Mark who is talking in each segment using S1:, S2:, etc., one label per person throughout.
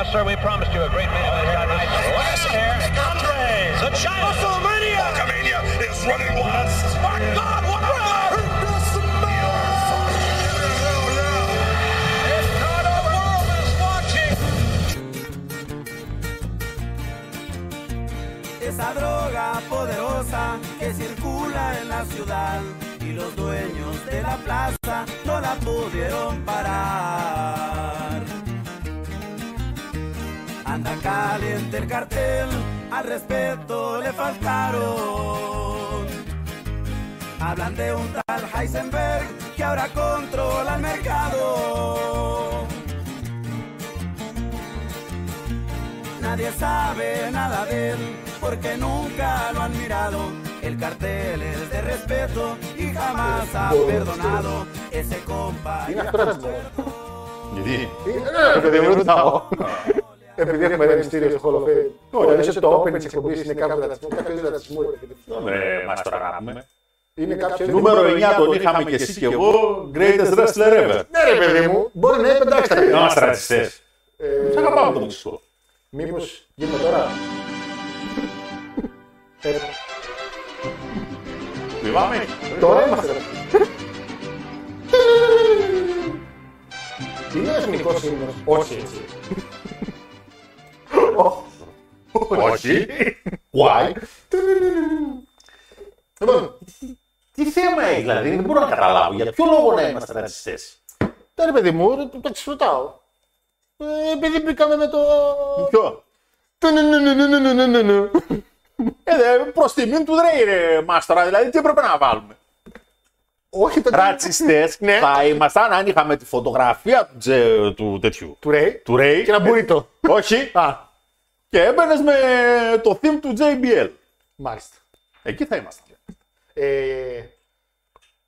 S1: Yes, sir, we promised you a great tonight. Listen here. Andres, the China. WrestleMania.
S2: Hulkamania is running wild!
S1: My God, what a is watching.
S3: Esa droga poderosa que circula en la ciudad y los dueños de la plaza no la pudieron parar. Anda caliente el cartel, al respeto le faltaron. Hablan de un tal Heisenberg que ahora controla el mercado. Nadie sabe nada de él porque nunca lo han mirado. El cartel es de respeto y jamás ha perdonado. Ese compa.
S4: Είναι αυτό να
S5: Γιατί.
S4: Είναι παιδί μου, ρωτάω. Επειδή έχουμε ένα μυστήριο στο Hall of Fame. Ωραία, είσαι το open της εκπομπής, είναι κάποιο ρατσισμό. Κάποιος είδο ρατσισμού. ρε παιδί.
S5: Δεν μα τώρα κάνουμε.
S4: Είναι κάποιο.
S5: Νούμερο 9 τον είχαμε και εσύ και εγώ. Greatest wrestler ever.
S4: Ναι, ρε παιδί μου, μπορεί να είναι εντάξει τα
S5: Δεν
S4: παιδιά.
S5: είμαστε ρατσιστές.
S4: Ε,
S5: Τους αγαπάμε τον Μεξικό.
S4: Μήπως γίνουμε τώρα. Ε,
S5: Μη πάμε.
S4: Τώρα είμαστε. ρε. Είναι εθνικός σήμερα. Όχι έτσι.
S5: Όχι. Why;
S4: Λοιπόν,
S5: Τι θέμα έχει δηλαδή, δεν μπορώ να καταλάβω. Για ποιο λόγο να είμαστε ρατσιστές.
S4: τώρα παιδί μου, ρε, το το ρωτάω. Ε, Επειδή μπήκαμε με το.
S5: Ποιο;
S4: Τουνουνουνουνουνουνουνου.
S5: Ε, προς τιμήν του Δρέι, ρε Μάστορα, δηλαδή τι έπρεπε να βάλουμε.
S4: Όχι το.
S5: Ρατσιστές
S4: Ναι.
S5: θα ήμασταν αν είχαμε τη φωτογραφία του, Τζε- του τέτοιου.
S4: Του Ρέι.
S5: Του Ρέι.
S4: Και ένα μπουρίτο.
S5: Όχι.
S4: Α,
S5: Και έμπαινες με το theme του JBL.
S4: μάλιστα.
S5: Εκεί θα ήμασταν.
S4: Ε,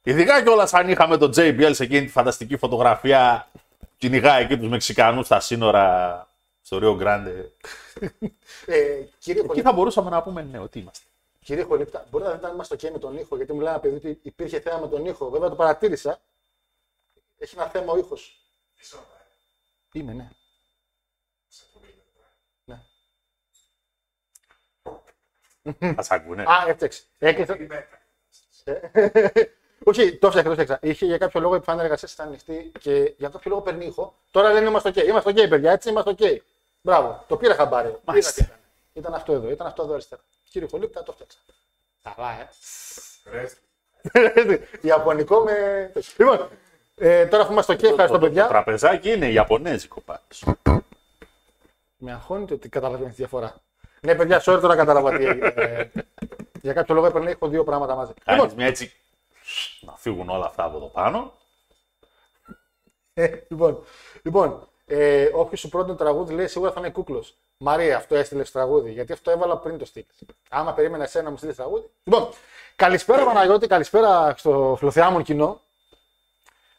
S5: Ειδικά κιόλας αν είχαμε το JBL σε εκείνη τη φανταστική φωτογραφία που κυνηγάει εκεί τους Μεξικανούς στα σύνορα στο Ρίο Γκράντε.
S4: ε, κύριε
S5: Εκεί
S4: Χολίπτα,
S5: θα μπορούσαμε να πούμε ναι, ότι είμαστε.
S4: Κύριε Χολίπτα, μπορείτε να δείτε αν είμαστε ok με τον ήχο, γιατί μου λέει ένα παιδί ότι υπήρχε θέμα με τον ήχο. Βέβαια το παρατήρησα. Έχει ένα θέμα ο ήχος. Είμαι, ναι. ναι.
S5: Θα σ' ακούνε.
S4: Α, έφτιαξε. Έκλεισε. Ε, Όχι, το έφτιαξα, το έφτιαξα. Είχε για κάποιο λόγο η επιφάνεια εργασίας ήταν ανοιχτή και για κάποιο λόγο παίρνει ήχο. Τώρα λένε είμαστε OK. Είμαστε OK, παιδιά, έτσι είμαστε OK. Μπράβο, το πήρα χαμπάρι.
S5: Μάλιστα.
S4: Είδα τι ήταν. Ήταν αυτό εδώ, ήταν αυτό εδώ αριστερά. Κύριε Χολίπτα, το έφτιαξα. Καλά, ε. Ιαπωνικό με. Λοιπόν, ε, τώρα αφού είμαστε OK, ευχαριστώ
S5: Το, το,
S4: παιδιά.
S5: τραπεζάκι είναι Ιαπωνέζικο πάντως.
S4: Με αγχώνεται ότι καταλαβαίνεις τη διαφορά. Ναι, παιδιά, sorry τώρα κατάλαβα τι έγινε. Ε, για κάποιο λόγο έπαιρνε έχω δύο πράγματα μαζί.
S5: Κάνεις μια έτσι να φύγουν όλα αυτά από εδώ πάνω.
S4: Ε, λοιπόν, λοιπόν ε, όποιος σου πρότεινε το τραγούδι λέει σίγουρα θα είναι κούκλος. Μαρία, αυτό έστειλες στο τραγούδι, γιατί αυτό έβαλα πριν το στυλ. Άμα περίμενα εσένα να μου στείλεις τραγούδι. Λοιπόν, καλησπέρα Παναγιώτη, καλησπέρα στο φιλοθεάμον κοινό.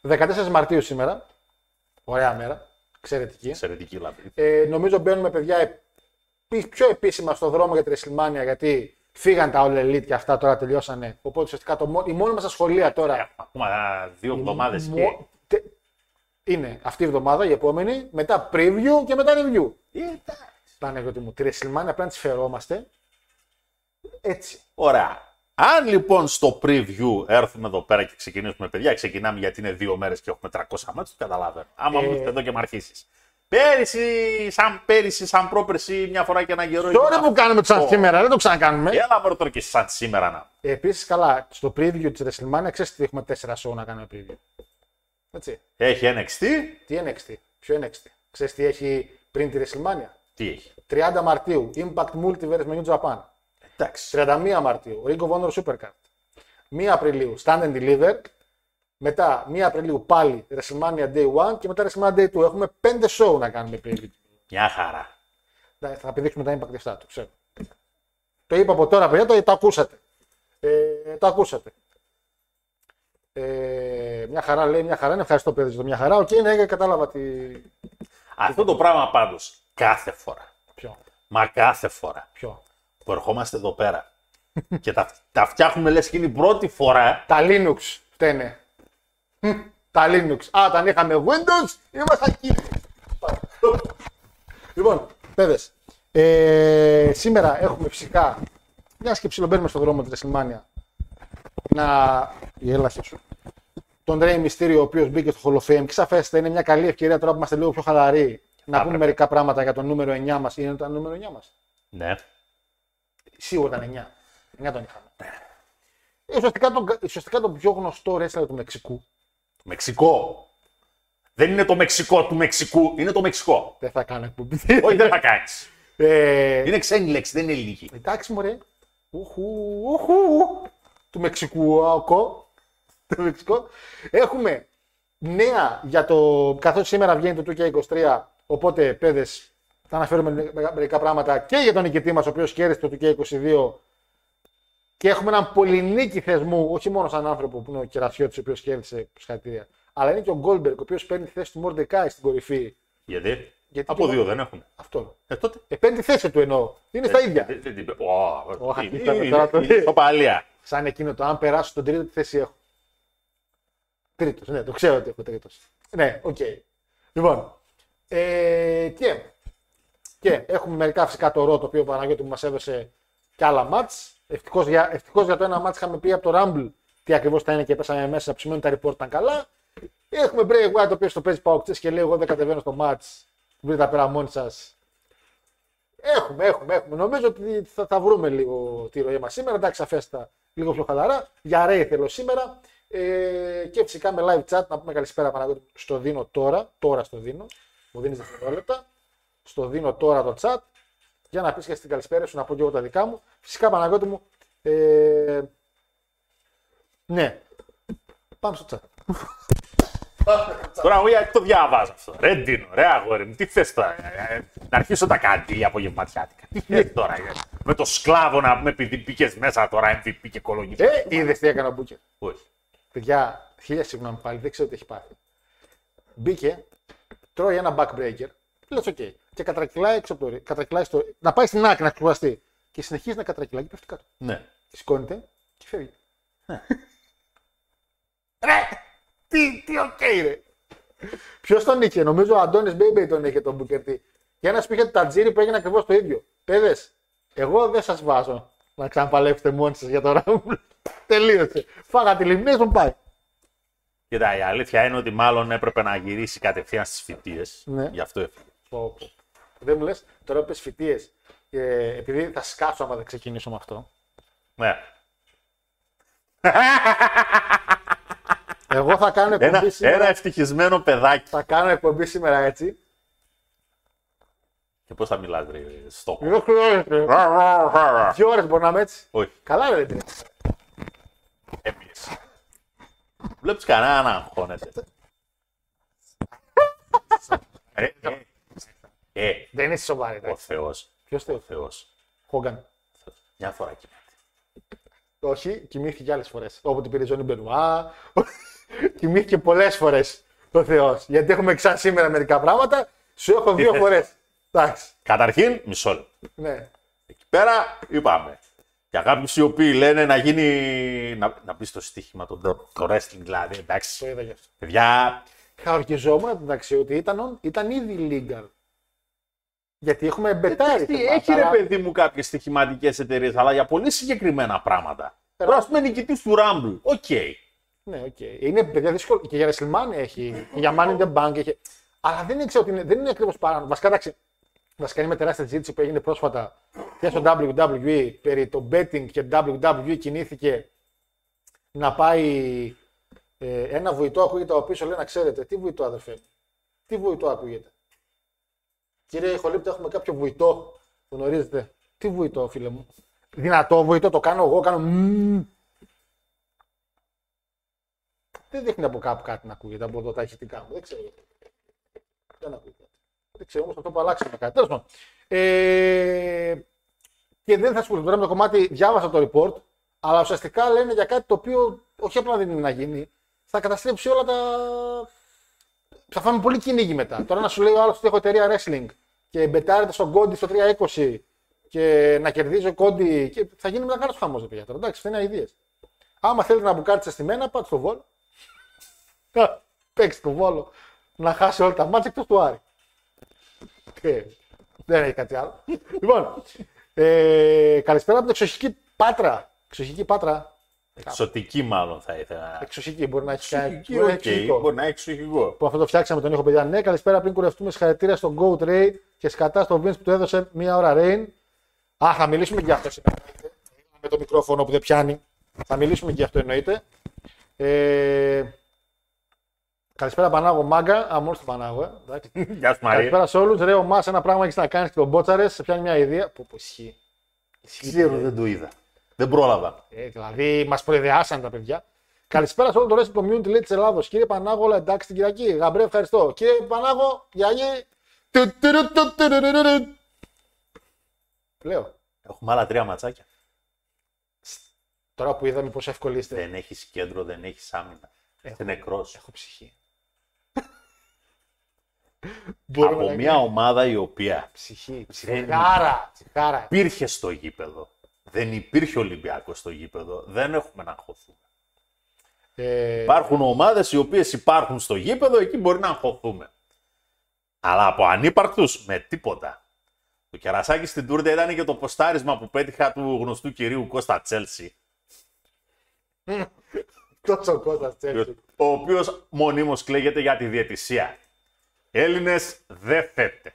S4: 14 Μαρτίου σήμερα. Ωραία μέρα. Εξαιρετική.
S5: Εξαιρετική λαμπρή.
S4: Ε, νομίζω μπαίνουμε παιδιά επί- πιο επίσημα στο δρόμο για τη WrestleMania γιατί φύγαν τα All Elite και αυτά τώρα τελειώσανε. Οπότε ουσιαστικά το, μο- η μόνη μας σχολεία τώρα
S5: Ακόμα α, δύο εβδομάδες
S4: Μο-
S5: και.
S4: τε- Είναι αυτή η εβδομάδα, η επόμενη, μετά preview και μετά review. Παναγιώτη μου, τη WrestleMania πρέπει να της φερόμαστε έτσι.
S5: Ωραία. Αν λοιπόν στο preview έρθουμε εδώ πέρα και ξεκινήσουμε, παιδιά, ξεκινάμε γιατί είναι δύο μέρες και έχουμε 300 μάτια, το καταλαβαίνω. Άμα
S4: Ε.
S5: μου έρθει εδώ και με αρχίσεις. Πέρυσι, σαν πέρυσι, σαν πρόπερσι, μια φορά και ένα καιρό.
S4: Τώρα
S5: ήμουν
S4: που κάνουμε το σαν
S5: αυτό.
S4: σήμερα, δεν το ξανακάνουμε.
S5: Έλα με ρωτώ και σαν σήμερα να.
S4: Επίσης, καλά, στο preview της WrestleMania ξέρεις ότι έχουμε 4 show να κάνουμε preview. Έτσι.
S5: Έχει NXT.
S4: Τι NXT, ποιο NXT. Ξέρεις τι έχει πριν τη WrestleMania.
S5: Τι έχει;
S4: 30 Μαρτίου, Impact Multiverse με New Japan.
S5: Εντάξει.
S4: 31 Μαρτίου, Ring of Honor Supercard. 1 Απριλίου, Stand and Deliver. Μετά 1 Απριλίου πάλι WrestleMania Day 1 και μετά WrestleMania Day 2. Έχουμε 5 show να κάνουμε preview.
S5: Μια χαρά.
S4: Ναι, Θα επιδείξουμε τα impact αυτά του, ξέρω. Το είπα από τώρα, παιδιά, το, το ακούσατε. Ε, το ακούσατε. Ε, μια χαρά λέει, μια χαρά είναι. Ευχαριστώ παιδί για το μια χαρά. Οκ, ναι, κατάλαβα τι.
S5: Αυτό το πράγμα πάντως κάθε φορά.
S4: Ποιο;
S5: Μα κάθε φορά
S4: Ποιο;
S5: που ερχόμαστε εδώ πέρα και τα, τα φτιάχνουμε λες και είναι η πρώτη φορά.
S4: Τα Linux φταίνε. Μμ, Τα Linux. Α, όταν είχαμε Windows, ήμασταν εκεί. λοιπόν, παιδες, ε, σήμερα έχουμε φυσικά, μια και ψιλομπαίνουμε στον δρόμο της WrestleMania, να... η έλαση σου. Τον Rey Mysterio, ο οποίος μπήκε στο Hall of Fame. Και σαφέστε, είναι μια καλή ευκαιρία τώρα που είμαστε λίγο πιο χαλαροί να πούμε
S5: έπρεπε.
S4: μερικά πράγματα για το νούμερο 9 μας. Είναι το νούμερο 9 μας;
S5: Ναι.
S4: Σίγουρα ήταν 9. 9 τον είχαμε. Ε, Ουσιαστικά, τον, ουσιαστικά τον πιο γνωστό wrestler του Μεξικού.
S5: Μεξικό. Δεν είναι το Μεξικό του Μεξικού, είναι το Μεξικό.
S4: Δεν θα κάνω εκπομπή.
S5: Όχι, δεν θα κάνεις.
S4: ε,
S5: Είναι ξένη λέξη, δεν είναι ελληνική.
S4: εντάξει, μωρέ. Ουχου, ουχου, του Μεξικού, ακό. Το Μεξικό. Έχουμε νέα για το. Καθώς σήμερα βγαίνει το 2K23, οπότε παιδες, θα αναφέρουμε με- μερικά πράγματα και για τον νικητή μας, ο οποίος κέρδισε το 2K22. Και έχουμε έναν πολυνίκη θεσμού, όχι μόνο σαν άνθρωπο που είναι ο Κερασιώτη, ο οποίος κέρδισε συγχαρητήρια, αλλά είναι και ο Γκόλμπεργκ, ο οποίος παίρνει τη θέση του Μορντεκάη στην κορυφή.
S5: Γιατί,
S4: Γιατί
S5: από
S4: και-
S5: δύο δεν έχουν.
S4: Αυτό.
S5: Ε, τότε.
S4: Ε, παίρνει τη θέση του εννοώ. Είναι στα ίδια.
S5: Ε, δεν την πέ- Ω,
S4: Ω,
S5: είναι-
S4: κοίτα,
S5: είναι-
S4: τώρα το-
S5: είναι ισοπαλία.
S4: Σαν εκείνο το αν περάσω τον τρίτο, τι θέση έχω. Τρίτος, ναι, το ξέρω ότι έχω τρίτος. Ναι, οκ. Λοιπόν, ε, και, και έχουμε μερικά φυσικά το ρο το οποίο ο Παναγιώτη μου μας έδωσε και άλλα μάτς. Ευτυχώς για, ευτυχώς για το ένα μάτς είχαμε πει από το Rumble τι ακριβώς θα είναι και πέσαμε μέσα που σημαίνει ότι τα report ήταν καλά. Έχουμε Bray Wyatt το οποίος στο παίζει παοξές και λέει εγώ δεν κατεβαίνω στο μάτς. Βρείτε τα πέρα μόνοι σας. Έχουμε, έχουμε, έχουμε. Νομίζω ότι θα, θα βρούμε λίγο τη ροή μας σήμερα. Εντάξει, αφέστα λίγο πιο χαλαρά. Για Ray θέλω σήμερα. Ε, και φυσικά με live chat να πούμε καλησπέρα Παναγιώτη. Στο δίνω τώρα. Τώρα στο δίνω. Μου δίνεις δευτερόλεπτα. Στο δίνω τώρα το chat. Για να πεις και στην καλησπέρα σου να πω και εγώ τα δικά μου. Φυσικά Παναγιώτη μου. Ε, ναι. Πάμε στο chat.
S5: Τώρα εγώ γιατί το διαβάζω αυτό. Ρε Ντίνο, ρε αγόρι μου, τι θες τώρα. ε, ε, Να αρχίσω τα κάτι απογευματιάτικα. Τι θες τώρα. ε, Με το σκλάβο να πούμε επειδή μπήκες μέσα τώρα MVP και κολονιστή.
S4: Ε, είδες τι έκανα ο Μπούκερ.
S5: Όχι.
S4: Παιδιά, χίλια συγγνώμη πάλι, δεν ξέρω τι έχει πάθει. Μπήκε, τρώει ένα backbreaker, λες οκ. Και κατρακυλάει έξω από το ρι- κατρακυλάει στο. Να πάει στην άκρη να κουραστεί. Και συνεχίζει να κατρακυλάει και πέφτει κάτω.
S5: Ναι.
S4: Και σηκώνεται και φεύγει. ρε! Τι, τι οκ, ρε! Ποιος τον είχε, νομίζω ο Αντώνης Μπέιμπεϊ τον είχε τον Booker T. Και ένα πήγε το Tajiri που έγινε ακριβώς το ίδιο. Παιδε, εγώ δεν σας βάζω να ξαναπαλέψετε μόνοι σας για το Rumble. Τελείωσε. Φάγατε elimination, πάει.
S5: Κοίτα, η αλήθεια είναι ότι μάλλον έπρεπε να γυρίσει κατευθείαν στις φοιτίες.
S4: Ναι.
S5: Γι' αυτό έφυγε.
S4: Πω, πω. Δεν μου λες, τώρα πες φοιτίες. Ε, επειδή θα σκάσω άμα δεν ξεκινήσω με αυτό.
S5: Ναι.
S4: Εγώ θα κάνω εκπομπή
S5: Ένα,
S4: σήμερα.
S5: ένα ευτυχισμένο παιδάκι.
S4: Θα κάνω εκπομπή σήμερα έτσι.
S5: Και πώς θα μιλάς, ρε, στο.
S4: Δεν χρειάζεται. Δύο ώρες μπορεί να είμαι έτσι.
S5: Όχι,
S4: Καλά, ρε, δεν είναι.
S5: έπιες. Βλέπεις κανένα να αγχώνεται. Ε, ε, ε,
S4: Δεν είσαι σοβαρή.
S5: ο Θεός.
S4: Ποιος
S5: Ο
S4: θέλει.
S5: Θεός.
S4: Χόγκαν.
S5: Μια φορά κοιμάται.
S4: Όχι, κοιμήθηκε άλλες φορές. Όπου την πήρε η Ζώνη Μπενουά. κοιμήθηκε πολλές φορές ο Θεός. Γιατί έχουμε ξά σήμερα μερικά πράγματα. Σου έχω δύο
S5: θες;
S4: φορές. Εντάξει.
S5: Καταρχήν, μισό λεπτό.
S4: Ναι.
S5: Εκεί πέρα είπαμε. Για κάποιους οι οποίοι λένε να γίνει. να, να μπει στο στοίχημα το, το wrestling δηλαδή.
S4: Το
S5: Εντάξει.
S4: είδα γι' αυτό.
S5: Παιδιά,
S4: Χαροκιζόμουν εντάξει ότι ήταν, ήταν ήδη legal. Γιατί έχουμε μπετάρει.
S5: εντάξει,
S4: σε
S5: έχει
S4: ματς,
S5: ρε
S4: αλλά-
S5: παιδί μου κάποιες στοιχηματικές εταιρείες, αλλά για πολύ συγκεκριμένα πράγματα. Τώρα, ας πούμε, νικητής του Rumble. Ok.
S4: Ναι, οκ. Είναι παιδιά δύσκολο. Και για WrestleMania έχει. Και για Money in the Bank έχει. Αλλά δεν ήξερα ότι είναι, δεν είναι ακριβώς παράνομο. Βασικά, εντάξει, βασικά είναι με τεράστια συζήτηση που έγινε πρόσφατα και στο WWE περί το betting και WWE κινήθηκε να πάει. Ε, ένα βουητό ακούγεται από πίσω, λέει να ξέρετε. Τι βουητό, αδερφέ μου; Τι βουητό ακούγεται; Κύριε Χολύπτη, έχουμε κάποιο βουητό; Γνωρίζετε; Τι βουητό, φίλε μου; Δυνατό βουητό, το κάνω εγώ, κάνω. μμμ. Δεν δείχνει από κάπου κάτι να ακούγεται από εδώ τα ηχητικά μου. Δεν ξέρω γιατί. Δεν ακούγεται. Δεν ξέρω όμως αυτό που αλλάξαμε κάτι. Τέλος πάντων. Ε, και δεν θα ασχοληθώ τώρα με το κομμάτι. Διάβασα το report, Αλλά ουσιαστικά λένε για κάτι το οποίο όχι απλά δεν είναι να γίνει, θα καταστρέψει όλα τα. Θα φάμε πολύ κυνήγι μετά. Τώρα να σου λέει ο άλλος ότι έχω εταιρεία wrestling και μπετάρεται στον κόντι στο 320 και να κερδίζει ο κόντι. Και θα γίνει μετά κάνω χαμός, παιδιά. Τώρα εντάξει, αυτά είναι ιδέε. Άμα θέλετε να μπουκάρετε στη μένα, πάτε στο βόλο. Παίξτε το Βόλο. Να χάσει όλα τα ματς εκτός του Άρη. Ε, δεν έχει κάτι άλλο. λοιπόν, ε, καλησπέρα από την εξοχική Πάτρα. Εξοχική Πάτρα.
S5: Εξωτική μάλλον θα ήθελα.
S4: Εξοχική μπορεί να έχει κάνει.
S5: Εξωτική,
S4: μπορεί να
S5: οκ,
S4: έχει εξοχικό.
S5: μπορεί να έχει εξωτικό.
S4: Που αυτό το φτιάξαμε τον ήχο, παιδιά. Ναι, καλησπέρα πριν κουρευτούμε. Συγχαρητήρια στον GOAT Rey και σκατά στον Vince που του έδωσε μία ώρα reign. Α, θα μιλήσουμε και γι' αυτό σήμερα. Με το μικρόφωνο που δεν πιάνει. Θα μιλήσουμε και γι' αυτό εννοείται. Ε, καλησπέρα Πανάγο Μάγκα. Α, μόνο στον Πανάγο, ε. εντάξει.
S5: Γεια σου Μαρία.
S4: Καλησπέρα σε όλους. Ρε, ο Μάς, ένα πράγμα έχεις να κάνεις και τον Μπότσαρες. Σε πιάνει μια ιδέα. Που, που ισχύει. Ισχύει.
S5: Ξέρω, δεν το είδα. Δεν πρόλαβα.
S4: Ε, δηλαδή, μας προειδεάσαν τα παιδιά. Καλησπέρα σε όλο το rest community λέει της Ελλάδος. Κύριε Πανάγο, όλα εντάξει την Κυριακή. Γαμπρέ, ευχαριστώ. Κύριε Πανάγο, γιαγί. Του, του, του, του, του, του, του, του. Λέω.
S5: Έχουμε άλλα τρία ματσάκια.
S4: Τώρα που είδαμε πόσο εύκολοι είστε.
S5: Δεν έχει κέντρο, δεν έχει άμυνα. Είσαι νεκρός.
S4: Έχω ψυχή.
S5: Από μια ομάδα η οποία
S4: Ψυχή.
S5: Δεν-
S4: Ψυχάρα. Ψυχάρα.
S5: υπήρχε στο γήπεδο. Δεν υπήρχε Ολυμπιακός στο γήπεδο. Δεν έχουμε να αγχωθούμε.
S4: Ε,
S5: Υπάρχουν ομάδες οι οποίες υπάρχουν στο γήπεδο, εκεί μπορεί να αγχωθούμε. Αλλά από ανύπαρκτους με τίποτα. Το κερασάκι στην τούρντα ήταν και το ποστάρισμα που πέτυχα του γνωστού κυρίου Κώστα Τσέλσι.
S4: τόσο κότα τσέλσι.
S5: Ο οποίος μονίμως κλαίγεται για τη διαιτησία. Έλληνες δεν θέτε.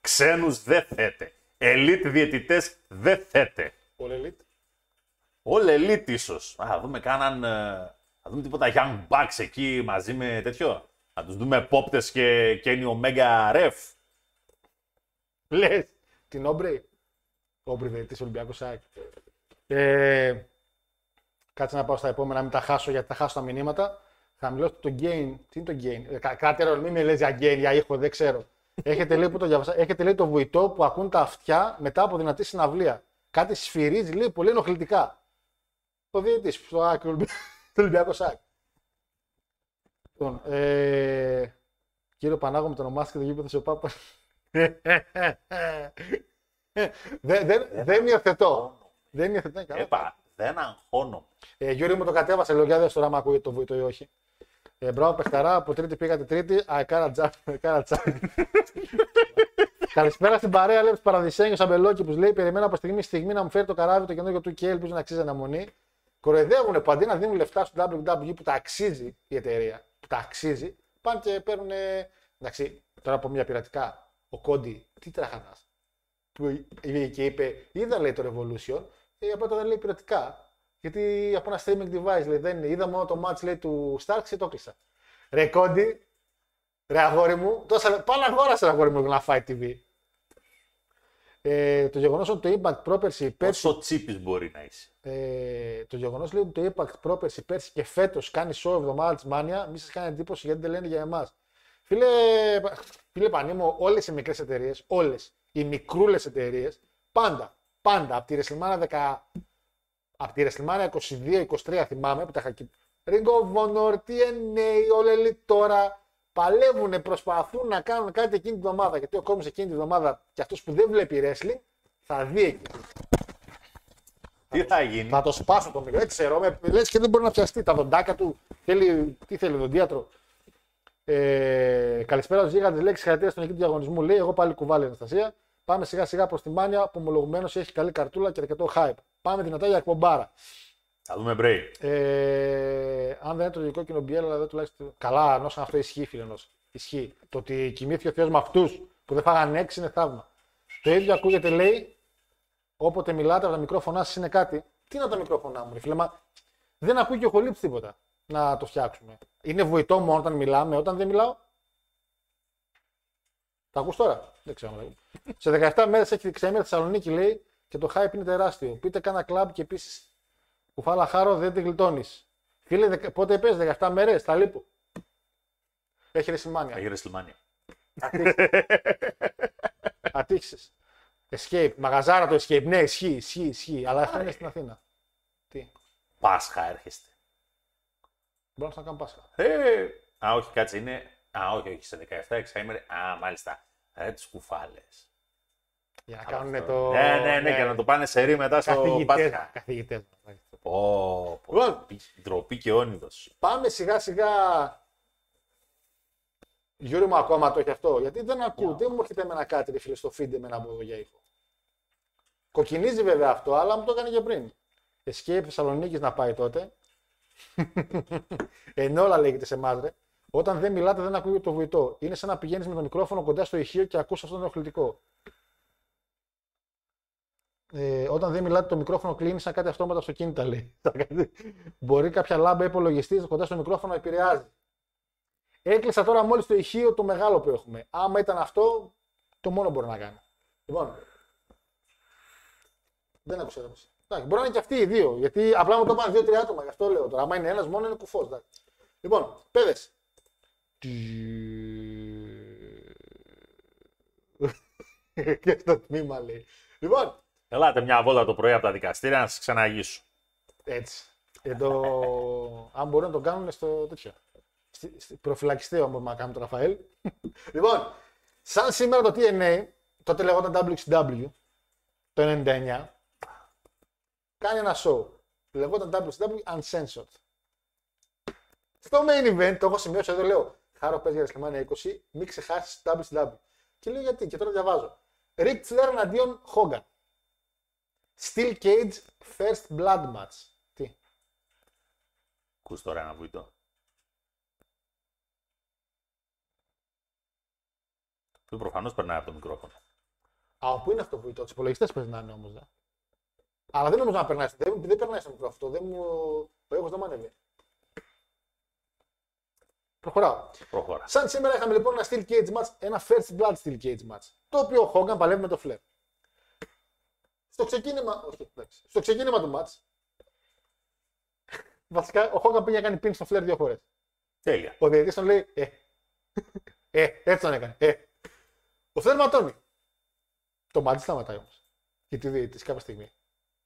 S5: Ξένους δεν θέτε. Ελίτ διαιτητές δεν θέτε.
S4: Πολύ elite.
S5: All elite ίσως. Θα δούμε κάναν. ε, Θα δούμε τίποτα Young Bucks εκεί μαζί με τέτοιο. Θα τους δούμε Πόπτε και Kenny Omega Ref.
S4: Λες. Την Όμπρι. Όμπρι διαιτητή Ολυμπιακός ΣΑΚ. Ε, κάτσε να πάω στα επόμενα, μην τα χάσω γιατί θα χάσω τα μηνύματα. Θα μιλήσω το gain. Τι είναι το gain; Ε, κα- κάτι άλλο, μην με λες για gain, για ήχο, δεν ξέρω. Έχετε λέει, που το διαβάσα, έχετε λέει το βουητό που ακούν τα αυτιά μετά από δυνατή συναυλία. Κάτι σφυρίζει λέει πολύ ενοχλητικά. Το διαιτητής στο άκρη του Ολυμπιακού ΣΑΚ. Λοιπόν, ε, κύριο Πανάγο με το ονομάστηκε το γήπεδο σε Πάπας. δεν, δεν, δεν υιοθετώ. Δεν υιοθετώ. καλά.
S5: Έπα, δεν αγχώνω.
S4: Ε, Γιώργη μου το κατέβασε, λέω για δες τώρα άμα ακούγεται το βουητό ή όχι. Ε, μπράβο, παιχταρά, από τρίτη πήγατε τρίτη. Α, κάρα τζάμπ, κάρα τζάμπ. Καλησπέρα στην παρέα, λέει Παραδεισένιο Αμπελόκη που λέει: Περιμένω από στιγμή στη στιγμή να μου φέρει το καράβι το καινούργιο του και ελπίζω να αξίζει αναμονή. Κοροϊδεύουν που αντί να δίνουν λεφτά στο WWE που τα αξίζει η εταιρεία, που τα αξίζει, πάνε και παίρνουν. Εντάξει, τώρα από μια πειρατικά. Ο Κόντι, τι τραχανάς. Που πήγε και είπε: Είδα λέει το Revolution, ε, απλά το δεν λέει πειρατικά. Γιατί από ένα streaming device λέει, δεν είναι. Είδα μόνο το match λέει, του Starks και το κλείσα. Ρε Κόντι, ρε αγόρι μου, τόσα... πάνε αγόρασε ρε αγόρι μου να φάει TV. Ε, το γεγονός ότι το Impact πρόπερση πέρσι
S5: Πόσο τσίπης μπορεί να είσαι.
S4: ε, το γεγονός λέει ότι το Impact πρόπερση πέρσι και φέτος κάνει show εβδομάδα τη Μάνια, μη σας κάνει εντύπωση γιατί δεν λένε για εμάς. Φίλε, φίλε Πανίμο, όλες οι μικρές εταιρείες, όλες οι μικρούλες εταιρείες, πάντα, πάντα από τη WrestleMania 10, από τη WrestleMania 22-23 θυμάμαι που τα είχα εκεί. Ring of Honor, TNA, All Elite τώρα παλεύουν, προσπαθούν να κάνουν κάτι εκείνη τη βδομάδα. Γιατί ο κόσμος εκείνη τη βδομάδα και αυτός που δεν βλέπει wrestling θα δει εκεί.
S5: Τι θα γίνει;
S4: Θα το σπάσω το μικρό. Δεν ξέρω. Με, λες και δεν μπορεί να πιαστεί. Τα δοντάκια του. Θέλει, τι θέλει, δοντίατρο. Ε, καλησπέρα στους γίγαντες. Λέξει χαρακτήρα στον εκεί του διαγωνισμού. Λέει: Εγώ πάλι κουβάλη Αναστασία. Πάμε σιγά σιγά προς τη μάνια που ομολογουμένως έχει καλή καρτούλα και αρκετό hype. Πάμε δυνατά για εκπομπάρα.
S5: Θα δούμε break.
S4: Ε, αν δεν είναι το λογικό κοινό αλλά δεν τουλάχιστον. Καλά, ενώ σαν αυτό ισχύει, φίλε ενός. Ισχύει. Το ότι κοιμήθηκε ο Θεός με αυτούς που δεν φάγανε έξι είναι θαύμα. Το ίδιο ακούγεται, λέει, όποτε μιλάτε από τα μικρόφωνά σας είναι κάτι. Τι είναι τα μικρόφωνά μου, ρε φίλε, μα δεν ακούει και ο χολύπτη τίποτα να το φτιάξουμε. Είναι βοητό μόνο όταν μιλάμε, όταν δεν μιλάω. Τα ακούς τώρα; Δεν ξέρω. αν τα ακούς. Σε 17 μέρες έχει ξέμερε Θεσσαλονίκη, λέει, και το hype είναι τεράστιο. Πείτε κάνα κλαμπ και επίσης κουφάλα χάρο δεν τη γλιτώνεις. Φίλε, δεκα- πότε πες, 17 μέρες, τα λείπω. Έχει ρεσιμάνια.
S5: Θα γίνει WrestleMania.
S4: Ατύχησες. Escape. Μαγαζάρα το escape. Ναι, ισχύει, ισχύει, ισχύει. Αλλά αυτό είναι στην Αθήνα. Τι;
S5: Πάσχα έρχεστε.
S4: Μπορώ να κάνω Πάσχα.
S5: Ε, α, όχι, κάτσε, είναι. Α, όχι, όχι, σε 17 εξάμερε. Α, μάλιστα. Ρε, τις κουφάλες.
S4: Για να κάνουν το.
S5: Ναι, ναι, ναι, και να το πάνε σε ρί μετά στο
S4: Καθηγητές.
S5: Πάσχα.
S4: Καθηγητές.
S5: Πω, πω,
S4: Λοιπόν.
S5: ντροπή- ντροπή και όνειδος.
S4: Πάμε σιγά σιγά. Γιώργο μου ακόμα το έχει αυτό. Γιατί δεν ακούω, δεν μου έρχεται εμένα κάτι ρε φίλε στο feed εμένα από εδώ για ήχο. Κοκκινίζει βέβαια αυτό, αλλά μου το έκανε και πριν. Escape Θεσσαλονίκης να πάει τότε. Ενώ όλα λέγεται σε εμάς, ρε. Όταν δεν μιλάτε, δεν ακούγεται το βουητό. Είναι σαν να πηγαίνεις με το μικρόφωνο κοντά στο ηχείο και ακούς αυτό το ενοχλητικό. Ε, όταν δεν μιλάτε, το μικρόφωνο κλείνει σαν κάτι αυτόματα στο κινητά, λέει. Μπορεί κάποια λάμπα υπολογιστής κοντά στο μικρόφωνο να επηρεάζει. Έκλεισα τώρα μόλις το ηχείο το μεγάλο που έχουμε. Άμα ήταν αυτό, το μόνο μπορεί να κάνει. Λοιπόν. Δεν άκουσα εδώ. Εντάξει, μπορεί να είναι και αυτοί οι δύο. Γιατί απλά μου το είπαν δύο-τρία άτομα. Γι' αυτό λέω τώρα. Άμα είναι ένας μόνο είναι κουφός. Λοιπόν, παιδες. Και στο τμήμα λέει. Λοιπόν,
S5: Ελάτε μια βόλτα το πρωί από τα δικαστήρια να σας ξαναγήσω.
S4: έτσι. Εδώ, αν μπορούν να το κάνουν στο τέτοιο. Στη, στη προφυλακιστέο, αν μπορούμε να κάνουμε το Ραφαέλ. λοιπόν, σαν σήμερα το TNA, τότε λεγόταν WCW, το 99, κάνει ένα show. Λεγόταν WCW Uncensored. Στο main event, το έχω σημειώσει εδώ, λέω, Χάρο παίζει για WrestleMania 20, μην ξεχάσεις WCW. Και λέω γιατί, και τώρα διαβάζω. Rick Flair εναντίον Hogan. Steel Cage First Blood Match. Τι;
S5: Ακούς τώρα ένα βουητό. Που προφανώς περνάει από το μικρόφωνο.
S4: Α, πού είναι αυτό που ήταν, τους υπολογιστές περνάνε όμως. Δε. Αλλά δεν νομίζω να περνάει. Δεν, δεν περνάει στο μικρό αυτό. Δεν μου... Ο ήχο δεν μου ανέβει. Προχωράω.
S5: Προχώρα.
S4: Σαν σήμερα είχαμε λοιπόν ένα Steel Cage match, ένα First Blood Steel Cage match. Το οποίο ο Hogan παλεύει με το Flair. Στο ξεκίνημα, όχι, εντάξει. Στο ξεκίνημα του match, βασικά ο Hogan πήγε να κάνει pin στο Flair δύο φορές.
S5: Τέλεια.
S4: Ο διαιτητής τον λέει, ε, ε, έτσι τον έκανε, ε. Ο Φλερ ματώνει. Το μάτι σταματάει όμως. Γιατί ο διαιτητής κάποια στιγμή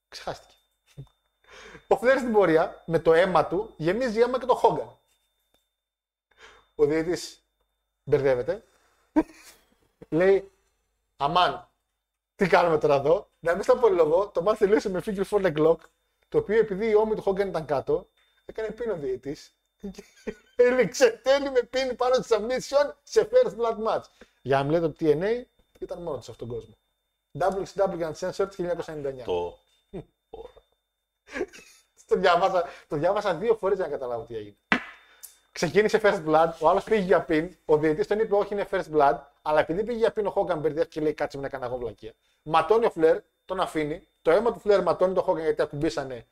S4: ξεχάστηκε. Ο Φλερ στην πορεία με το αίμα του γεμίζει αίμα και το Χόγκαν. Ο διαιτητής μπερδεύεται. λέει, αμάν, τι κάνουμε τώρα εδώ; Να μην στα πολυλογώ, το μάτι τελείωσε με figure four leg lock, το οποίο επειδή η ώμη του Χόγκαν ήταν κάτω, έκανε πίνο ο διαιτητής και έληξε τέλει με πίνει πάνω στη submission σε first blood match. Για να μην λέτε ότι TNA ήταν μόνο τους σε αυτόν τον κόσμο. WCW Uncensored 1999.
S5: Το.
S4: Το διάβασα, το διάβασα δύο φορές για να καταλάβω τι έγινε. Ξεκίνησε first blood, ο άλλος πήγε για pin, ο διαιτητής τον είπε όχι είναι first blood, αλλά επειδή πήγε για pin ο Hogan μπερδεύτηκε και λέει κάτσε με να κάνω εγώ βλακεία. Ματώνει ο Φλερ, τον αφήνει, το αίμα του Φλερ ματώνει τον Hogan γιατί ακουμπήσανε.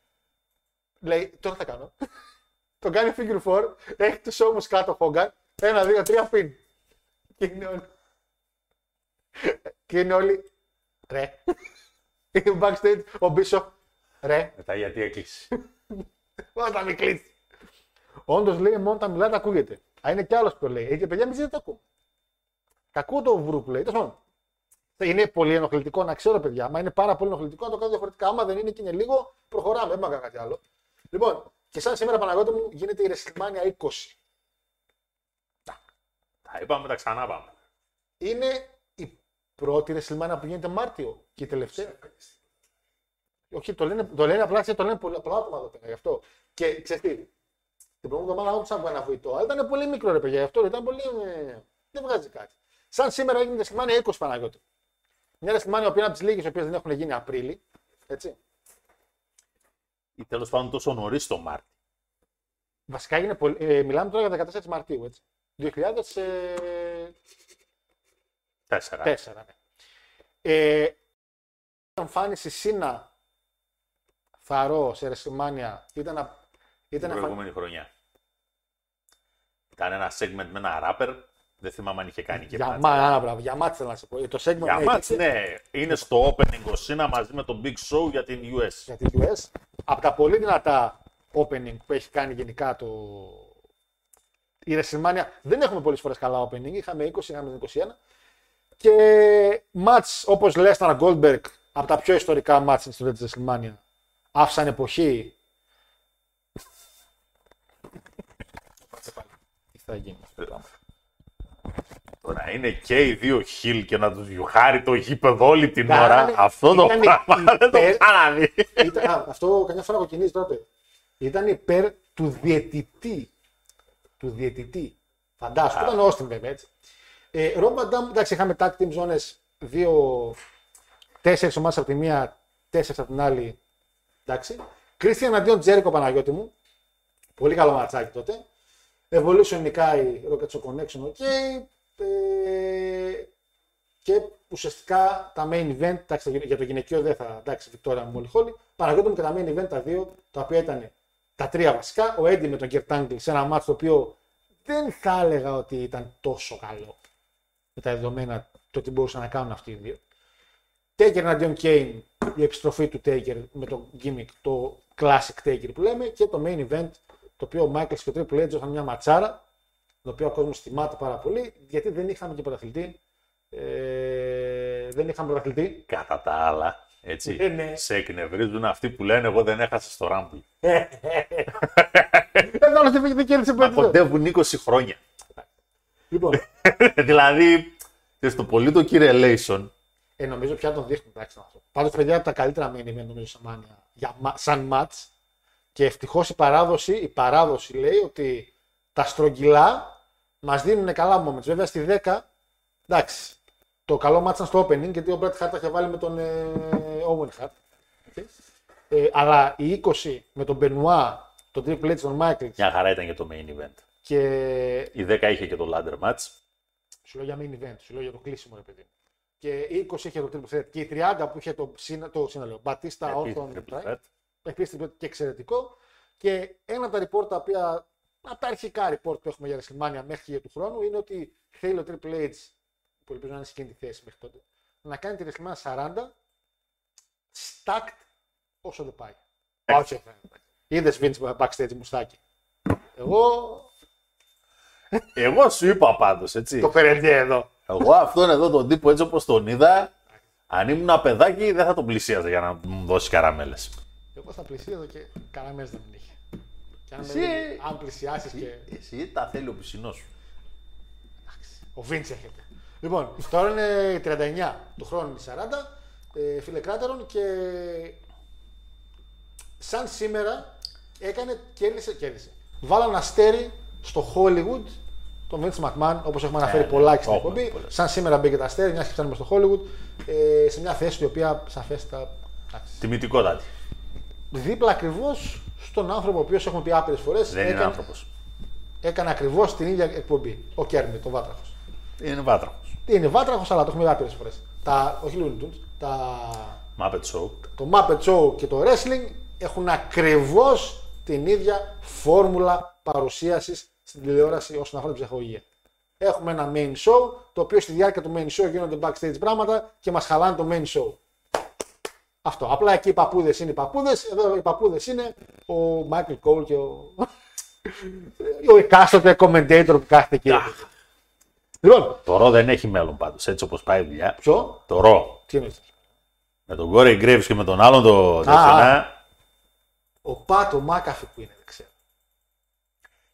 S4: Λέει τώρα θα κάνω. τον κάνει figure 4, έχει τους ώμους κάτω ο Hogan, ένα, δύο, τρία pin. Και είναι όλοι. και είναι όλοι. Ρε. Είναι backstage ο Bishop. Ρε.
S5: Μετά γιατί έκλεισε.
S4: Όταν με κλείσει. Όντως λέει μόνο όταν μιλάτε ακούγεται. Α, είναι κι άλλος που το λέει. Έτσι, παιδιά, μην ζείτε το ακούω. Κακό το βρου που λέει. Τέλος πάντων. Είναι πολύ ενοχλητικό να ξέρω, παιδιά. Μα είναι πάρα πολύ ενοχλητικό να το κάνω διαφορετικά. Άμα δεν είναι και είναι λίγο, προχωράμε. Δεν μάγα κάτι άλλο. Λοιπόν, και σαν σήμερα Παναγιώτη μου γίνεται η WrestleMania 20.
S5: Τα είπαμε, τα ξανά πάμε.
S4: Είναι η πρώτη WrestleMania που γίνεται Μάρτιο και η τελευταία. Όχι, το λένε, το λένε απλά γιατί το λένε πολλά, πολλά άτομα εδώ πέρα γι' αυτό. Και ξέρεις τι, την προηγούμενη εβδομάδα άκουσα από ένα βοητό, αλλά ήταν πολύ μικρό ρε παιδιά, γι' αυτό ήταν πολύ. ε, δεν βγάζει κάτι. Σαν σήμερα έγινε η WrestleMania 20 Παναγιώτη. Μια WrestleMania που είναι από τις λίγες οι οποίες δεν έχουν γίνει Απρίλη. Έτσι.
S5: Ή τέλος πάντων τόσο νωρίς το Μάρτι.
S4: Βασικά έγινε πολύ, ε, μιλάμε τώρα για 14 Μαρτίου, έτσι. 2004.
S5: Τέσσερα.
S4: ναι. Ε, εμφάνιση Σίνα Θαρό σε WrestleMania ήταν, α-
S5: Την
S4: ήταν εμφα-
S5: προηγούμενη χρονιά. Ήταν ένα segment με ένα rapper. Δεν θυμάμαι αν είχε κάνει και
S4: για,
S5: μάτς.
S4: μα, άρα, μπράβο, για μάτς θέλω να σε πω. Το segment
S5: Για
S4: ναι,
S5: μάτς,
S4: είχε-
S5: ναι. Είναι στο opening ο Σίνα μαζί με τον Big Show για την US.
S4: για την US. Από τα πολύ δυνατά opening που έχει κάνει γενικά το... η WrestleMania. Δεν έχουμε πολλές φορές καλά opening. Είχαμε 20, είχαμε 21. Και μάτς όπως Lesnar Goldberg από τα πιο ιστορικά μάτς στην ιστορία της WrestleMania. Άφησαν εποχή. Θα γίνει αυτό το πράγμα.
S5: Τώρα είναι και οι δύο χιλ και να τους γιουχάρει το γήπεδο όλη την
S4: Κάνανε-
S5: ώρα. Αυτό το
S4: ήταν
S5: πράγμα δεν το
S4: υπέρ-
S5: ξαναδεί.
S4: Ήταν, α, αυτό καμιά φορά κοκκινίζει τότε. Ήταν υπέρ του διαιτητή. Του διαιτητή. Φαντάσου. Ήταν ο Όστιν βέβαια έτσι. Ε, Ρόμπα Ντάμ, εντάξει, είχαμε tag team ζώνες δύο, τέσσερις ομάδες από τη μία, τέσσερις από την άλλη. Εντάξει. Κρίστιαν αντίον Τζέρικο Παναγιώτη μου. Πολύ καλό ματσάκι τότε. Evolution νικάει Rocket Show Connection, ok. Ε, και ουσιαστικά τα main event, εντάξει, για το γυναικείο δεν θα, εντάξει, Βικτόρια μου, Χόλι, παραγγέλνουμε και τα main event τα δύο, τα οποία ήταν τα τρία βασικά. Ο Έντι με τον Kurt Angle σε ένα μάτσο το οποίο δεν θα έλεγα ότι ήταν τόσο καλό με τα δεδομένα το τι μπορούσαν να κάνουν αυτοί οι δύο. Taker εναντίον Kane, η επιστροφή του Taker με το gimmick, το classic Taker που λέμε και το main event το οποίο ο Michaels και ο Triple H είχαν μια ματσάρα, το οποίο ο κόσμος θυμάται πάρα πολύ, γιατί δεν είχαμε και πρωταθλητή. Ε, δεν είχαμε πρωταθλητή.
S5: Κατά τα άλλα, έτσι,
S4: Ε, ναι.
S5: σε εκνευρίζουν αυτοί που λένε εγώ δεν έχασα στο Rumble.
S4: Δεν άλλο δεν δεν κέρδισε
S5: Μα
S4: πρωταθλητή.
S5: κοντεύουν 20 χρόνια.
S4: Λοιπόν,
S5: δηλαδή, και στο πολύ το κύριε Λέισον,
S4: ε, νομίζω πια τον δείχνουν. Εντάξει, να αυτό. Πάντως, παιδιά, από τα καλύτερα main event νομίζω σε Mania για, μα- σαν match. Και ευτυχώς η παράδοση, η παράδοση λέει ότι τα στρογγυλά μας δίνουν καλά moments. Βέβαια στη 10, εντάξει, το καλό match ήταν στο opening γιατί ο Bret Hart τα είχε βάλει με τον ε, Owen Hart. Okay. Ε, αλλά η 20 με τον Benoit, τον Triple H, τον Michael
S5: μια χαρά ήταν για το main event.
S4: και
S5: Η 10 είχε και το ladder match.
S4: Σου λέω για main event, σου λέω για το κλείσιμο, ρε παιδί. Και η 20 είχε το triple threat. Και η 30 που είχε το, σύνα, το σύνολο. Μπατίστα,
S5: Επίσης,
S4: Όρθον,
S5: triple threat.
S4: Επίση και εξαιρετικό. Και ένα από τα report τα οποία, από τα αρχικά report που έχουμε για WrestleMania μέχρι και για του χρόνου, είναι ότι θέλει ο Triple H, που ελπίζω να είναι σε εκείνη τη θέση μέχρι τότε, να κάνει τη WrestleMania 40 stacked όσο δεν πάει. Όχι, είδες Vince backstage μουστάκι. Εγώ
S5: Εγώ σου είπα πάντως, έτσι.
S4: το περεντιέ εδώ.
S5: Εγώ αυτόν εδώ τον τύπο έτσι όπως τον είδα, αν ήμουν ένα παιδάκι δεν θα τον πλησίαζα για να μου δώσει καραμέλες.
S4: Εγώ θα πλησίαζα και καραμές δεν είχε. Και αν,
S5: Εσύ-
S4: με- αν πλησιάσεις και.
S5: Εσύ τα θέλει ο πισινός σου.
S4: Ο Βίντς έχετε. Λοιπόν, τώρα είναι η 39 του χρόνου είναι η 40. Ε, φίλε Κράτερον και σαν σήμερα έκανε, κέρδισε, κέρδισε. Βάλανε αστέρι στο Hollywood τον Vince McMahon, όπως έχουμε αναφέρει
S5: ναι,
S4: πολλά και στην
S5: έχουμε
S4: εκπομπή.
S5: πολλές.
S4: Σαν σήμερα μπήκε τα αστέρι, μιας και φτάνουμε στο Hollywood, ε, σε μια θέση η οποία σαφέστα. εντάξει,
S5: Τιμητικότατη.
S4: Δίπλα ακριβώς στον άνθρωπο ο οποίος έχουμε πει άπειρες φορές
S5: Δεν είναι άνθρωπος.
S4: έκανε ακριβώς την ίδια εκπομπή. Ο Κέρμι, ο Βάτραχος.
S5: Είναι βάτραχος.
S4: Είναι βάτραχος, αλλά το έχουμε πει άπειρες φορές. Τα, όχι Looney Tunes, τα,
S5: Muppet Show.
S4: το Muppet Show και το Wrestling έχουν ακριβώς την ίδια φόρμουλα παρουσίασης στην τηλεόραση όσον αφορά την ψυχολογία. Έχουμε ένα main show, το οποίο στη διάρκεια του main show γίνονται backstage πράγματα και μας χαλάνε το main show. Αυτό. Απλά εκεί οι παππούδες είναι οι παππούδες, εδώ οι παππούδες είναι ο Michael Cole και ο. ο εκάστοτε commentator που κάθεται εκεί. Λοιπόν,
S5: Το ρο δεν έχει μέλλον πάντως. Έτσι όπως πάει η δουλειά.
S4: ποιο,
S5: Το ρο.
S4: τι είναι
S5: Με τον Κόρεϊ Γκρέβι και με τον άλλον το τέτοιο.
S4: Ο Πάτο Μάκαφη που είναι, δεν ξέρω.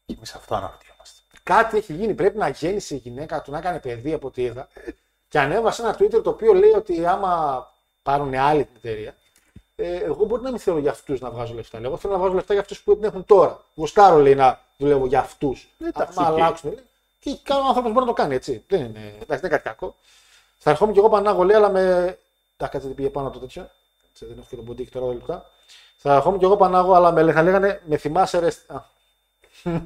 S5: Και εμείς αυτό αναρωτιόμαστε.
S4: Κάτι έχει γίνει. Πρέπει να γέννησε η γυναίκα του, να έκανε παιδί από ό,τι είδα. Και ανέβασε ένα Twitter το οποίο λέει ότι άμα πάρουν άλλη την εταιρεία, ε, εγώ μπορεί να μην θέλω για αυτούς να βγάζω λεφτά. Λέω, Εγώ θέλω να βγάζω λεφτά για αυτούς που την έχουν τώρα. Γουστάρω λέει να δουλεύω για αυτούς.
S5: Εντάξει,
S4: Αν
S5: οκ.
S4: αλλάξουν. λέει. Και κάποιο άνθρωπος μπορεί να το κάνει έτσι. Δεν είναι, εντάξει, δεν είναι κάτι κακό. Θα ερχόμουν κι εγώ Πανάγο λέει, αλλά με. Τα κάτσε πήγε πάνω από το τέτοιο. Έτσι, δεν έχω και τον ποντίκι τώρα λεπτά. Θα ερχόμουν κι εγώ Πανάγο, αλλά με, θα λέγανε με θυμάσαι ρε. Α,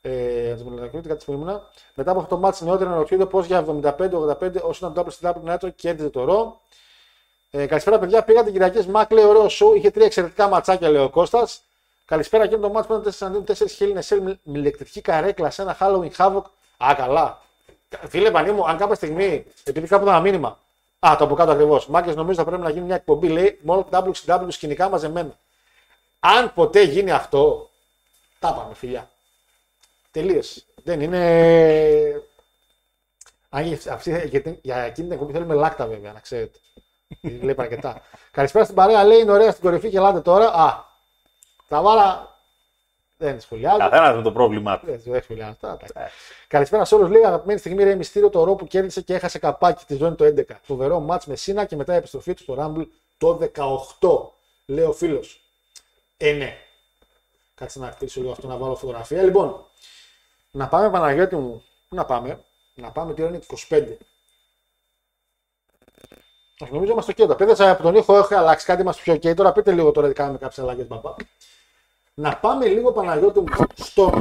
S4: ε, να μου λένε κάτι που ήμουνα. Μετά από αυτό το μάτι νεότερα αναρωτιούνται πώς για 75-85 όσο ήταν το WCW Nitro κέρδιζε το Ρο. Ε, καλησπέρα, παιδιά. Πήγατε Κυριακέ Μακ, λέει ωραίο show. Είχε τρία εξαιρετικά ματσάκια, λέει ο Κώστας. Καλησπέρα και το μάτι που ήταν 4 αντίον 4 χίλιε SL με με ηλεκτρική καρέκλα σε ένα Halloween Havoc. Α, καλά. Φίλε Πανί μου, αν κάποια στιγμή, επειδή κάπου ήταν ένα μήνυμα. Α, το από κάτω ακριβώς. Μάκες, νομίζω θα πρέπει να γίνει μια εκπομπή, λέει, μόνο WCW σκηνικά μαζεμένα. Αν ποτέ γίνει αυτό, τα πάμε, φιλιά. Τελείωσε. Δεν είναι. Αν για, αυτή, για, την- για εκείνη την εκπομπή θέλουμε λάκτα βέβαια, να ξέρετε. Λέει αρκετά. Καλησπέρα στην παρέα, λέει είναι ωραία στην κορυφή και ελάτε τώρα. Α, θα βάλα. Δεν σχολιάζω.
S5: Καθένας με το πρόβλημά του.
S4: Δεν δεν σχολιάζω αυτά. εντάξει. Καλησπέρα σε όλους. Λέει αγαπημένη στιγμή Ρέι Μυστήριο το ρο που κέρδισε και έχασε καπάκι τη ζώνη το 11. Φοβερό μάτς με Σίνα και μετά η επιστροφή του στο Rumble το 18. Λέει ο φίλος. Ε, ναι. Κάτσε να χτίσω λίγο αυτό να βάλω φωτογραφία. Λοιπόν, να πάμε Παναγιώτη μου. Πού να πάμε; Να πάμε τι ώρα είναι 25. Όχι, νομίζω είμαστε ok. Τα παιδιά από τον ήχο έχω αλλάξει κάτι, είμαστε πιο ok. Τώρα πείτε λίγο τώρα τι κάνουμε κάποιες αλλαγές, μπαμπά. Να πάμε λίγο Παναγιώτη μου στο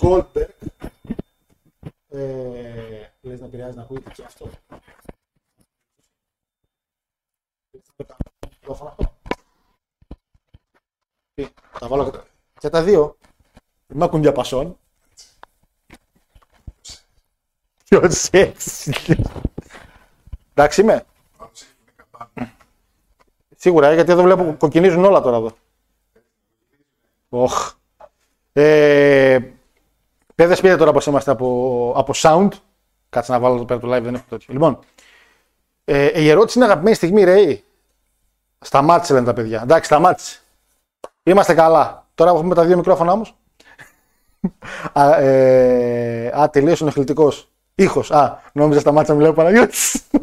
S4: Goldberg. Ε, λες να πειράζει να ακούγεται και αυτό. Μικρόφωνο αυτό. Τι, Τα βάλω και τα, και τα δύο. Μ' ακούν διαπασών. Ποιος έτσι. Εντάξει είμαι. Σίγουρα, ε, γιατί εδώ βλέπω κοκκινίζουν όλα τώρα εδώ. Οχ. Ε, Παιδες πείτε τώρα πως είμαστε από, από sound. Κάτσε να βάλω εδώ πέρα το live, δεν έχω τέτοιο. Λοιπόν, ε, η ερώτηση είναι αγαπημένη στιγμή, ρε. Σταμάτησε λένε τα παιδιά. Εντάξει, σταμάτησε. Είμαστε καλά. Τώρα που έχουμε τα δύο μικρόφωνα όμως. α, ε, α, τελείωσε ο ενοχλητικός. Ήχος. Α, νόμιζα σταμάτησε να μιλάω Παναγιώτης.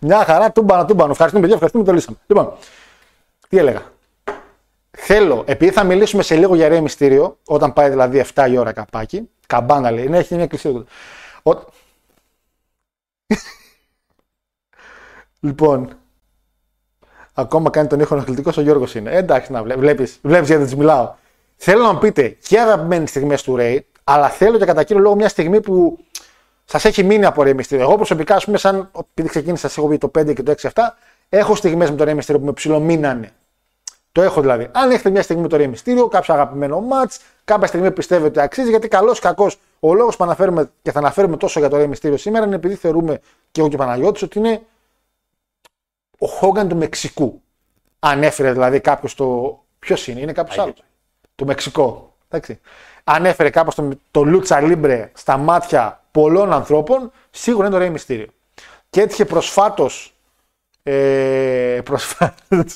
S4: Μια χαρά, τούμπανα, τούμπανα. Ευχαριστούμε, παιδιά, ευχαριστούμε, το λύσαμε. Λοιπόν, τι έλεγα. Θέλω, επειδή θα μιλήσουμε σε λίγο για Ρέι Μυστήριο, όταν πάει δηλαδή 7 η ώρα καπάκι, καμπάνα λέει, ναι, έχει μια εκκλησία. Ο... λοιπόν, ακόμα κάνει τον ήχο ενοχλητικός ο Γιώργος είναι. Ε, εντάξει, να βλέπεις, βλέπεις, βλέπεις γιατί της μιλάω. Θέλω να μου πείτε και αγαπημένες στιγμές του Ρέι, αλλά θέλω και κατά κύριο λόγο μια στιγμή που σας έχει μείνει από Ρέι Μυστήριο. Εγώ προσωπικά, ας πούμε, σαν επειδή ξεκίνησα, σας έχω πει το 5 και το 6-7, έχω στιγμές με το Ρέι Μυστήριο που με ψιλομείνανε. Το έχω δηλαδή. Αν έχετε μια στιγμή με το Ρέι Μυστήριο, κάποιο αγαπημένο ματ, κάποια στιγμή πιστεύετε ότι αξίζει, γιατί καλός ή κακός ο λόγος που αναφέρουμε και θα αναφέρουμε τόσο για το Ρέι Μυστήριο σήμερα είναι επειδή θεωρούμε και εγώ και ο Παναγιώτης ότι είναι ο Χόγκαν του Μεξικού. Ανέφερε δηλαδή κάποιος το. Ποιος είναι, είναι κάποιος άλλος. Το Μεξικό. Εντάξει. Ανέφερε κάποιο το, το Λούτσα Λίμπρε στα μάτια πολλών ανθρώπων, σίγουρα είναι το Ρέι Μυστήριο. Και έτυχε προσφάτως ε, προσφάτως,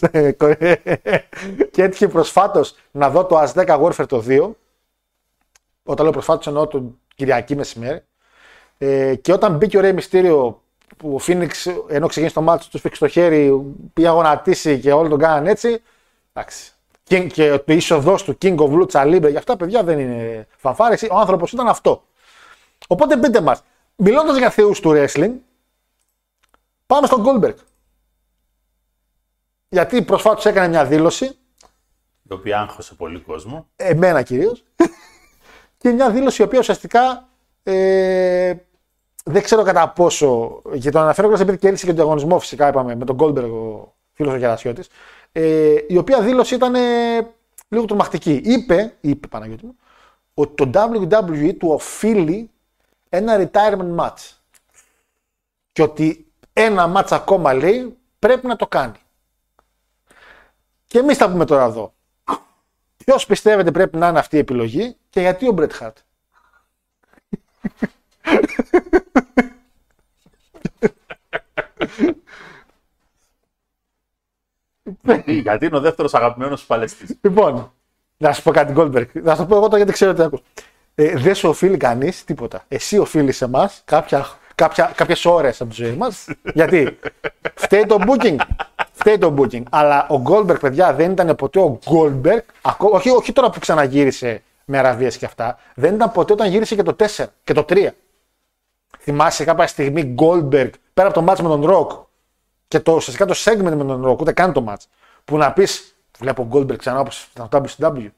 S4: και έτυχε προσφάτως να δω το As 10 Warfare το 2 όταν λέω προσφάτως εννοώ το Κυριακή μεσημέρι. Ε, και όταν μπήκε ο Ρέι Μυστήριο που ο Φίνιξ ενώ ξεκίνησε το μάτι τους σφίξει στο χέρι πήγε αγωνατίσει και όλοι τον κάναν έτσι εντάξει και, και το είσοδο του King of Lucha Libre για αυτά παιδιά δεν είναι φανφάρες ο άνθρωπος ήταν αυτό οπότε πείτε μας μιλώντας για θεούς του wrestling πάμε στον Goldberg γιατί προσφάτως έκανε μια δήλωση.
S5: Η οποία άγχωσε πολύ κόσμο.
S4: Εμένα κυρίως. και μια δήλωση η οποία ουσιαστικά ε, δεν ξέρω κατά πόσο. Και το αναφέρω κιόλα επειδή κέρδισε και τον διαγωνισμός φυσικά, είπαμε, με τον Goldberg, ο φίλος ο Γερασιώτης. Ε, η οποία δήλωση ήταν ε, λίγο τρομακτική. Είπε, είπε Παναγιώτη μου, ότι το WWE του οφείλει ένα retirement match. Και ότι ένα match ακόμα λέει πρέπει να το κάνει. Και εμείς θα πούμε τώρα εδώ. Ποιος πιστεύετε πρέπει να είναι αυτή η επιλογή και γιατί ο Μπρετ Χάρτ.
S5: Γιατί είναι ο δεύτερος αγαπημένος Παλαιστή.
S4: Λοιπόν, να σου πω κάτι, Γκόλμπεργκ. Να σου το πω εγώ τώρα γιατί ξέρω τι ακούς. Ε, δεν σου οφείλει κανείς τίποτα. Εσύ οφείλεις σε εμάς κάποια, κάποια, κάποιες ώρες από τη ζωή μας. γιατί; Φταίει το booking. Φταίει το booking. Αλλά ο Goldberg, παιδιά, δεν ήταν ποτέ ο Goldberg. Όχι, όχι τώρα που ξαναγύρισε με αραβίες και αυτά. Δεν ήταν ποτέ όταν γύρισε και το 4 και το 3. Θυμάσαι κάποια στιγμή Goldberg πέρα από το match με τον Rock και το, ουσιαστικά το segment με τον Rock, ούτε καν το match. Που να πεις, βλέπω Goldberg ξανά όπως ήταν το WCW.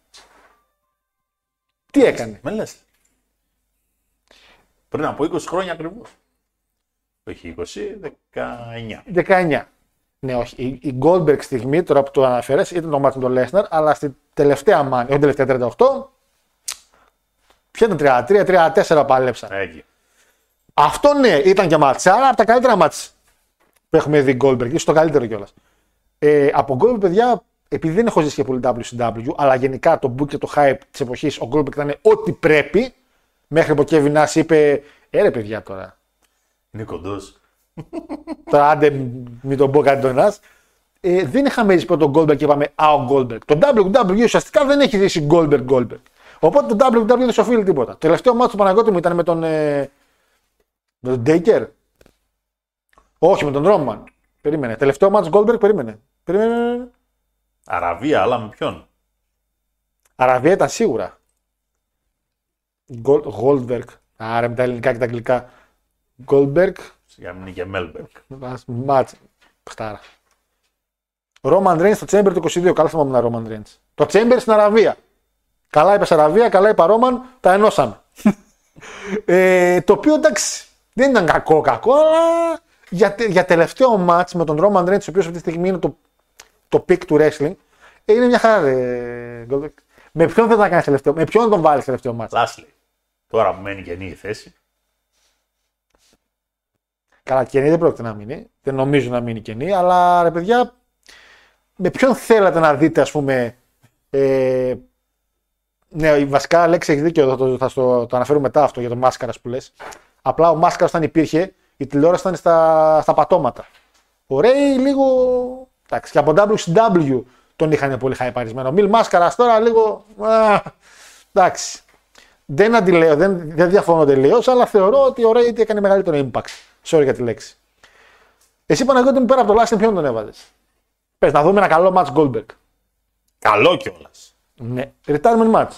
S4: Τι έκανε;
S5: Με λες. Πριν από 20 χρόνια ακριβώς. Όχι 20, 19.
S4: 19. Ναι, όχι. Η, η Goldberg στιγμή, τώρα που το αναφέρες, ήταν το μάτι με τον Lesnar, αλλά στην τελευταία μάνη, όχι τελευταία 38, ποια ήταν 33, 34 παλέψαν.
S5: Εκεί.
S4: Αυτό ναι, ήταν και ματσάρα από τα καλύτερα μάτς που έχουμε δει Goldberg, ίσως το καλύτερο κιόλας. Ε, από Goldberg, παιδιά, επειδή δεν έχω ζήσει και πολύ WCW, αλλά γενικά το book και το hype της εποχής, ο Goldberg ήταν ό,τι πρέπει. Μέχρι που ο Kevin Nash είπε, ε ρε παιδιά τώρα.
S5: Είναι κοντός.
S4: Τώρα άντε μην τον πω κάτι τον Nash. ε, δεν είχαμε ζήσει πρώτο Goldberg και είπαμε Α, ο Goldberg. Το WWE ουσιαστικά δεν έχει ζήσει Goldberg Goldberg. Οπότε το WWE δεν σου οφείλει τίποτα. Το τελευταίο μάτι του Παναγιώτη μου ήταν με τον. Ε, με τον Ντέικερ. Όχι, με τον Ρόμαν. Περίμενε. Τελευταίο μάτι Goldberg, περίμενε. περίμενε.
S5: Αραβία, αλλά με ποιον;
S4: Αραβία ήταν σίγουρα. Gold- Goldberg. Άρα με τα ελληνικά και τα αγγλικά. Goldberg.
S5: Για να μην είναι και Μέλμπεργκ.
S4: Μάτς. Πστάρα. Roman Reigns στο Chamber του 22. Καλά θυμάμαι ένα Roman Reigns. Το Chamber στην Αραβία. Καλά είπες Αραβία, καλά είπε Roman. Τα ενώσαμε. ε, το οποίο εντάξει δεν ήταν κακό κακό, αλλά για, τε- για τελευταίο match με τον Roman Reigns, ο οποίος αυτή τη στιγμή είναι το, το peak του wrestling, ε, είναι μια χαρά. ρε, Goldberg. με ποιον θα τα κάνεις τελευταίο, με ποιον τον βάλεις τελευταίο match;
S5: Λάσλι. Τώρα που μένει καινή η θέση.
S4: Καλά, καινή δεν πρόκειται να μείνει. Δεν νομίζω να μείνει καινή, αλλά ρε παιδιά, με ποιον θέλατε να δείτε, ας πούμε. Ε, ναι, βασικά λέξη έχει δίκιο, θα το, θα στο, το αναφέρω μετά αυτό για το Μάσκαρας που λες. Απλά ο Μάσκαρας όταν υπήρχε, η τηλεόραση ήταν στα, στα πατώματα. Ο Ρέι λίγο. Εντάξει, και από WCW τον είχαν πολύ χαϊπαρισμένο. Μιλ Μάσκαρας τώρα λίγο. Α, εντάξει. Δεν αντιλέω, δεν, δεν διαφωνώ τελείως, αλλά θεωρώ ότι ο Ρέι έκανε μεγαλύτερο impact. Sorry για τη λέξη. Εσύ Παναγιώτη μου πέρα από το Λάστιν ποιον τον έβαζε. Πες να δούμε ένα καλό match Goldberg.
S5: Καλό κιόλας.
S4: Ναι. Retirement match.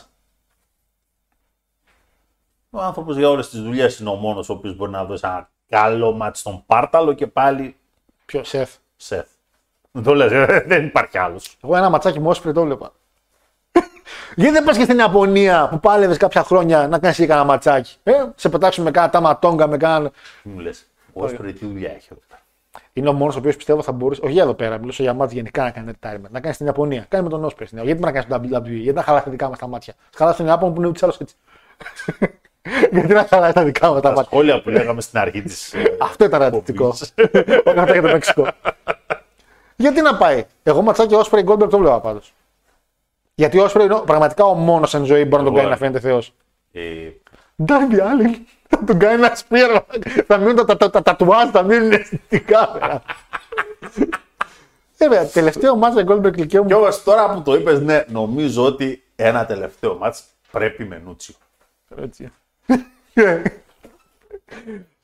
S5: Ο άνθρωπος για όλες τις δουλειές είναι ο μόνος ο οποίος μπορεί να δώσει ένα καλό μάτι στον Πάρταλο και πάλι
S4: Ποιος, Σεφ;
S5: σεφ. Δεν το λες, ε, δεν υπάρχει άλλος.
S4: Εγώ ένα ματσάκι μου Όσπρι το βλέπα. Γιατί δεν πας και στην Ιαπωνία που πάλευες κάποια χρόνια να κάνεις και κανένα ματσάκι; Ε; Σε πετάξουν με κάνα ταματόγκα, με κάνα.
S5: Τι μου λες, ο Όσπρι τι δουλειά έχει εδώ πέρα.
S4: Είναι ο μόνος ο οποίος πιστεύω θα μπορούσε. Όχι για εδώ πέρα, μιλήσω για μάτς γενικά να κάνει retirement. Να κάνει στην Ιαπωνία. Κάνει με τον Όσπρι. στην Ιαπωνία. Γιατί να κάνεις το WWE, γιατί να χαλάσει τα δικά μας τα μάτια. Χαλάσει τον Ιάπωνο που είναι ούτως ή άλλως έτσι. Γιατί να χαλάσει τα δικά μα τα
S5: Τα
S4: μάτια.
S5: σχόλια που λέγαμε στην αρχή της.
S4: Αυτό ήταν ρατσιστικό. Όχι αυτά για το Μεξικό. Γιατί να πάει; Εγώ ματσάκι Όσπρι Goldberg το βλέπα πάντως. Γιατί ο Όσπρι είναι ο- πραγματικά ο μόνος εν ζωή που μπορεί να τον
S5: Εγώ,
S4: κάνει
S5: ε.
S4: να φαίνεται Θεός.
S5: Ε,
S4: Ντάρμπι Άλλην θα τον κάνει ένα σπίρο. Θα μείνουν τα, τα, τα, τα τατουάζ, θα μείνουν στην κάμερα. Βέβαια, τελευταίο μάτσα Goldberg κλικέου
S5: Κι
S4: μου.
S5: όμω τώρα που το είπες, ναι, νομίζω ότι ένα τελευταίο μάτς πρέπει με Νούτσιο.
S4: Έτσι.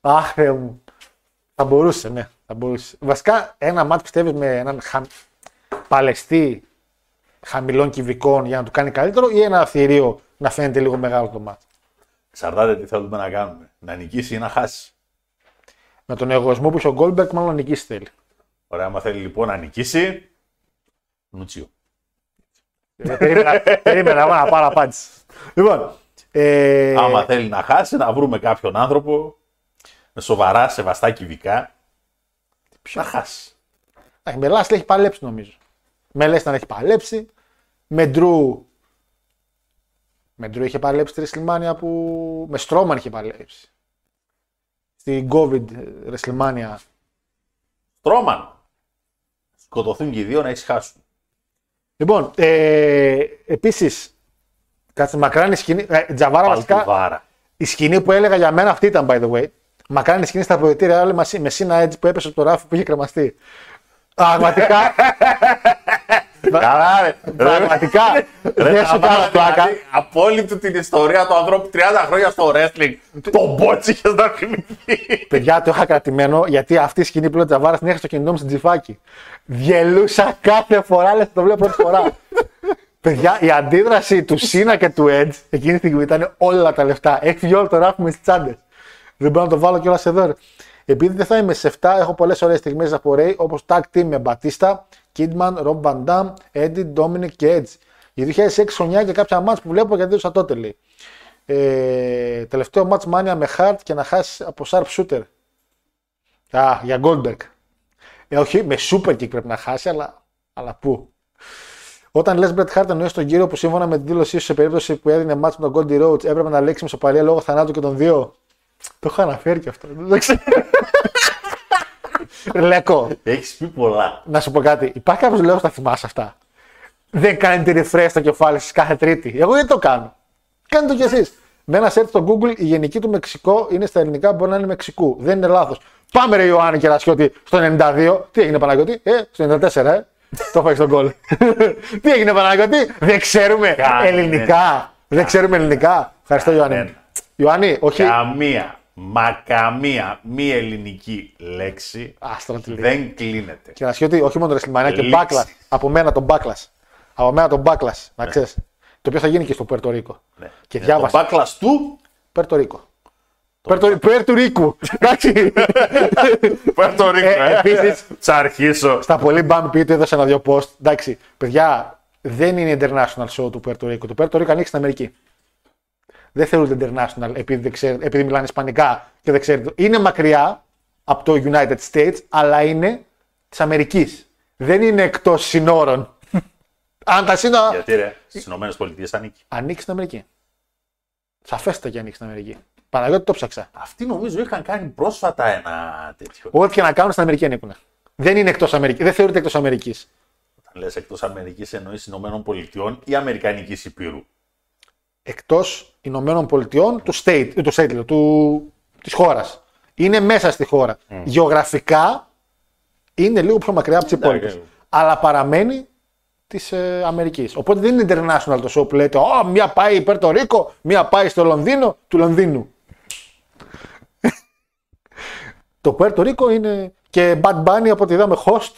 S4: Αχ, Θεέ μου. Θα μπορούσε, ναι. Θα μπορούσε. Βασικά, ένα μάτς πιστεύεις με έναν χα... παλαιστή χαμηλών κυβικών για να του κάνει καλύτερο ή ένα θηρίο να φαίνεται λίγο μεγάλο το μάτς;
S5: Εξαρτάται τι θέλουμε να κάνουμε. Να νικήσει ή να χάσει.
S4: Με τον εγωισμό που είχε ο Goldberg, μάλλον να νικήσει θέλει.
S5: Ωραία, άμα θέλει λοιπόν να νικήσει. Νούτσιο.
S4: Ε, περίμενα, περίμενα εγώ να πάρω απάντηση. Λοιπόν, ε,
S5: Άμα θέλει να χάσει, να βρούμε κάποιον άνθρωπο με σοβαρά σεβαστά κυβικά. Να χάσει.
S4: εντάξει, με Λάσλι έχει παλέψει νομίζω. Με Λέσταν έχει παλέψει. Με Ντρου. Με Ντρου είχε παλέψει τη WrestleMania που. Με Στρόμαν είχε παλέψει. Στην COVID WrestleMania.
S5: Στρώμαν. Σκοτωθούν και οι δύο να ησυχάσουν.
S4: Λοιπόν, ε, επίσης. Κάτσε μακράν η σκηνή. Ε, Τζαβάρα βασικά.
S5: Παλτουβάρα.
S4: Η σκηνή που έλεγα για μένα αυτή ήταν, by the way. Μακάρι η σκηνή στα αποδητήρια άλλη μαζί με Σίνα έτσι που έπεσε από το ράφι που είχε κρεμαστεί. Πραγματικά.
S5: Καλά, ρε.
S4: Πραγματικά.
S5: Ρε,
S4: Δεν
S5: θα
S4: σου
S5: βάλω
S4: κάνω πλάκα.
S5: δηλαδή Απόλυτη την ιστορία του ανθρώπου 30 χρόνια στο wrestling. Τον μπότσι είχε να θυμηθεί.
S4: Παιδιά, το είχα κρατημένο γιατί αυτή η σκηνή που λέει ο Τζαβάρας την είχα στο κινητό μου στην τζιφάκι. Διελούσα κάθε φορά, λες το βλέπω πρώτη φορά. Παιδιά, η αντίδραση του Σίνα και του Edge εκείνη τη στιγμή ήταν όλα τα λεφτά. Έχει βγει όλο το ράφι με τις τσάντες. Δεν μπορώ να το βάλω κιόλας εδώ. ρε. Επειδή δεν θα είμαι σε 7, έχω πολλές ωραίες στιγμές από Ray όπως tag team με Μπατίστα, Kidman, Rob Van Dam, Eddie, Dominic και Edge. Η 2006 χρονιά και κάποια μάτς που βλέπω γιατί έδωσα τότε λέει. Ε, τελευταίο μάτς μάνια με Hart και να χάσεις από Sharp Shooter. Α, για Goldberg. Ε, όχι, με Super Kick πρέπει να χάσει, αλλά, αλλά πού. Όταν λες Bret Hart εννοείς τον κύριο που σύμφωνα με τη δήλωσή σου σε περίπτωση που έδινε μάτς με τον Goldie Rhodes έπρεπε να λέξει μισοπαλία λόγω θανάτου και των δύο; Το έχω αναφέρει και αυτό. Δεν το ξέρω. Λέκο,
S5: Έχεις πει πολλά.
S4: να σου πω κάτι. Υπάρχει κάποιος λόγο να θυμάσαι αυτά; Δεν κάνετε refresh στο κεφάλι σα κάθε Τρίτη. Εγώ δεν το κάνω; Κάντε το κι εσείς. Με ένα search στο Google η γενική του Μεξικό είναι στα ελληνικά, μπορεί να είναι Μεξικού. Δεν είναι λάθος. Πάμε ρε Ιωάννη Κερασιώτη στο 92. Τι έγινε Παναγιώτη, ε, στο 94, ε. Το έφαγες στον κόλ. Τι έγινε, Παναγιώτη, δεν ξέρουμε
S5: Κάνε.
S4: ελληνικά. Δεν ξέρουμε ελληνικά. Ευχαριστώ, Ιωάννη.
S5: Κανένα.
S4: Ιωάννη, όχι.
S5: Καμία, μα καμία μη ελληνική λέξη
S4: Άστο να τη λέει.
S5: δεν κλείνεται.
S4: Και να σου ότι όχι μόνο WrestleMania και
S5: Λήξη.
S4: backlash. Από μένα τον backlash. Από μένα τον backlash. Να ξέρεις. Το οποίο θα γίνει και στο Πουερτορίκο.
S5: Ναι.
S4: Και
S5: Το
S4: διάβασα.
S5: backlash του;
S4: Πουερτορίκο. Πουερτορίκου. Εντάξει.
S5: Πουερτορίκο,
S4: Ε,
S5: ε.
S4: επίσης-
S5: Θα αρχίσω.
S4: Στα πολύ μπαμ πει έδωσα ένα-δυο post. Εντάξει, παιδιά, δεν είναι international show του Πουερτορίκου. Το Πουερτορίκο ανοίξει στην Αμερική. Δεν θεωρούνται international επειδή, δεν ξέρετε, επειδή μιλάνε Ισπανικά και δεν ξέρετε. Είναι μακριά από το United States, αλλά είναι της Αμερικής. Δεν είναι εκτός συνόρων. Αν τα σύνορα.
S5: Γιατί ρε, στις Ηνωμένες Πολιτείες ανήκει.
S4: Ανοίξει στην Αμερική. Σαφέστατα και ανοίξει στην Αμερική. Παναγιώτη το ψάξα.
S5: Αυτοί νομίζω είχαν κάνει πρόσφατα ένα τέτοιο.
S4: Ό,τι και να κάνουν στην Αμερική ανήκουν. Δεν είναι εκτός Αμερική. Δεν θεωρείται εκτός Αμερικής.
S5: Όταν λες εκτός Αμερικής εννοείς Ηνωμένων Πολιτειών ή Αμερικανικής Υπήρου;
S4: εκτός Ηνωμένων Πολιτειών του state, του state λέω, του, της χώρας. Είναι μέσα στη χώρα. Γεωγραφικά είναι λίγο πιο μακριά από τις
S5: Εντάξει.
S4: υπόλοιπες. Αλλά παραμένει της ε, Αμερικής. Οπότε δεν είναι international το show που λέτε «Ω, μία πάει υπέρ το Ρίκο, μία πάει στο Λονδίνο, του Λονδίνου». Το Πουέρτο Ρίκο είναι και Bad Bunny από ό,τι είδαμε host.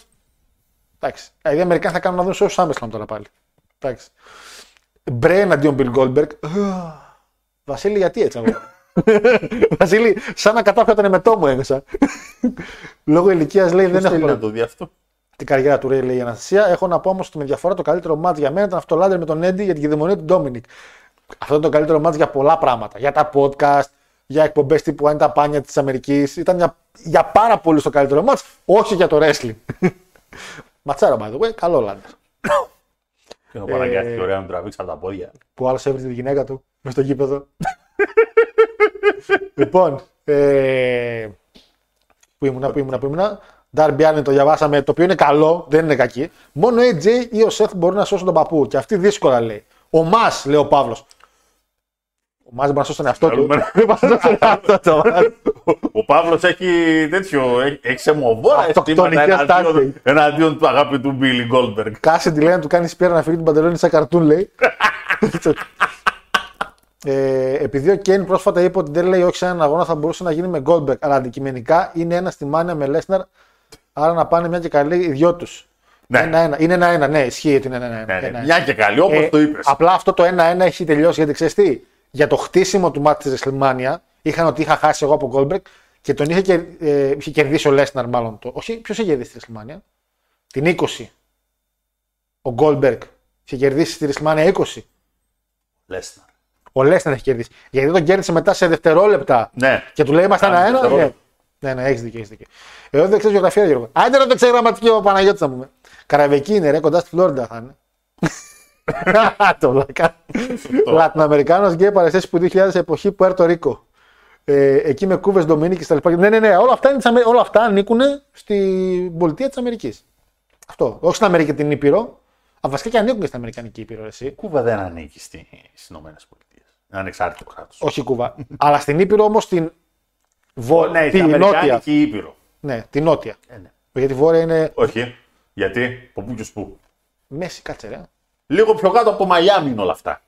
S4: Εντάξει. Δηλαδή οι Αμερικάνοι θα κάνουν να δουν show SummerSlam τώρα πάλι. Εντάξει. Μπρέ εναντίον Bill Goldberg. Βασίλη, γιατί έτσι αγόρι. Βασίλη, σαν να κατάφερα τον εμετό μου έμεσα. Λόγω ηλικίας λέει δεν
S5: Δεν
S4: έχω
S5: να το δει αυτό;
S4: την καριέρα του Ρέι, λέει η Αναστασία. Έχω να πω όμως ότι με διαφορά το καλύτερο μάτζ για μένα ήταν αυτό το Λάντερ με τον Έντι για την κυδαιμονία του Ντόμινικ. Αυτό ήταν το καλύτερο μάτζ για πολλά πράγματα. Για τα podcast, για εκπομπές τύπου Αν είναι τα πάνια της Αμερικής. Ήταν για, για πάρα πολύ το καλύτερο μάτζ, όχι για το wrestling. Ματσάρα, by the way, καλό Λάντερ.
S5: Και ο Παναγκάθη ωραία να του τραβήξει από τα πόδια.
S4: που άλλος έβριζε τη γυναίκα του μες στο γήπεδο. λοιπόν, ε, που ήμουνα, που ήμουνα, που ήμουνα. Darby Allin το διαβάσαμε, το οποίο είναι καλό, δεν είναι κακή. Μόνο ο AJ ή ο Seth μπορούν να σώσουν τον παππού. Και αυτή δύσκολα λέει. Ο Μα, λέει ο Παύλος. Μπορεί να σώσει τον εαυτό του. ο Μάς.
S5: Ο Παύλος έχει τέτοιο. Έχει, έχει σεμοβόρα
S4: Αυτοκτονικές
S5: αισθήματα εναντίον,
S4: τάσεις.
S5: εναντίον του αγάπη του Billy Goldberg.
S4: Κάσε τη λέει να του κάνει σπέρα να φύγει την παντελόνι σαν καρτούν, λέει. ε, επειδή ο Κέιν πρόσφατα είπε ότι δεν λέει όχι σε έναν αγώνα θα μπορούσε να γίνει με Goldberg, αλλά αντικειμενικά είναι ένα στη μάνια με Lesnar, άρα να πάνε μια και καλή οι δυο τους.
S5: Ναι.
S4: Ένα-ένα. Είναι ένα-ένα, ναι, ισχύει ότι είναι ένα-ένα.
S5: Ναι, ναι,
S4: Ένα-ένα.
S5: Μια και καλή, όπως
S4: Ε,
S5: το είπες.
S4: Απλά αυτό το 1-1 έχει τελειώσει γιατί ξέρεις τι; Για το χτίσιμο του μάτι της WrestleMania είχαν ότι είχα χάσει εγώ από Goldberg και τον είχε, κερ- ε, είχε κερδίσει ο Lesnar μάλλον. Το, όχι, ποιος είχε κερδίσει τη WrestleMania. Την 20. Ο Goldberg είχε κερδίσει τη WrestleMania 20.
S5: Λέσναρ.
S4: Ο Lesnar έχει κερδίσει. Γιατί τον κέρδισε μετά σε δευτερόλεπτα.
S5: Ναι.
S4: Και του λέει είμαστε
S5: Άρα,
S4: ένα-ένα. Ναι,
S5: δευτερόλεπτα.
S4: ναι, ναι έχεις δίκιο. Έχεις δίκιο. Εγώ δεν ξέρω γεωγραφία, Γιώργο. Άντε να το ξέρει γραμματική ο Παναγιώτης να πούμε. Καραϊβική είναι, ρε, κοντά στη Φλόριντα θα είναι. το βλάκα. Λατινοαμερικάνος γκέι παρεστήσει που 2000 εποχή Πουέρτο Ρίκο. Ε, εκεί με Κούβες Ντομίνικες και τα λοιπά. Ναι, ναι, ναι, όλα αυτά, είναι της Αμε- όλα αυτά ανήκουν στην πολιτεία της Αμερικής. Αυτό. Όχι στην Αμερική την Ήπειρο. Α, βασικά και ανήκουν και στην Αμερικανική Ήπειρο, εσύ.
S5: Κούβα δεν ανήκει στις Ηνωμένες Πολιτείες. Είναι ανεξάρτητο κράτος.
S4: Όχι Κούβα. Αλλά στην Ήπειρο όμως την. Βο...
S5: Ναι,
S4: τη
S5: την
S4: νότια.
S5: Αμερικάνικη Ήπειρο.
S4: Ναι, τη νότια.
S5: Ε, ναι.
S4: Γιατί η βόρεια είναι.
S5: Όχι. Γιατί, από πού και ως πού;
S4: Μέση, κάτσε ρε.
S5: Λίγο πιο κάτω από το Μαϊάμι είναι όλα αυτά.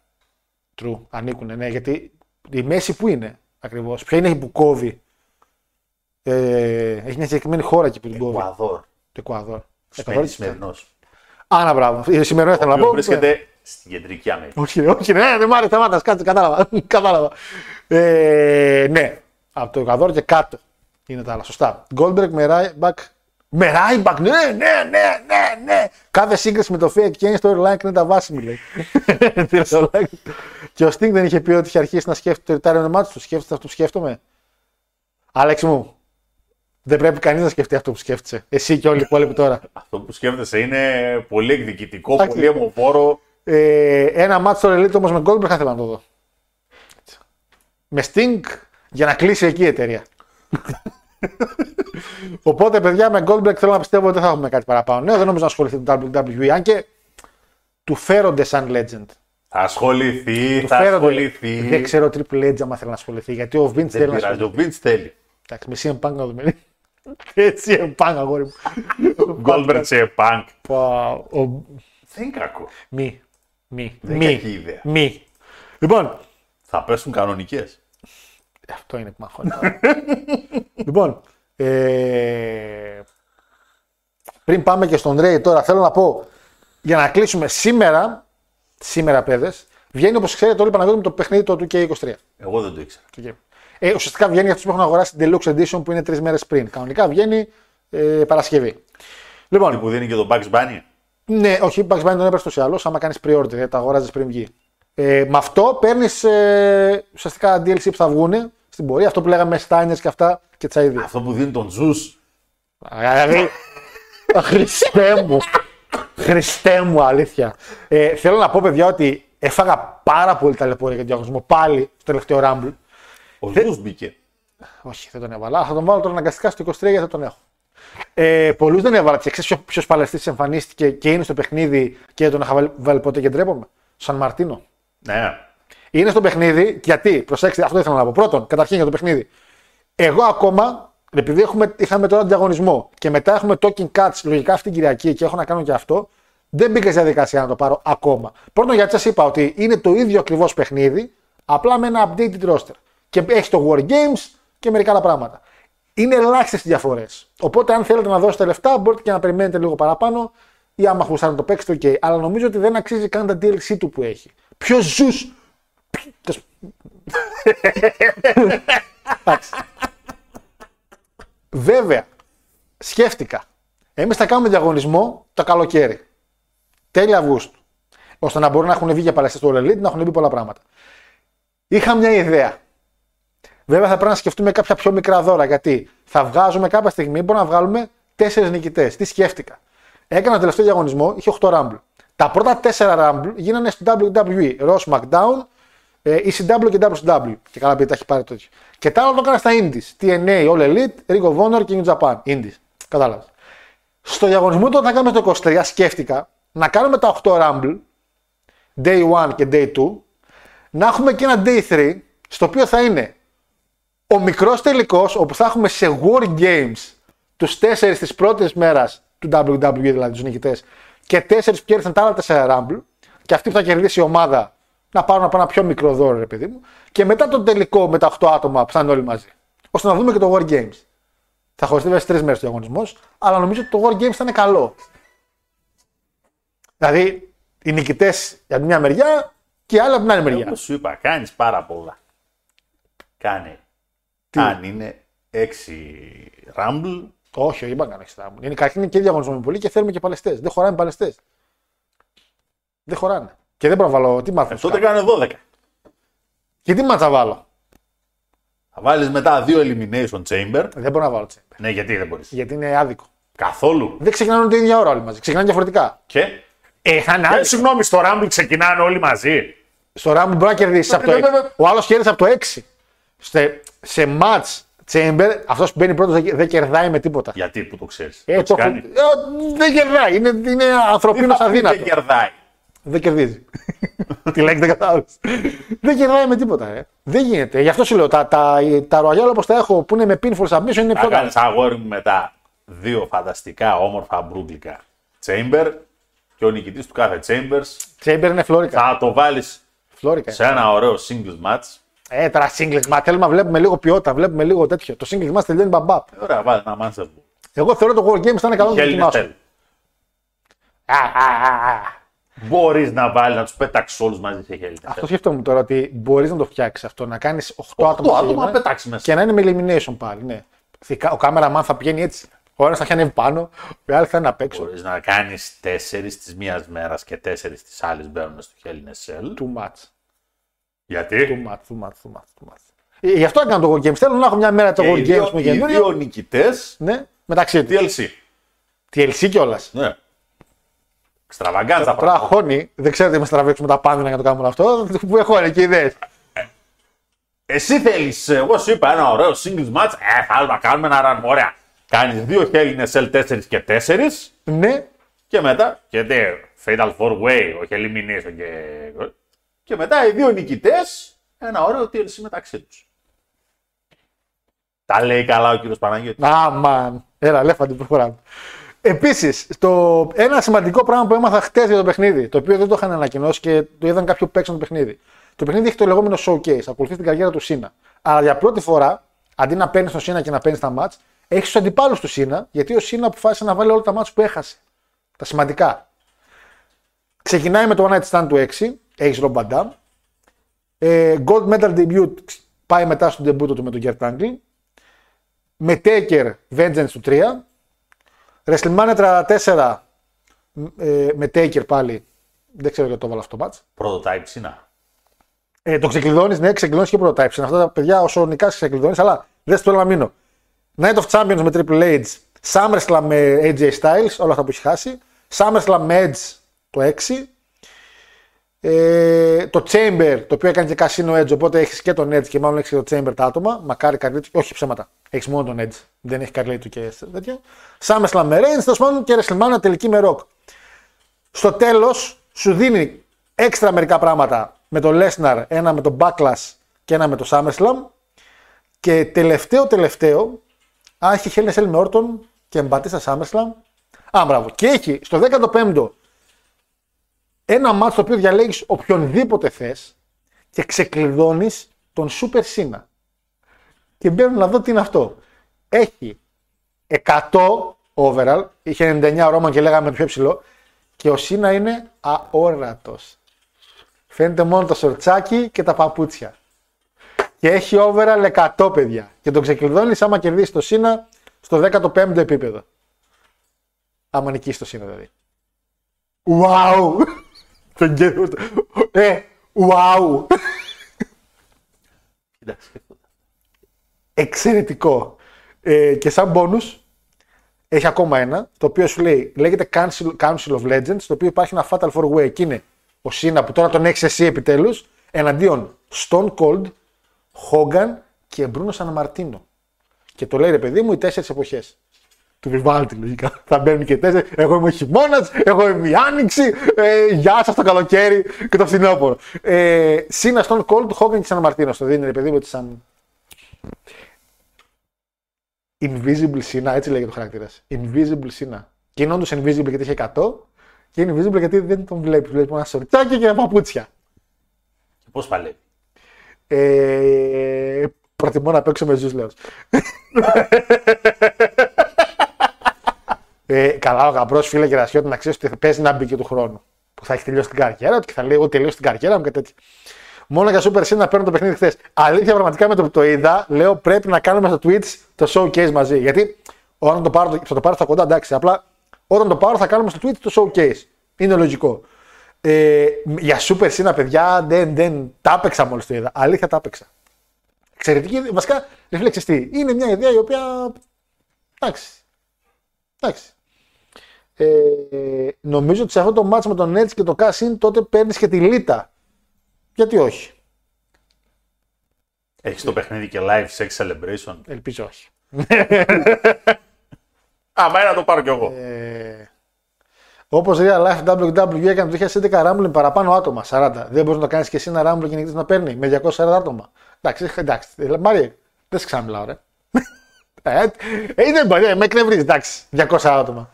S4: True, ανήκουν, ναι. Γιατί η μέση που είναι ακριβώς. Ποια είναι η που κόβει. Ε, έχει μια συγκεκριμένη χώρα εκεί που την κόβει.
S5: Εκουαδόρ.
S4: Το Εκουαδόρ. Εκουαδόρ τι
S5: Σημερινός.
S4: Άνα, μπράβο. Ε, Σημερινό ήθελα να
S5: Ο
S4: πω.
S5: βρίσκεται στην κεντρική Αμερική.
S4: Όχι, ρε, όχι, ρε, δεν μ' άρεσε, σταμάτα, κάτσε, κατάλαβα. κατάλαβα. Ε, ναι, από το Εκουαδόρ και κάτω είναι τα άλλα. Σωστά. Goldberg με Ryback. Με Ryback, ναι, ναι, ναι, ναι, ναι. Κάθε σύγκριση με το Fake Kane storyline είναι τα βάσιμη, λέει. Τι λέω, like. και ο Sting δεν είχε πει ότι είχε αρχίσει να σκέφτεται το retirement match του. Σκέφτεται αυτό που σκέφτομαι. Άλεξ μου, δεν πρέπει κανείς να σκεφτεί αυτό που σκέφτεσαι. Εσύ και όλοι οι υπόλοιποι τώρα.
S5: Αυτό που σκέφτεσαι είναι πολύ εκδικητικό,
S4: Εντάξει.
S5: πολύ αιμοφόρο.
S4: Ε, ένα μάτσο στο Elite όμως με Goldberg θα ήθελα να το δω. Με Sting για να κλείσει εκεί η εταιρεία. Οπότε, παιδιά, με Goldberg θέλω να πιστεύω ότι δεν θα έχουμε κάτι παραπάνω. Ναι, δεν νομίζω να ασχοληθεί το WWE, αν και του φέρονται σαν legend.
S5: Θα ασχοληθεί,
S4: Του
S5: θα
S4: φέρονται.
S5: ασχοληθεί.
S4: Δεν ξέρω Triple H άμα θέλει να ασχοληθεί, γιατί ο Vince
S5: Δεν
S4: θέλει να
S5: πειράζει,
S4: ασχοληθεί.
S5: ο Vince θέλει.
S4: Εντάξει, με CM Punk να δούμε. Έτσι εμπάνk, αγόρι μου.
S5: Goldberg σε punk.
S4: Πα, ο-
S5: Δεν είναι κακό.
S4: Μη. Μη.
S5: Δεν
S4: Μη.
S5: είναι κακή ιδέα.
S4: Μη. Λοιπόν,
S5: Θα πέσουν κανονικές.
S4: Αυτό είναι που μαχώνει. λοιπόν, ε, πριν πάμε και στον Ρέι τώρα, θέλω να πω για να κλείσουμε σήμερα, σήμερα παιδες, βγαίνει όπως ξέρετε όλοι Παναγιώτη με το παιχνίδι το 2K23.
S5: Εγώ δεν το ήξερα.
S4: το game. Ε, ουσιαστικά βγαίνει για αυτού που έχουν αγοράσει την Deluxe Edition που είναι τρεις μέρες πριν. Κανονικά βγαίνει ε, Παρασκευή. Λοιπόν,
S5: Που δίνει και τον Bugs Bunny.
S4: ναι, όχι, Bugs Bunny τον έπαιρνε ούτω ή άλλω. Άμα κάνεις pre-order, δηλαδή τα αγοράζεις πριν βγει. Ε, με αυτό παίρνεις ε, ουσιαστικά DLC που θα βγουν στην πορεία. Αυτό που λέγαμε Steiners και αυτά και τσαίδια.
S5: Αυτό που δίνει τον Zeus.
S4: Δηλαδή. Χριστέ μου. Χριστέ μου, αλήθεια. Ε, θέλω να πω, παιδιά, ότι έφαγα πάρα πολύ ταλαιπωρία για τον διαγωνισμό. Πάλι στο τελευταίο Rumble.
S5: Ο Zeus μπήκε.
S4: Όχι, δεν τον έβαλα. Θα τον βάλω τώρα αναγκαστικά στο 23 γιατί θα τον έχω. Ε, Πολλούς δεν έβαλα. Και ξέρεις ποιο παλαιστής εμφανίστηκε και είναι στο παιχνίδι και δεν τον είχα βάλει, βάλει ποτέ και ντρέπομαι; Σαν Μαρτίνο.
S5: Ναι.
S4: Είναι στο παιχνίδι, γιατί, προσέξτε, αυτό ήθελα να πω. Πρώτον, καταρχήν για το παιχνίδι. Εγώ ακόμα, επειδή έχουμε, είχαμε τώρα τον διαγωνισμό και μετά έχουμε talking cuts λογικά αυτή την Κυριακή και έχω να κάνω και αυτό, δεν μπήκα στη διαδικασία να το πάρω ακόμα. Πρώτον, γιατί σας είπα ότι είναι το ίδιο ακριβώς παιχνίδι, απλά με ένα updated roster. Και έχει το War Games και μερικά άλλα πράγματα. Είναι ελάχιστες οι διαφορές. Οπότε, αν θέλετε να δώσετε λεφτά, μπορείτε και να περιμένετε λίγο παραπάνω ή άμα χουσάνε να το παίξετε, OK. Αλλά νομίζω ότι δεν αξίζει καν τα DLC του που έχει. Ποιος ζου. Εντάξει. Βέβαια, σκέφτηκα. Εμείς θα κάνουμε διαγωνισμό το καλοκαίρι. Τέλη Αυγούστου. Ώστε να μπορούν να έχουν βγει για παλαιστές του All Elite, να έχουν μπει πολλά πράγματα. Είχα μια ιδέα. Βέβαια θα πρέπει να σκεφτούμε κάποια πιο μικρά δώρα. Γιατί θα βγάζουμε κάποια στιγμή, μπορούμε να βγάλουμε τέσσερις νικητές. Τι σκέφτηκα. Έκανα το τελευταίο διαγωνισμό, είχε 8 Rumble. Τα πρώτα 4 Rumble γίνανε στο WWE. Raw SmackDown, ε, ECW και WCW. Και καλά, επειδή τα έχει πάρει τέτοιο. Και τα άλλα το έκανα στα Indies. TNA, All Elite, Ring of Honor και New Japan. Indies. Κατάλαβες. Στο διαγωνισμό τότε να κάνουμε το 23, σκέφτηκα να κάνουμε τα 8 Rumble, Day 1 και Day 2, να έχουμε και ένα Day 3, στο οποίο θα είναι ο μικρός τελικός, όπου θα έχουμε σε War Games τους 4 της πρώτης μέρας του WWE, δηλαδή τους νικητές, και 4 που κέρδισαν τα άλλα 4 Rumble, και αυτή που θα κερδίσει η ομάδα να πάρουν από ένα πιο μικρό δώρο, ρε παιδί μου, και μετά τον τελικό με τα 8 άτομα που θα είναι όλοι μαζί. ώστε να δούμε και το War Games. Θα χωριστεί βέβαια σε τρεις μέρες ο διαγωνισμός, αλλά νομίζω ότι το War Games θα είναι καλό. Δηλαδή, οι νικητές για την μια μεριά και οι άλλοι από την άλλη μεριά.
S5: Όπως σου είπα, κάνεις πάρα πολλά. Κάνε. Αν είναι 6 Rumble,
S4: Όχι, όχι, είπα κανένα μου. Είναι καταρχήν είναι και διαγωνισμό με πολύ και θέλουμε και παλαιστές. Δεν χωράνε παλαιστές. Δεν χωράνε. Και δεν μπορώ να βάλω. Τι μάθω.
S5: ε, τότε κάνε 12.
S4: Και τι μάτσα βάλω;
S5: Θα βάλεις μετά δύο Elimination Chamber.
S4: Δεν μπορώ να βάλω τσέμπερ.
S5: Ναι, γιατί δεν μπορείς;
S4: Γιατί είναι άδικο.
S5: Καθόλου.
S4: Δεν ξεκινάνε την ίδια ώρα όλοι μαζί. Ξεκινάνε διαφορετικά.
S5: Και;
S4: Ε, θα είναι
S5: Ε,
S4: άδικο.
S5: συγγνώμη, στο Rumble ξεκινάνε όλοι μαζί.
S4: Στο Rumble μπορεί να κερδίσεις από το
S5: Ναι,
S4: 6.
S5: ναι, ναι.
S4: Ο άλλος κέρδισε από το 6. Σε, σε match chamber, αυτός που μπαίνει πρώτος δεν, δεν κερδάει με τίποτα.
S5: Γιατί που το ξέρεις;
S4: Ε, το έχω- ε, δεν κερδάει. Είναι, είναι ανθρωπίνος αδύνατο.
S5: Δεν κερδάει.
S4: Δεν κερδίζει. Τη λέξη δεν κατάλαβε. δεν κερδάει με τίποτα. Ε. Δεν γίνεται. Γι' αυτό σου λέω. Τα, τα, τα Royal όπως τα έχω που είναι με pinfall submission είναι
S5: Θα
S4: πιο
S5: κάνεις
S4: καλά.
S5: αγόρι μου μετά δύο φανταστικά όμορφα μπρούγκλικα Chamber και ο νικητής του κάθε Chambers
S4: Chamber είναι φλόρικα.
S5: θα το βάλεις
S4: Φλόρικα.
S5: σε ένα ωραίο singles match.
S4: Ε, τώρα singles μα θέλουμε να βλέπουμε λίγο ποιότητα, βλέπουμε λίγο τέτοιο. Το singles μα τελειώνει μπαμπάπ.
S5: Ε, Ωραία, βάλει ένα μάτσα που.
S4: Εγώ θεωρώ το War Games θα είναι καλό να το
S5: Hell in a
S4: δοκιμάσω.
S5: Cell.
S4: Α, α, α, α.
S5: Μπορείς να βάλεις να τους πετάξεις όλους μαζί σε Hell in a
S4: Αυτό
S5: Cell.
S4: σκέφτομαι τώρα ότι μπορείς να το φτιάξεις αυτό, να κάνεις 8 άτομα,
S5: Οκτώ
S4: σε
S5: άτομα
S4: ένα
S5: να πετάξεις μέσα.
S4: και να είναι με elimination πάλι. Ναι. Θηκα- Ο κάμεραμαν θα πηγαίνει έτσι. Ο ένας θα έχει ανέβει πάνω, ο άλλος θα είναι απ' έξω.
S5: Μπορείς να κάνεις τέσσερις της μία μέρας και τέσσερις της άλλης μπαίνουν στο Hell in a Cell.
S4: Too much.
S5: Γιατί;
S4: Too much, too much, too much, too much. Ε, Γι' αυτό έκανα το War Games. Θέλω να έχω μια μέρα το
S5: και οι
S4: War
S5: δύο,
S4: Games με
S5: οι δύο
S4: καινούριο.
S5: νικητές
S4: Ναι, μεταξύ τους.
S5: DLC.
S4: TLC κιόλας.
S5: Ναι. Εξτραβαγκάντζα
S4: Τώρα
S5: πράγματα.
S4: χώνει, δεν ξέρετε με στραβέξουμε τα πάντα για να το κάνουμε αυτό. Που έχω είναι και ιδέες.
S5: Εσύ θέλεις, εγώ σου είπα ένα ωραίο singles match. Ε, θα να κάνουμε ένα run. Ωραία. Κάνεις δύο Hell in a Cell 4 και 4
S4: Ναι,
S5: και μετά. Και τε, Fatal 4 Way, όχι Elimination και. Και μετά οι δύο νικητές ένα ωραίο TLC μεταξύ τους. Τα λέει καλά ο κύριος Παναγιώτης.
S4: Άμαν. Έλα, λέφαντι, προχωράμε. Επίσης, ένα σημαντικό πράγμα που έμαθα χτες για το παιχνίδι, το οποίο δεν το είχαν ανακοινώσει και το είδαν κάποιο παίξαν το παιχνίδι. Το παιχνίδι έχει το λεγόμενο showcase, ακολουθεί την καριέρα του Σίνα. Αλλά για πρώτη φορά, αντί να παίρνεις τον Σίνα και να παίρνεις τα μάτς, έχεις τους αντιπάλους του Σίνα, γιατί ο Σίνα αποφάσισε να βάλει όλα τα μάτς που έχασε. Τα σημαντικά. Ξεκινάει με το One Night Stand του 6, έχεις Ρομπαντάμ. Ε, Gold Medal Debut πάει μετά στο debut του με τον Gert Angle. Με Taker Vengeance του 3. WrestleMania 34 ε, με Taker πάλι. Δεν ξέρω γιατί το έβαλα αυτό το match.
S5: Prototype Σίνα.
S4: Ε, το ξεκλειδώνεις, ναι, ξεκλειδώνεις και prototype. Είναι αυτά τα παιδιά όσο νικάς ξεκλειδώνεις, αλλά δεν στο να μείνω. Night of Champions με Triple H. SummerSlam με AJ Styles, όλα αυτά που έχει χάσει. SummerSlam με Edge το 6. Ε, το Chamber, το οποίο έκανε και Casino Edge, οπότε έχεις και τον Edge και μάλλον έχεις και το Chamber τα άτομα. Μακάρι καρλί του, όχι ψέματα. Έχεις μόνο τον Edge. Δεν έχει καρλί του και τέτοια. SummerSlam με Reigns, τέλος πάντων και WrestleMania τελική με Rock. Στο τέλος σου δίνει έξτρα μερικά πράγματα με το Lesnar, ένα με το Backlash και ένα με το SummerSlam. Και τελευταίο τελευταίο, α, έχει Hell in Cell με Orton και Μπατίστα SummerSlam. Α, μπράβο. Και έχει στο 15ο ένα μάτσο το οποίο διαλέγεις οποιονδήποτε θες και ξεκλειδώνεις τον Super Sina. Και μπαίνω να δω τι είναι αυτό. Έχει 100 overall, είχε 99 ο Ρόμαν και λέγαμε το πιο ψηλό, και ο Σίνα είναι αόρατος. Φαίνεται μόνο το σορτσάκι και τα παπούτσια. Και έχει overall 100 παιδιά. Και τον ξεκλειδώνεις άμα κερδίσεις το Σίνα στο 15ο επίπεδο. Άμα νικήσεις το Σίνα δηλαδή. Wow! Τον κύριο. Ε, wow!
S5: Κοίταξε.
S4: Εξαιρετικό. Ε, και σαν bonus έχει ακόμα ένα, το οποίο σου λέει, λέγεται Council, Council of Legends, το οποίο υπάρχει ένα Fatal 4 Way και είναι ο Σίνα που τώρα τον έχεις εσύ επιτέλους, εναντίον Stone Cold, Hogan και Bruno San Martino. Και το λέει ρε παιδί μου οι τέσσερις εποχές. Του Vivaldi λογικά. Θα μπαίνουν και τέσσερις. Εγώ είμαι ο χειμώνας, εγώ είμαι η άνοιξη. Ε, γεια σας το καλοκαίρι και το φθινόπωρο. Ε, Σίνα Stone Cold, Hogan και San Martino. Στο δίνει ρε παιδί μου ότι σαν. Invisible Sina, έτσι λέγεται ο χαρακτήρα. Invisible Sina. Και είναι όντως invisible γιατί έχει 100 και είναι invisible γιατί δεν τον βλέπεις. Βλέπεις ένα σορτσάκι και ένα παπούτσια.
S5: Και πώς παλεύει.
S4: Ε, προτιμώ να παίξω με ζούς, λέω. Ε, καλά, ο γαμπρός φίλε Γερασιώτη να ξέρεις ότι παίζει να μπει και του χρόνου. Που θα έχει τελειώσει την καριέρα του και θα λέει: Εγώ τελείωσα την καριέρα μου και τέτοια. Μόνο για Super Sin να παίρνω το παιχνίδι χθες. Αλήθεια, πραγματικά με το που το είδα, λέω: Πρέπει να κάνουμε στο Twitch το showcase μαζί. Γιατί όταν το πάρω, θα το πάρω στα κοντά, εντάξει. Απλά όταν το πάρω θα κάνουμε στο Twitch το showcase. Είναι λογικό. Ε, για Super Sin, παιδιά, δεν, δεν τα έπαιξα μόλις το είδα. Αλήθεια, τα έπαιξα. Εξαιρετική. Βασικά, ρεφλέξει τι. Είναι μια ιδέα η οποία. Εντάξει. Εντάξει. Ε, νομίζω ότι σε αυτό το match με τον Nets και το Cassin τότε παίρνεις και τη Λίτα. Γιατί όχι;
S5: Έχεις το παιχνίδι και live sex celebration.
S4: Ελπίζω όχι.
S5: Άμα είναι να το πάρω κι εγώ.
S4: Ε, Όπως Real Life WWE έκανε το 2011 Rumble παραπάνω άτομα, 40. Δεν μπορείς να το κάνεις και εσύ ένα Rumble και νικητή να παίρνει με 240 άτομα. Εντάξει, εντάξει. Μάρη, δεν σε ξαναμιλάω, ρε. ε, ε, δεν μπορεί, με εκνευρίζει, εντάξει. 200 άτομα.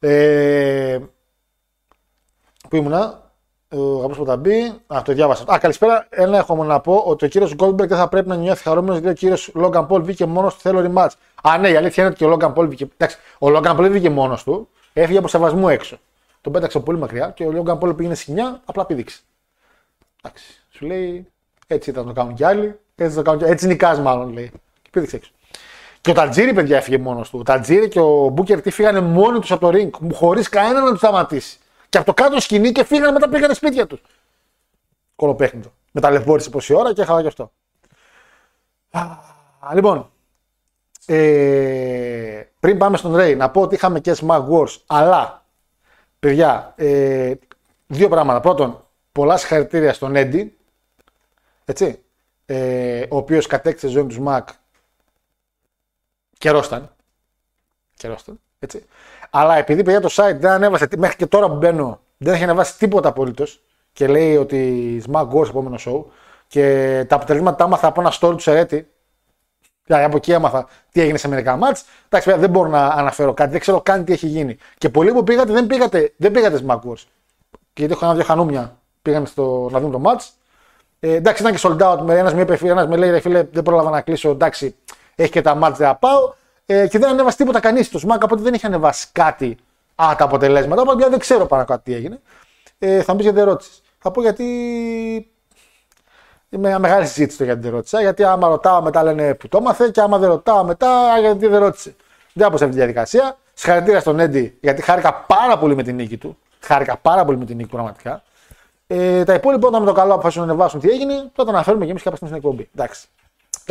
S4: Ε, πού ήμουνα, ο Γαμπρό Ποταμπή. Α, το διάβασα. Α, καλησπέρα. Ένα έχω μόνο να πω ότι ο κύριος Goldberg δεν θα πρέπει να νιώθει χαρούμενος γιατί ο κύριος Logan Paul βγήκε μόνος του. Θέλω rematch. Α, ναι, η αλήθεια είναι ότι και ο Logan Paul βγήκε. Εντάξει, ο Logan Paul βγήκε μόνος του. Έφυγε από σεβασμό έξω. Τον πέταξε πολύ μακριά και ο Logan Paul πήγαινε σινιά, απλά πήδηξε. Εντάξει. Σου λέει έτσι ήταν το κάνουν κι άλλοι. Έτσι, το κάνουν κι... έτσι νικάς μάλλον λέει. Και πήδηξε έξω. Και ο Τατζήρη, παιδιά, έφυγε μόνος του. Ο Τατζήρη και ο Μπούκερ τι φύγανε μόνοι τους από το ring, χωρίς κανένα να τους σταματήσει. Και από το κάτω σκηνή και φύγανε μετά πήγανε σπίτια τους. Κολοπέχνητο. Με ταλαιπώρησε πόση ώρα και έχανα γι' αυτό. Α, λοιπόν, ε, πριν πάμε στον Ray, να πω ότι είχαμε και Smack Wars, αλλά παιδιά, ε, δύο πράγματα. Πρώτον, πολλά συγχαρητήρια στον Eddie, έτσι, ε, ο οποίος κατέκτησε ζωή του Smack καιρόσταν. Καιρόσταν, έτσι. Αλλά επειδή παιδιά το site δεν ανέβασε, μέχρι και τώρα που μπαίνω, δεν έχει ανεβάσει τίποτα απολύτως και λέει ότι Smack Wars επόμενο show και τα αποτελέσματα τα άμαθα από ένα story του Σερέτη. Δηλαδή από εκεί έμαθα τι έγινε σε μερικά μάτς. Εντάξει, παιδιά, δεν μπορώ να αναφέρω κάτι, δεν ξέρω καν τι έχει γίνει. Και πολλοί που πήγατε δεν πήγατε, δεν πήγατε στις Macworld. Και γιατί έχω ένα-δύο χανούμια πήγαν στο, να δουν το μάτς. Ε, εντάξει, ήταν και sold out. Ένας με, είπε, ένας με λέει, ρε φίλε, δεν πρόλαβα να κλείσω. Εντάξει, έχει και τα μάτς, δεν θα πάω. Ε, και δεν ανέβασε τίποτα κανείς τους Σμακ, οπότε δεν είχε ανεβάσει κάτι. Α, τα αποτελέσματα. Οπότε δεν ξέρω πάνω κάτω τι έγινε. Ε, θα μου πει γιατί δεν ρώτησε. Θα πω γιατί είναι μια μεγάλη συζήτηση το γιατί δεν ρώτησα. Γιατί άμα ρωτάω μετά λένε που το έμαθε και άμα δεν ρωτάω μετά γιατί δεν ρώτησε. Δεν από αυτή τη διαδικασία. Συγχαρητήρια στον Έντι γιατί χάρηκα πάρα πολύ με την νίκη του. Χάρηκα πάρα πολύ με την νίκη πραγματικά. Ε, τα υπόλοιπα όταν με το καλό αποφασίσουν να ανεβάσουν τι έγινε, τότε αναφέρουμε και εμείς κάποια στιγμή στην εκπομπή. Εντάξει.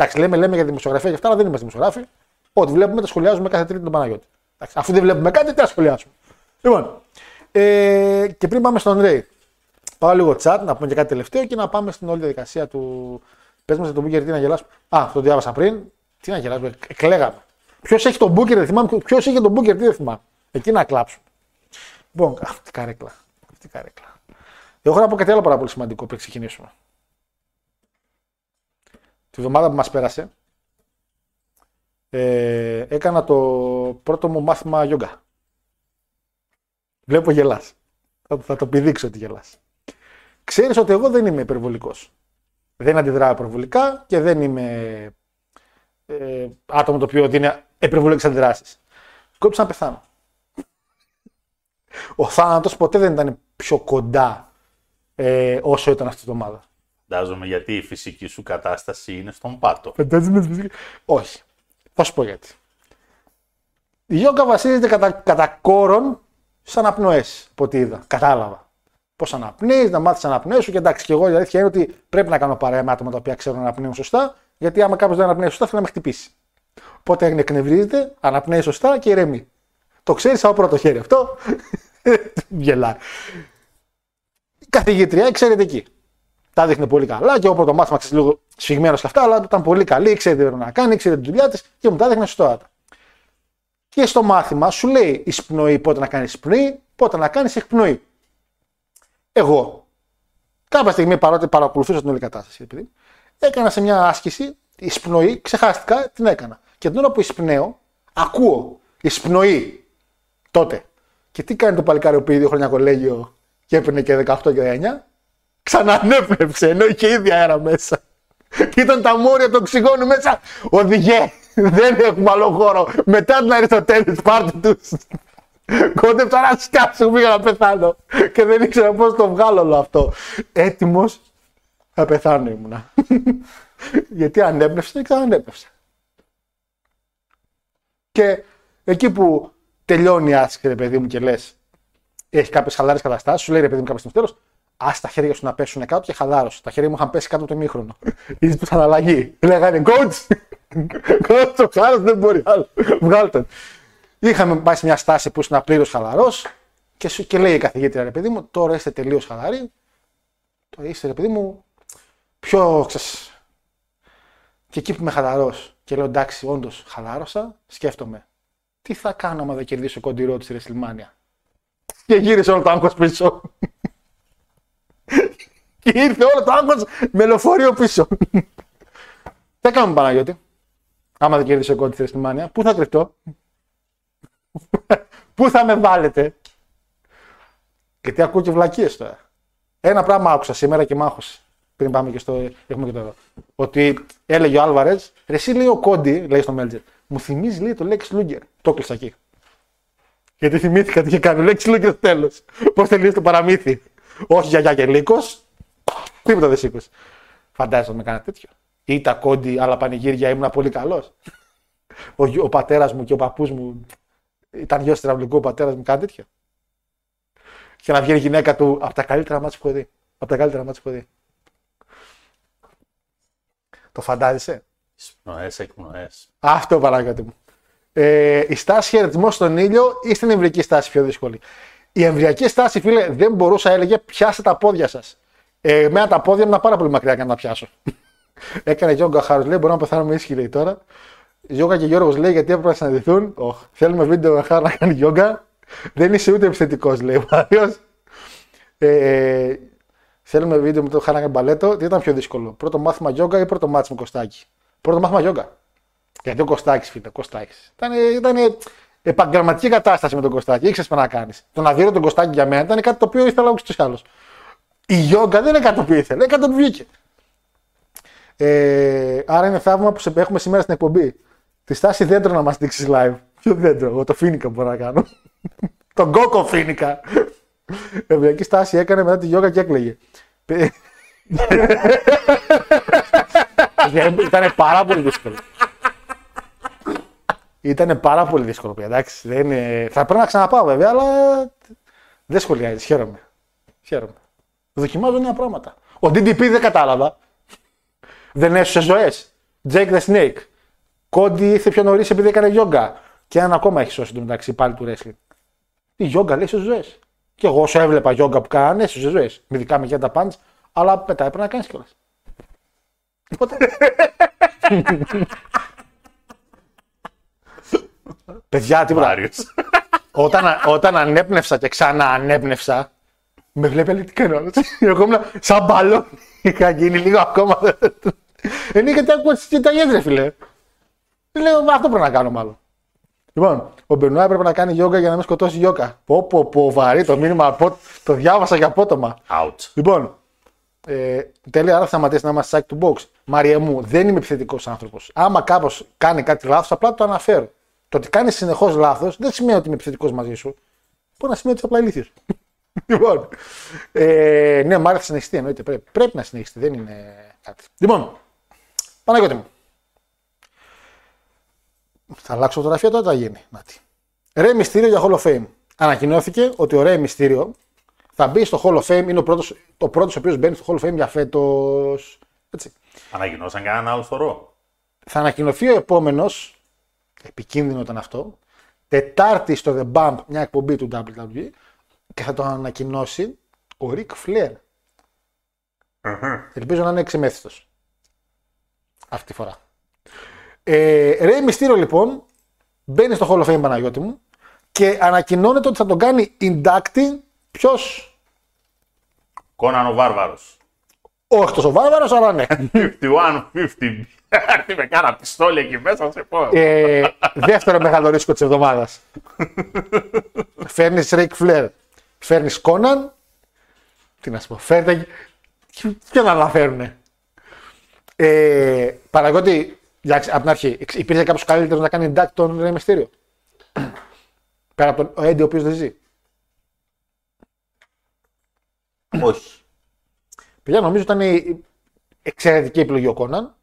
S4: Εντάξει, λέμε, λέμε για δημοσιογραφία και αυτά, αλλά δεν είμαστε δημοσιογράφοι. Ό,τι βλέπουμε τα σχολιάζουμε κάθε τρίτη τον Παναγιώτη. Εντάξει, αφού δεν βλέπουμε κάτι, τι να σχολιάσουμε. Λοιπόν, ε, και πριν πάμε στον Ρέι, πάω λίγο chat να πούμε και κάτι τελευταίο και να πάμε στην όλη διαδικασία του. Πες μας για τον Μπούκερ, τι να γελάσουμε. Α, το διάβασα πριν. Τι να γελάσουμε, εκλέγαμε. Ποιος έχει τον Μπούκερ, δεν θυμάμαι. Ποιος είχε τον Μπούκερ, τι δεν θυμάμαι. Εκεί να κλάψουμε. Λοιπόν, αυτή καρέκλα. Αυτή καρέκλα. Εγώ να πω κάτι άλλο πάρα πολύ σημαντικό πριν ξεκινήσουμε. Τη βδομάδα που μας πέρασε, ε, έκανα το πρώτο μου μάθημα γιόγκα. Βλέπω γελάς. Θα, θα το πηδήξω ότι γελάς. Ξέρεις ότι εγώ δεν είμαι υπερβολικός. Δεν αντιδράω υπερβολικά και δεν είμαι ε, άτομο το οποίο δίνει υπερβολικές αντιδράσεις. Κόψα να πεθάνω. Ο θάνατος ποτέ δεν ήταν πιο κοντά ε, όσο ήταν αυτή τη εβδομάδα.
S5: Φαντάζομαι γιατί η φυσική σου κατάσταση είναι στον πάτο.
S4: Φαντάζομαι φυσική. Όχι. Θα σου πω γιατί. Η γιόγκα βασίζεται κατά, κατά κόρον στι αναπνοές, από ό,τι είδα. Κατάλαβα. Πώς αναπνέεις, να μάθεις αναπνέεις σου και εντάξει, και εγώ η αλήθεια είναι ότι πρέπει να κάνω παρέα με άτομα τα οποία ξέρουν να αναπνέουν σωστά, γιατί άμα κάποιος δεν αναπνέει σωστά θέλει να με χτυπήσει. Οπότε εκνευρίζεται, αναπνέει σωστά και ηρεμεί. Το ξέρεις από πρώτο χέρι αυτό. Γελάει. Η καθηγήτρια εξαιρετική. Τα δείχνει πολύ καλά και όπου το μάθημα ξέρεις λίγο σφιγμένος και αυτά, αλλά ήταν πολύ καλή, ξέρει τι πρέπει να κάνει, ξέρει τη δουλειά της και μου τα έδειχνε σωστά. Και στο μάθημα σου λέει εισπνοή πότε να κάνεις εισπνοή, πότε να κάνεις εκπνοή. Εγώ, κάποια στιγμή παρότι παρακολουθούσα την όλη κατάσταση, επειδή, έκανα σε μια άσκηση εισπνοή, ξεχάστηκα, την έκανα. Και την ώρα που εισπνέω, ακούω εισπνοή τότε. Και τι κάνει το παλικάρι που δύο χρόνια κολέγιο και έπαιρνε και 18 και 19, ξανανέπνευσε ενώ είχε ίδια αέρα μέσα. Και ήταν τα μόρια του οξυγόνου μέσα. Οδηγέ, δεν έχουμε άλλο χώρο. Μετά την Αριστοτέλης, πάρτε τους. Κόντεψα να σκάψω, πήγα να πεθάνω. Και δεν ήξερα πώς το βγάλω όλο αυτό. Έτοιμος να πεθάνω ήμουνα. Γιατί ανέπνευσε και ανέπνευσε. Και εκεί που τελειώνει η άσκηση, παιδί μου, και λες, έχεις κάποιες χαλάρε καταστάσεις, σου λέει ρε παιδί μου κάποιο στο τέλος, Α τα χέρια σου να πέσουν κάτω και χαλάρωσε. Τα χέρια μου είχαν πέσει κάτω από το μήχρονο. Ήσουν αλλαγή. Λέγανε coach, coach, το χάρος δεν μπορεί άλλο. Βγάλτε. Είχαμε πάει σε μια στάση που ήσουν πλήρω χαλαρός και, σου, και λέει η καθηγήτρια, ρε παιδί μου, τώρα είστε τελείως χαλαροί. Τώρα είστε, ρε παιδί μου, πιο ξέρεις, Και εκεί που είμαι χαλαρός και λέω εντάξει, όντως χαλάρωσα, σκέφτομαι τι θα κάνω άμα δεν κερδίσω κοντιρό της Ρεσιλμάνια. Και γύρισε όλο το άγχος πίσω. Και ήρθε όλο το άγχος με λεωφορείο πίσω. Τι κάνουμε Παναγιώτη. Άμα δεν κερδίσω κόντι τη Ρεσιλμάνια, πού θα κρυφτώ; Πού θα με βάλετε; Γιατί ακούω και βλακίες τώρα. Ένα πράγμα άκουσα σήμερα και μ' Πριν πάμε και στο. Έχουμε και το Ότι έλεγε ο Άλβαρετ, εσύ λέει ο Κόντι, λέει στο Μέλτζερ, μου θυμίζει λέει το Λέξ Λούγκερ. Το έκλεισα εκεί. Γιατί θυμήθηκα τι είχε κάνει ο Λέξ Λούγκερ στο τέλος. Πώς τελείωσε το παραμύθι. Όχι γιαγιά και λύκος. Τίποτα δεν σήκωσε. Φαντάζομαι με κανένα τέτοιο. Ή τα κόντι, αλλά πανηγύρια ήμουν πολύ καλός. Ο, ο πατέρας μου και ο παππούς μου ήταν γιος τραυλικού ο πατέρας μου, κάτι τέτοιο. Και να βγαίνει η γυναίκα του από τα καλύτερα μάτια που έχω δει. Από τα καλύτερα μάτια που έχω δει. Το φαντάζεσαι;
S5: Εισπνοέ, εκπνοέ.
S4: Αυτό παράγεται μου. Ε, η στάση χαιρετισμό στον ήλιο ή στην εμβριακή στάση πιο δύσκολη; Η εμβριακή στάση, φίλε, δεν μπορούσα, έλεγε, πιάστε τα πόδια σας. Ε, εμένα τα πόδια μου είναι πάρα πολύ μακριά για να τα πιάσω. Έκανε γιόγκα χάρος, λέει, μπορώ να πεθάνω με ίσχυ, λέει τώρα. Γιόγκα και Γιώργος λέει γιατί έπρεπε να συναντηθούν. Oh, θέλουμε βίντεο με χάρο να κάνει γιόγκα. Δεν είσαι ούτε επιθετικός, λέει ο Μάριος. Ε, θέλουμε βίντεο με το χάρο να κάνει μπαλέτο. Τι ήταν πιο δύσκολο, πρώτο μάθημα γιόγκα ή πρώτο μάτσο με κοστάκι. Πρώτο μάθημα γιόγκα. Γιατί ο Κωστάκης, φίλε, Κωστάκης. Ήταν, ήταν επαγγελματική κατάσταση με τον Κωστάκη. Ήξερες τι να κάνεις. Το να δίνω τον Κωστάκη για μένα ήταν κάτι το οποίο ήθελα ούτω ή άλλω. Η γιόγκα δεν είναι κάτι το οποίο ήθελε, είναι κάτι το οποίο βγήκε. Ε, άρα είναι θαύμα που σε έχουμε σήμερα στην εκπομπή. Τη στάση δέντρο να μας δείξει live. Ποιο δέντρο, εγώ το φίνικα μπορώ να κάνω. Τον κόκο φίνικα. Ευρωπαϊκή στάση έκανε μετά τη γιόγκα και έκλαιγε. Ήταν πάρα πολύ δύσκολο. Ήταν πάρα πολύ δύσκολο πια, εντάξει. Δεν είναι... Θα πρέπει να ξαναπάω βέβαια, αλλά δεν σχολιάζει. Χαίρομαι. Χαίρομαι. Δοκιμάζω νέα πράγματα. Ο DDP δεν κατάλαβα. Δεν έσωσε ζωές. Jake the Snake. Κόντι ήρθε πιο νωρίς επειδή έκανε γιόγκα. Και ένα ακόμα έχει σώσει το μεταξύ πάλι του wrestling. Η γιόγκα λέει σε ζωές. Και εγώ όσο έβλεπα γιόγκα που κάνανε, έσωσε ζωές. Με δικά μου για τα πάντς, αλλά μετά έπρεπε να κάνεις κιόλας. Οπότε. Παιδιά, τίποτα.
S5: Μάριος.
S4: όταν, όταν ανέπνευσα και ξαναανέπνευσα, με βλέπει λέει τι κάνω. Εγώ ήμουν σαν μπαλόν. Είχα γίνει λίγο ακόμα. Είναι γιατί ακούω τι τα γέντρε, φίλε. Λέω αυτό πρέπει να κάνω μάλλον. Λοιπόν, ο Μπερνουά έπρεπε να κάνει γιόγκα για να μην σκοτώσει γιόγκα. Πω, πω, πω, βαρύ το μήνυμα. Το διάβασα για απότομα.
S5: Out.
S4: Λοιπόν, ε, τέλεια, άρα θα σταματήσει να είμαστε side to box. Μαρία μου, δεν είμαι επιθετικός άνθρωπος. Άμα κάπως κάνει κάτι λάθος, απλά το αναφέρω. Το ότι κάνεις συνεχώς λάθος δεν σημαίνει ότι είμαι επιθετικός μαζί σου. Μπορεί να σημαίνει ότι είσαι απλά ηλίθιος. Λοιπόν, ε, ναι, μ' άρεσε να συνεχιστεί. Εννοείται. Πρέπει, πρέπει να συνεχιστεί. Δεν είναι κάτι. Λοιπόν, Παναγιώτη μου. Θα αλλάξω φωτογραφία τώρα, θα γίνει. Νάτι. Ρε Μυστήριο για Hall of Fame. Ανακοινώθηκε ότι ο Ρε Μυστήριο θα μπει στο Hall of Fame. Είναι ο πρώτος, ο πρώτος ο οποίος μπαίνει στο Hall of Fame για φέτος. Έτσι.
S5: Ανακοινώσαν κανέναν άλλο θωρό.
S4: Θα ανακοινωθεί ο επόμενος. Επικίνδυνο ήταν αυτό. Τετάρτη στο The Bump, μια εκπομπή του WWE. Και θα το ανακοινώσει ο Ric Flair. Ελπίζω να είναι εξεμέθητος. Αυτή τη φορά. Ε, Ray Mysterio λοιπόν μπαίνει στο Hall of Fame Παναγιώτη μου και ανακοινώνεται ότι θα τον κάνει inducting ποιος;
S5: Κόναν ο Βάρβαρος.
S4: Όχι τόσο βάρβαρος, αλλά ναι.
S5: 51-50. Τι με κάνα πιστόλι εκεί μέσα, θα σε πω.
S4: ε, δεύτερο μεγάλο ρίσκο της εβδομάδας. Φέρνεις Ric Flair. Φέρνεις Κόναν. Τι να σου πω, φέρνει. Ποιον αναφέρουνε. Ε, Παναγιώτη, εντάξει, από την αρχή, υπήρχε κάποιος καλύτερος να κάνει induct τον Ρέι Μυστήριο; Πέρα από τον Eddie, ο οποίος δεν ζει;
S5: Όχι.
S4: Παιδιά, νομίζω ήταν η εξαιρετική επιλογή ο Konnan.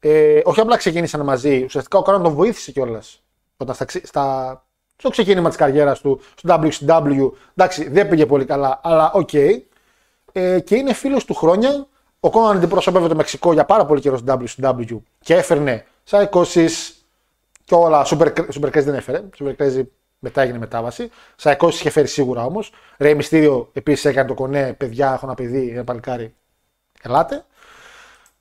S4: Ε, όχι απλά ξεκίνησαν μαζί, ουσιαστικά ο Konnan τον βοήθησε κιόλας. Όταν στα, ξε- στα, στο ξεκίνημα της καριέρας του, στο WCW, εντάξει, δεν πήγε πολύ καλά, αλλά οκ. Ε, και είναι φίλος του χρόνια. Ο Konnan αντιπροσωπεύει το Μεξικό για πάρα πολύ καιρό στο WCW και έφερνε Psychosis και όλα. Super, super Crazy δεν έφερε. Super Crazy μετά έγινε μετάβαση. Psychosis είχε φέρει σίγουρα όμως. Ρέι Μυστήριο επίσης έκανε το κονέ. Παιδιά, έχω ένα παιδί, ένα παλικάρι. Ελάτε.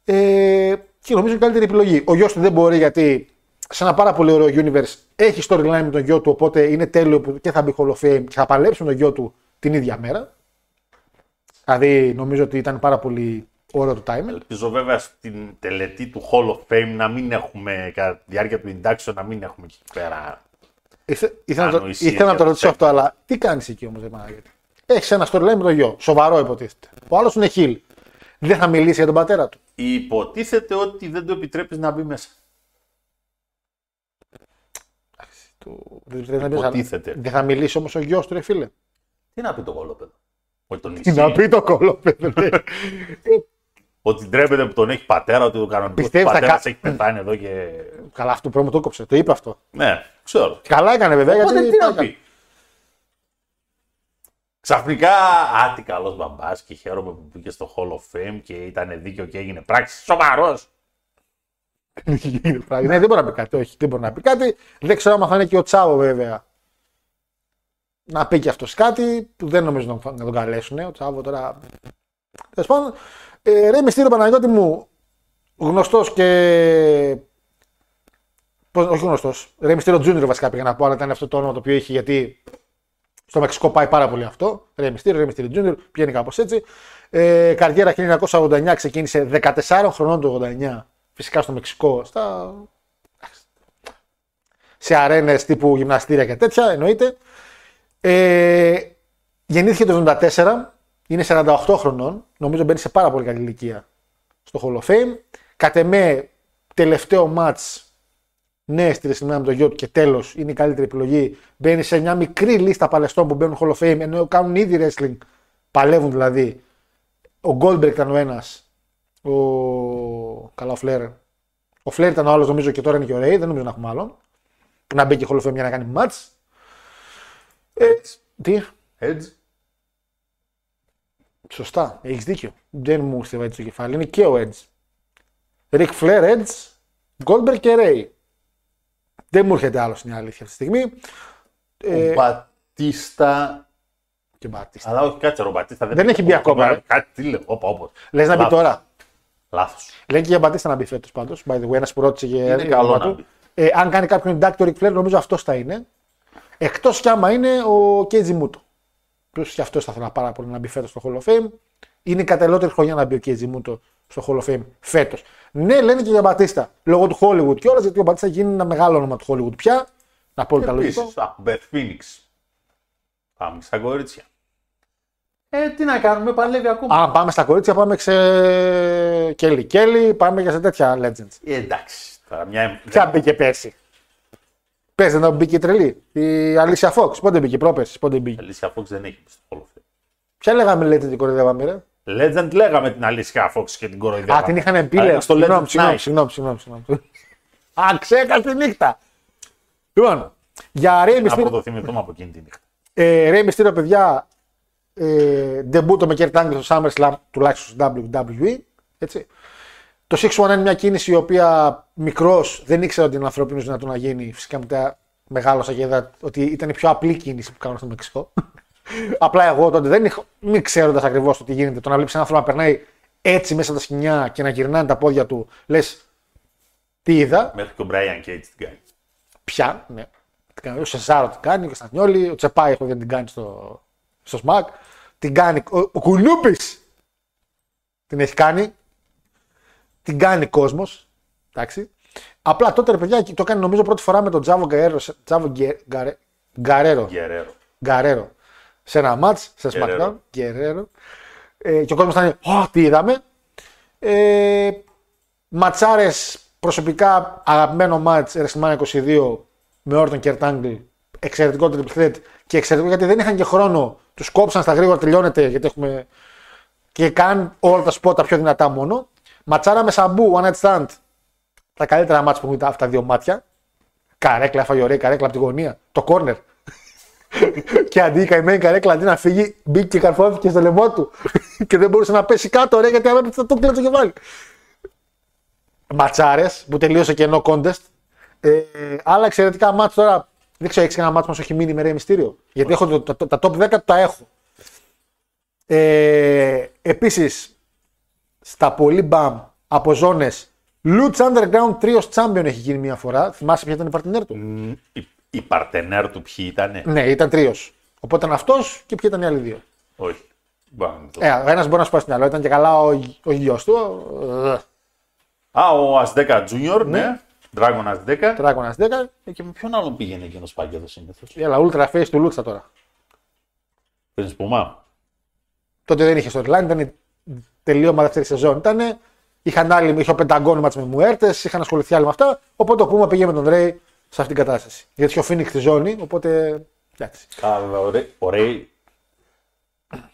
S4: Ε, και νομίζω είναι η καλύτερη επιλογή. Ο γιος του δεν μπορεί γιατί σε ένα πάρα πολύ ωραίο universe έχει storyline με τον γιο του. Οπότε είναι τέλειο που και θα μπει Hall of Fame και θα παλέψει με τον γιο του την ίδια μέρα. Δηλαδή νομίζω ότι ήταν πάρα πολύ ωραίο το timing.
S5: Ελπίζω βέβαια στην τελετή του Hall of Fame να μην έχουμε, κατά τη διάρκεια του induction, να μην έχουμε εκεί πέρα.
S4: Ήθε, ήθελα, να το,
S5: Ανοησίες
S4: ήθελα να το
S5: για
S4: ρωτήσω
S5: το
S4: αυτό, αλλά τι κάνεις εκεί όμως, δεν Παναγιώτη; Έχεις ένα storyline με τον γιο. Σοβαρό υποτίθεται. Ο άλλος είναι χιλ. Δεν θα μιλήσει για τον πατέρα του.
S5: Υποτίθεται ότι δεν το επιτρέπεις να μπει μέσα.
S4: Του- Δεν, δεν, δεν,
S5: Υποτίθεται.
S4: δεν θα μιλήσει όμως ο γιος του, ρε φίλε.
S5: Τι να πει το κολόπεδο. Ότι τον
S4: Τι να
S5: ισχύει.
S4: πει το κόλλο, παιδί.
S5: Ότι ντρέπεται που τον έχει πατέρα, ότι ο κανονικό του
S4: Πιστεύεις θα
S5: πατέρας
S4: κα-
S5: έχει πεθάνει εδώ και.
S4: Καλά, αυτό πρώτο το κόψε. Το είπε αυτό.
S5: Ναι, ξέρω.
S4: Καλά έκανε βέβαια.
S5: Οπότε
S4: γιατί
S5: τι να
S4: τα έκανε.
S5: πει; Ξαφνικά, α, τι καλός μπαμπάς και χαίρομαι που πήγες στο Hall of Fame και ήταν δίκαιο και έγινε πράξη. Σοβαρός.
S4: Είναι πράγμα. ναι, δεν μπορεί να πει κάτι. Όχι, δεν μπορεί να πει κάτι. Δεν ξέρω αν θα είναι και ο Τσάβο βέβαια. Να πει και αυτός κάτι που δεν νομίζω να να τον καλέσουν. Ο Τσάβο τώρα. Τέλος πάντων, ε, ρε Μυστήριο Παναγιώτη μου, γνωστός και. Πώς, όχι γνωστός. Ρε Μυστήριο Τζούνιορ βασικά πήγα να πω, αλλά ήταν αυτό το όνομα το οποίο είχε γιατί στο Μεξικό πάει πάρα πολύ αυτό. Ρε Μυστήριο, Ρε Μυστήριο Τζούνιορ, πηγαίνει κάπως έτσι. Ε, καριέρα 1989 ξεκίνησε 14 χρονών το 89 φυσικά στο Μεξικό, στα σε αρένες τύπου γυμναστήρια και τέτοια, εννοείται. Ε, γεννήθηκε το 1974, είναι 48 χρονών, νομίζω μπαίνει σε πάρα πολύ καλή ηλικία στο Hall of Fame. Κατ' εμέ, τελευταίο match ναι στη WrestleMania με το γιο του και τέλος είναι η καλύτερη επιλογή. Μπαίνει σε μια μικρή λίστα παλαιστών που μπαίνουν Hall of Fame ενώ κάνουν ήδη wrestling. Παλεύουν δηλαδή. Ο Goldberg ήταν ο ένας. Ο. Καλά, ο Φλερ. Ο Φλερ ήταν ο άλλος νομίζω και τώρα είναι και ο Ray. Δεν νομίζω να έχουμε άλλον. Που να μπει και Hall of Fame για να κάνει match. Ε, τι;
S5: Edge.
S4: Σωστά, έχεις δίκιο. Δεν μου ήρθε έτσι το κεφάλι. Είναι και ο Edge. Rick Flair, Edge, Goldberg και Ray. Δεν μου έρχεται άλλος είναι η αλήθεια αυτή τη στιγμή. Ε,
S5: Ο Μπατίστα.
S4: και Μπατίστα.
S5: Αλλά όχι, κάτσε ο Μπατίστα.
S4: Δεν έχει μπει ακόμα, ρε.
S5: Κάτι τι λέω. Όπα, όπα.
S4: Λες να μπει
S5: Λάθος.
S4: τώρα.
S5: Λάθος.
S4: Λέει και για Μπατίστα να μπει φέτος πάντως. By the way, ένας που ρώτησε για
S5: Είναι
S4: για
S5: καλό
S4: όνομα
S5: να
S4: του.
S5: μπει.
S4: Ε, αν κάνει κάποιον inductor Ric Flair, νομίζω αυτός θα είναι. Εκτός κι άμα είναι ο Κέιτζι Μούτο. Ποιο και αυτός θα ήθελα πάρα πολύ να μπει φέτος στο Hall of Fame. Είναι η κατελότερη χρονιά να μπει ο Κέιτζι Μούτο στο Hall of Fame φέτος. Ναι, λένε και για Μπατίστα. Λόγω του Hollywood κιόλα, γιατί ο Μπατίστα γίνει ένα μεγάλο όνομα του Hollywood πια. Απόλυτα λογικό.
S5: Επίσης, Μπεθ Φίνιξ. Πάμε στα κορίτσια. Ε, τι να κάνουμε, παλεύει ακόμα.
S4: Αν πάμε στα κορίτσια, πάμε σε Kelly Kelly, πάμε και σε τέτοια legends.
S5: Ε, εντάξει. Τώρα μια...
S4: Ποια μπήκε πέρσι; Πες δεν μπήκε η τρελή. Η Αλήσια Fox. Πότε μπήκε, πρόπερσι, πότε μπήκε;
S5: Αλήσια Fox δεν έχει μπει στο Hall of Fame.
S4: Ποια λέγαμε λέτε την κορυδεύαμε, ρε;
S5: Legend λέγαμε την Αλήσια Fox και την κοροϊδεύαμε.
S4: Α, την είχαν πει,
S5: Αλλά
S4: λέει.
S5: ήταν στο
S4: Συγγνώμη,
S5: Legend
S4: συγγνώμη,
S5: Night.
S4: συγγνώμη, συγγνώμη, συγγνώμη. Α, ξέχασε τη νύχτα. Λοιπόν, για Ρέι
S5: Να
S4: Μυστήριο,
S5: πρωτοθυμηθούμε από εκείνη τη νύχτα.
S4: ε, Rey Mysterio, παιδιά, ε, ντεμπούτο με Kurt Angle στο SummerSlam, τουλάχιστον στο WWE. Έτσι. Το 6-1 είναι μια κίνηση η οποία μικρός δεν ήξερα ότι είναι ανθρώπινος δυνατό να γίνει. Φυσικά μετά μεγάλωσα και είδα ότι ήταν η πιο απλή κίνηση που κάνω στο Μεξικό. Απλά εγώ τότε δεν είχα, μην ξέροντας ακριβώς το τι γίνεται, το να βλέπεις ένα άνθρωπο να περνάει έτσι μέσα από τα σκηνιά και να γυρνάνε τα πόδια του, λες τι είδα,
S5: Μέχρι και ο Brian Cage την κάνει.
S4: πια. Ναι. Τι κάνει, Ο Σεζάρο την κάνει, ο Καστανιόλη, ο Τσεπάη έχω δει να την κάνει στο, στο ΣΜΑΚ. Την κάνει ο, ο Κουνούπης. Την έχει κάνει. Την κάνει κόσμος. Εντάξει. Απλά τότε ρε παιδιά το κάνει νομίζω πρώτη φορά με τον Τζάβο Γκαρέρο. σε- Τζάβο Γκε- Γκαρε- Γκαρέρο.
S5: Γκερέρο.
S4: Γκαρέρο. Σε ένα μάτς, σε
S5: Γκερέρο.
S4: SmackDown. Γκερέρο. Ε, και ο κόσμος ήταν, Ω, τι είδαμε. Ε, Ματσάρες προσωπικά αγαπημένο μάτς WrestleMania 22 με Όρτον και Ερτάγκλ. Εξαιρετικό triple threat και εξαιρετικό γιατί δεν είχαν και χρόνο. Τους κόψαν στα γρήγορα, τελειώνεται γιατί έχουμε. και κάνουν όλα τα σπότα πιο δυνατά μόνο. Ματσάρα με σαμπού, one night stand. Τα καλύτερα μάτς που έχουν αυτά τα δύο μάτια. Καρέκλα, έφαγε ωραία καρέκλα από τη γωνία. Το κόρνερ. και αντί η καημένη καρέκλα αντί να φύγει, μπήκε και καρφώθηκε στο λαιμό του. και δεν μπορούσε να πέσει κάτω, ρε, γιατί αν έπεσε θα το κλέψει το κεφάλι. Ματσάρες που τελείωσε και no contest. Ε, άλλα εξαιρετικά μάτς τώρα. Δεν ξέρω, έχεις ένα μάτς που μας έχει μείνει με ρε μυστήριο; Γιατί έχω το, το- τα top 10 τα έχω. Ε, Επίσης, στα πολύ μπαμ από ζώνες. Lutz Underground Trios Champion έχει γίνει μια φορά. Θυμάσαι ποια ήταν η παρτινέρ του;
S5: Η, η παρτενέρ του ποιοι ήτανε;
S4: Ναι, ήταν τρίο. Οπότε ήταν αυτός και ποιοι ήταν οι άλλοι δύο.
S5: Όχι. Πάμε να το-
S4: Ε, ο ένας μπορεί να σου πάει στο μυαλό. Ήταν και καλά ο, ο γιος του. ο- ε,
S5: Α, ο Ασδέκα Junior, ναι. Dragon Ασδέκα.
S4: Dragon 10.
S5: Ε, Και με ποιον άλλον πήγαινε εκείνος πάγεδο συνήθως;
S4: Έλα, ultra face του Λούτσα τώρα.
S5: Πριν σπουδά.
S4: Τότε δεν είχε storyline, ήταν τελείωμα δεύτερη σεζόν. Ήτανε, είχαν άλλοι, είχε ο Πενταγκόν μάτς με Μουέρτες, είχαν ασχοληθεί άλλοι με αυτά. Οπότε ο Πούμα πήγε με τον Ρέι σε αυτήν την κατάσταση. Γιατί είχε ο Φίνιξ στη ζώνη, οπότε. Εντάξει.
S5: Καλά, βέβαια, ο Ρέι- ο Ρέι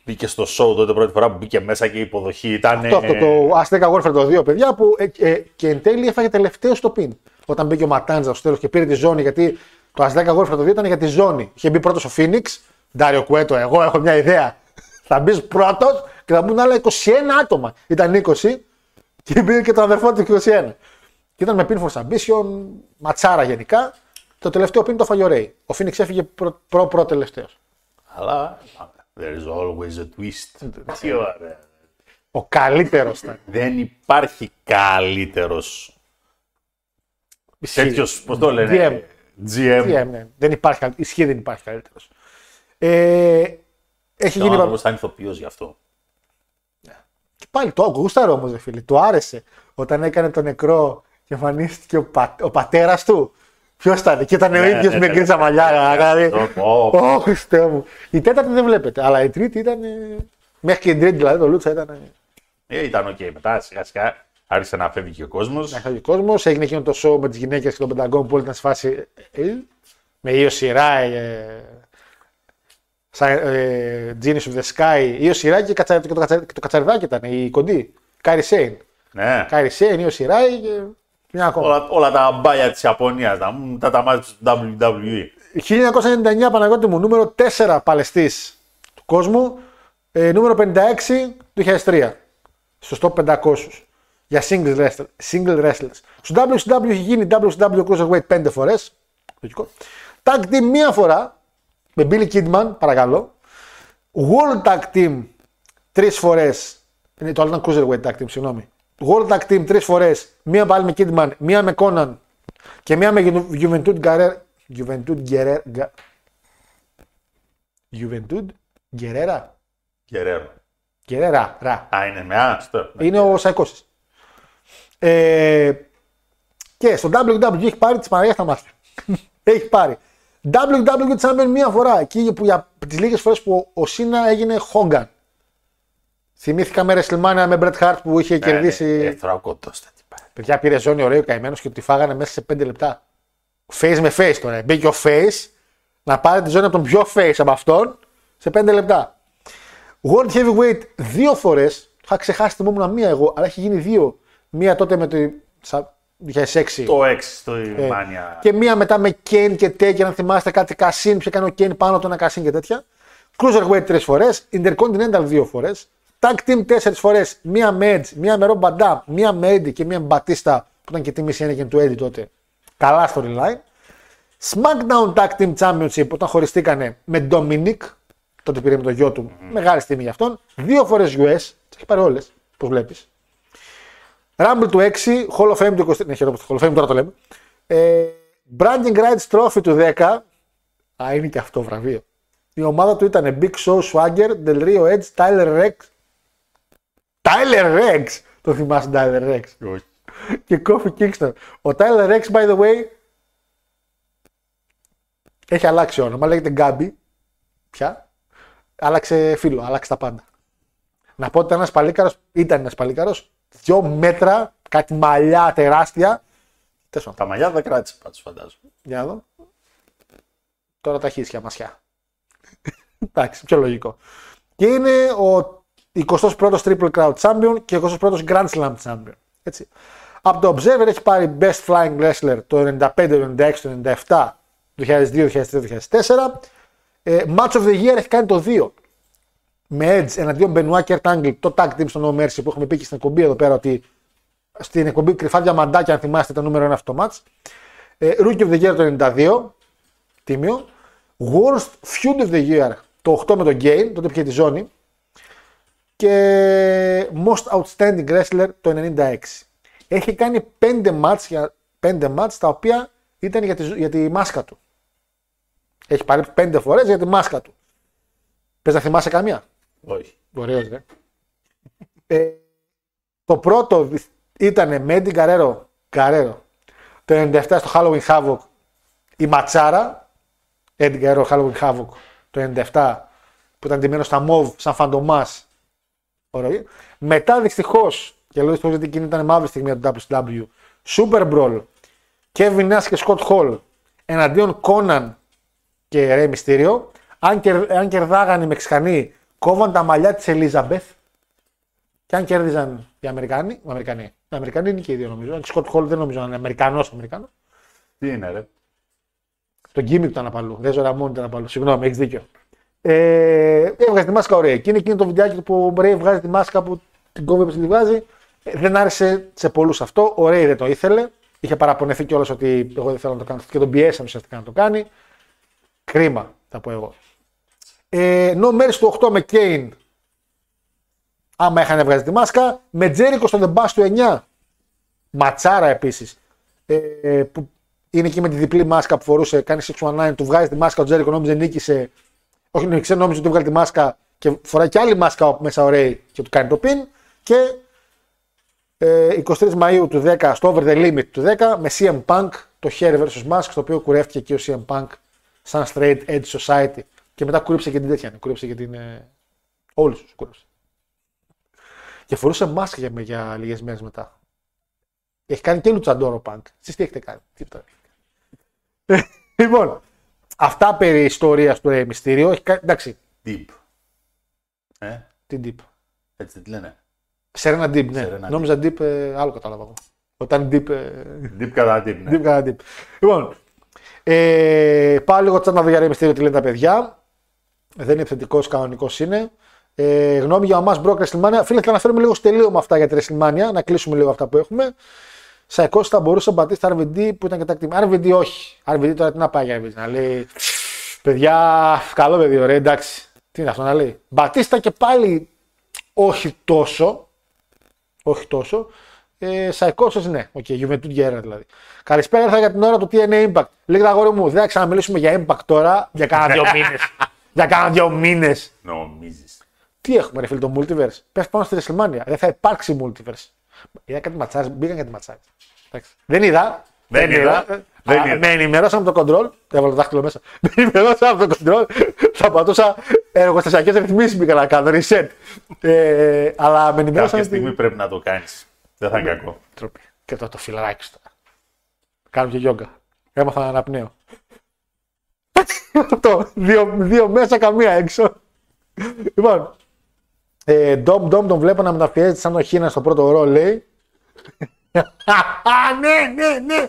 S5: μπήκε στο show τότε πρώτη φορά που μπήκε μέσα και η υποδοχή ήταν.
S4: Αυτό, αυτό το Azteca Warfare το 2, παιδιά, που ε, ε, και εν τέλει έφαγε τελευταίο στο πιν. Όταν μπήκε ο Ματάντζα στο τέλος και πήρε τη ζώνη, γιατί το Azteca Warfare το 2 ήταν για τη ζώνη. Είχε μπει πρώτος ο Phoenix, Ντάριο Κουέτο, εγώ έχω μια ιδέα. θα μπεις πρώτος και θα μπουν άλλα 21 άτομα. Ήταν 20 και μπήκε και το αδερφό του 21. Και ήταν με pinfall submission, ματσάρα γενικά. Το τελευταίο πιν το έφαγε ο Ray. Ο Phoenix έφυγε προ-προ τελευταίος.
S5: Αλλά there is always a twist. Τι ωραία.
S4: Ο καλύτερος ήταν.
S5: Δεν υπάρχει καλύτερος τέτοιος, πώς το λένε,
S4: DM.
S5: GM.
S4: Τι έμεινε. Δεν υπάρχει, καλ- ισχύει δεν υπάρχει καλύτερος. Ε, έχει
S5: Ο
S4: γίνει.
S5: άνθρωπο θα είναι ηθοποιό γι' αυτό.
S4: Και πάλι το γούσταρε όμως, δε φίλε. Του άρεσε. Όταν έκανε το νεκρό και εμφανίστηκε ο, πα... ο πατέρας του. Ποιος ήταν, και ήταν ο ίδιος με γκρίζα μαλλιά. Δηλαδή.
S5: Ω, ω.
S4: Ω Χριστέ μου. Η τέταρτη δεν βλέπετε, αλλά η τρίτη ήταν. ε, Μέχρι και η τρίτη δηλαδή το Lucha ήταν. ε,
S5: Ε, ήταν οκ. Μετά σιγά σιγά άρχισε να φεύγει και ο κόσμος.
S4: Να έχει ο κόσμος. Έγινε εκείνο το show με τις γυναίκες και τον Pentagon που όλοι ήταν σε φάση. ε, με Io Shirai, ε, σαν, ε, Genius of the Sky. Io Shirai και, κατσα, και, το, κατσα, και το κατσαριδάκι ήταν, η κοντή. Kairi Sane.
S5: Ναι.
S4: Kairi Sane, Io Shirai και μια ακόμα.
S5: Όλα, όλα τα μπάλια της Ιαπωνίας, τα, τα, τα μάτια του WWE.
S4: 1999 Παναγιώτη μου, νούμερο 4 παλαιστής του κόσμου, ε, νούμερο 56 του 2003, στους top 500 για single wrestlers. Single wrestlers. Στο WCW έχει γίνει WCW Cruiserweight 5 φορές, λογικό. Tag Team μία φορά, με Billy Kidman, παρακαλώ. World Tag Team τρεις φορές, είναι το άλλο ήταν Cruiserweight Tag Team, συγγνώμη. World Tag Team τρεις φορές, μία πάλι με Kidman, μία με Conan και μία με Ju- Juventud Guerrera. Juventud Guerrera. Ga- Juventud Guerrera.
S5: Γερέρο.
S4: Guerrera. Ρα.
S5: Α, είναι με άστο.
S4: Είναι ο Σαϊκώσης. Ε, και στο WWE έχει πάρει τη Παναγία στα μάτια. έχει πάρει. WWE Champion μία φορά. Εκεί που για τις λίγες φορές που ο Σίνα έγινε Hogan. Θυμήθηκα με WrestleMania με Bret Hart που είχε κερδίσει.
S5: Ε, τώρα κοντό τα τυπά.
S4: Παιδιά πήρε ζώνη ωραίο καημένος και τη φάγανε μέσα σε 5 λεπτά. Face με face τώρα. Μπήκε ο face να πάρει τη ζώνη από τον πιο face από αυτόν σε 5 λεπτά. World Heavyweight δύο φορές. Είχα ξεχάσει θυμόμουν μία εγώ, αλλά έχει γίνει δύο. Μία τότε με το. Σα... 2006.
S5: Το 6 στο
S4: Ε,
S5: Μάνια.
S4: Και μία μετά με Kane και Taker, αν θυμάστε κάτι Κασίν, που έκανε ο Kane πάνω του ένα Κασίν και τέτοια. Cruiserweight τρεις φορές, Intercontinental δύο φορές, Tag Team τέσσερις φορές, μία με Edge, μία με Rob Van Dam, μία με Eddie και μία με Batista, που ήταν και τιμή ένεγεν του Eddie τότε. Καλά storyline. SmackDown Tag Team Championship, όταν χωριστήκανε με Dominic, τότε πήρε με το γιο του, μεγάλη στιγμή για αυτόν. Δύο φορές US, τις έχει πάρει όλες, όπω βλέπεις. Rumble του 6, Hall of Fame του 20. Ναι, χαίρομαι στο Hall of Fame, τώρα το λέμε. Ε, Branding Rights Trophy του 10. Α, είναι και αυτό βραβείο. Η ομάδα του ήταν Big Show, Swagger, Del Rio Edge, Tyler Rex. Tyler Rex! Το θυμάσαι Tyler Rex;
S5: Όχι.
S4: και Kofi Kingston. Ο Tyler Rex, by the way, έχει αλλάξει όνομα. Λέγεται Gabby. Πια. Άλλαξε φίλο, άλλαξε τα πάντα. Να πω ότι ήταν ένας παλίκαρος, ήταν ένας παλίκαρος, δυο μέτρα, κάτι μαλλιά τεράστια. Τέλος πάντων.
S5: Τα μαλλιά δεν κράτησε πάντως, φαντάζομαι.
S4: Για να δω. Τώρα τα χίσια μασιά. Εντάξει, πιο λογικό. Και είναι ο 21ο Triple Crown Champion και 21ο Grand Slam Champion. Έτσι. Από το Observer έχει πάρει Best Flying Wrestler το 95, το 96, το 97, το 2002, 2003, το 2004. Ε, Match of the Year έχει κάνει το 2. Με Edge εναντίον Benoit και Kurt Angle, το tag team στο No Mercy που έχουμε πει και στην εκπομπή εδώ πέρα ότι στην εκπομπή κρυφά διαμαντάκια, αν θυμάστε, το νούμερο 1 αυτό το match. Ε, Rookie of the Year το 92, τίμιο. Worst Feud of the Year το 8 με τον Gain, τότε πήγε τη ζώνη. Και Most Outstanding Wrestler το 96. Έχει κάνει 5 match, για, 5 match τα οποία ήταν για τη, για τη μάσκα του. Έχει πάρει 5 φορές για τη μάσκα του. Πες να θυμάσαι καμία;
S5: Όχι.
S4: Ωραίος, ρε. Ε, το πρώτο ήταν με Eddie Guerrero, Guerrero, το 97 στο Halloween Havoc η Ματσάρα, Eddie Guerrero Halloween Havoc το 97 που ήταν ντυμένος στα μοβ σαν φαντομάς. Ωραίο. Μετά δυστυχώς, και λέω δυστυχώς γιατί εκείνη ήταν μαύρη στιγμή από το WCW, Super Brawl, Kevin Nash και Scott Hall εναντίον Conan και Rey Mysterio. Αν, κερ, αν κερδάγαν οι Μεξικανοί, κόβαν τα μαλλιά της Ελίζαμπεθ. Και αν κέρδιζαν οι Αμερικάνοι, οι Αμερικανοί, οι Αμερικανοί είναι και οι δύο νομίζω. Ο Σκοτ Χολ δεν νομίζω να είναι Αμερικανός Αμερικανό.
S5: Τι είναι, ρε;
S4: Το γκίμικ ήταν απαλού. Δεν ζω μόνο ήταν απαλού. Συγγνώμη, έχεις δίκιο. Ε, έβγαζε τη μάσκα ωραία. Και είναι εκείνο το βιντεάκι που ο Μπρέι βγάζει τη μάσκα που την κόβει όπως τη βγάζει. Ε, δεν άρεσε σε πολλούς αυτό. Ο Ρέι δεν το ήθελε. Είχε παραπονεθεί κιόλας ότι εγώ δεν θέλω να το κάνω αυτό και τον πιέσαμε ουσιαστικά να το κάνει. Κρίμα, θα πω εγώ. Ε, No Mercy του 8 με Kane. Άμα είχαν βγάζει τη μάσκα. Με Τζέρικο στο The Bash του 9. Ματσάρα επίσης. Ε, που είναι εκεί με τη διπλή μάσκα που φορούσε. Κάνει 619, του βγάζει τη μάσκα. Ο Τζέρικο νόμιζε νίκησε. Όχι, νίκησε, νόμιζε ότι βγάλει τη μάσκα και φοράει και άλλη μάσκα μέσα ωραία και του κάνει το πιν. Και ε, 23 Μαΐου του 10 στο Over the Limit του 10 με CM Punk το Hair vs. Mask, στο οποίο κουρεύτηκε και ο CM Punk σαν straight edge society και μετά κούρεψε και την τέτοια, ναι, κούρεψε και την. Ε... Όλους τους κούρεψε. Και φορούσε μάσκα για, για λίγες μέρες μετά. Έχει κάνει και λουτσαντόρο Punk. Εσείς τι έχετε κάνει, τίποτα. λοιπόν, αυτά περί ιστορίας του Rey Mysterio. Έχει κάνει, εντάξει,
S5: Deep. Ε,
S4: την Deep;
S5: έτσι δεν τη λένε.
S4: Σερένα Deep, ναι.
S5: Serena Deep.
S4: Νόμιζα Deep, ε, άλλο κατάλαβα εγώ. Όταν Deep. Ε,
S5: Deep κατά deep, ναι.
S4: Deep κατά Deep. Λοιπόν, ε, πάω λίγο τσάτα να δω για Rey Mysterio τι λένε τα παιδιά. Δεν είναι επιθετικό, κανονικός είναι. Ε, γνώμη για ο Μας Μπρόκ WrestleMania. Φίλε, θα αναφέρουμε λίγο στο τελείωμα αυτά για τη WrestleMania, να κλείσουμε λίγο αυτά που έχουμε. Σαϊκό θα μπορούσε ο Μπατίστα RVD που ήταν και τα κτήματα. RVD όχι. RVD τώρα τι να πάει για RVD, να λέει. Παιδιά, καλό παιδί, ωραία, εντάξει. Τι είναι αυτό να λέει. Μπατίστα και πάλι όχι τόσο. Όχι τόσο. Ε, Σαϊκόσο ναι. Οκ, okay, Juventud Guerra δηλαδή. Καλησπέρα, ήρθα για την ώρα του TNA Impact. Λέγεται αγόρι μου, δεν θα ξαναμιλήσουμε για Impact τώρα για κάνα δύο μήνες. για κάνα δύο μήνες.
S5: Νομίζεις.
S4: Τι έχουμε, ρε φίλε, το multiverse. Πες πάνω στη WrestleMania. Δεν θα υπάρξει multiverse. Είδα κάτι ματσάρι, μπήκαν κάτι ματσάρι. Εντάξει. Δεν είδα.
S5: Δεν είδα. Δεν
S4: Α,
S5: είδα.
S4: Με ενημερώσαν από το control. Έβαλα το δάχτυλο μέσα. Με ενημερώσαν από το control. Θα πατούσα εργοστασιακές ρυθμίσεις μπήκα να κάνω. Reset. Ε, αλλά με ενημερώσαν.
S5: Κάποια στιγμή πρέπει να το κάνεις. Δεν θα είναι κακό.
S4: Τροπή. Και το, το φιλαράκι σου τώρα. Κάνω και γιόγκα. Έμαθα να αναπνέω. Αυτό. Δύο, δύο μέσα, καμία έξω. Λοιπόν. Ε, Ντόμ Ντόμ τον βλέπω να μεταφιέζεται σαν ο Χίνα στο πρώτο ρο, λέει. Α, ναι, ναι, ναι.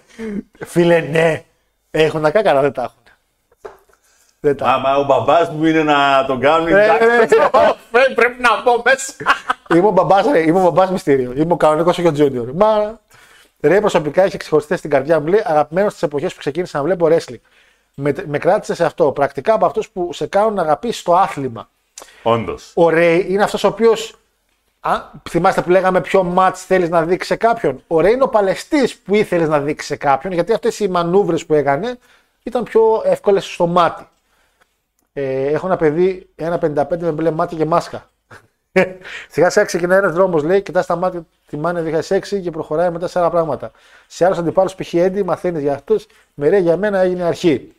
S4: Φίλε, ναι. Έχουν τα κάκαρα, δεν τα έχουν. Δεν τα
S5: Μα, μα ο μπαμπάς μου είναι να τον κάνουν.
S4: Ε,
S5: εντάξει.
S4: ε, ε, Πρέπει να πω μέσα. Είμαι ο μπαμπάς, ρε, είμαι ο μπαμπάς μυστήριο. Είμαι ο κανονικός όχι ο Junior. Μα ρε, προσωπικά έχει ξεχωριστεί στην καρδιά μου. Λέει αγαπημένος στις εποχές που ξεκίνησα να βλέπω wrestling. Με, με κράτησε σε αυτό. Πρακτικά από αυτούς που σε κάνουν να αγαπήσεις το άθλημα.
S5: Όντως.
S4: Ο Ρέι είναι αυτός ο οποίος. Θυμάστε που λέγαμε ποιο μάτς θέλεις να δείξει σε κάποιον. Ο Ρέι είναι ο παλαιστής που ήθελες να δείξει σε κάποιον, γιατί αυτές οι μανούβρες που έκανε ήταν πιο εύκολες στο μάτι. Ε, έχω ένα παιδί, ένα 55 με μπλε μάτια και μάσκα. Σιγά σιγά ξεκινάει ένας δρόμος, λέει, κοιτάς τα μάτια τη μάνα 2006 και προχωράει μετά σε άλλα πράγματα. Σε άλλους αντιπάλους π.χ. Έντι μαθαίνεις για αυτούς, με ρε για μένα έγινε αρχή.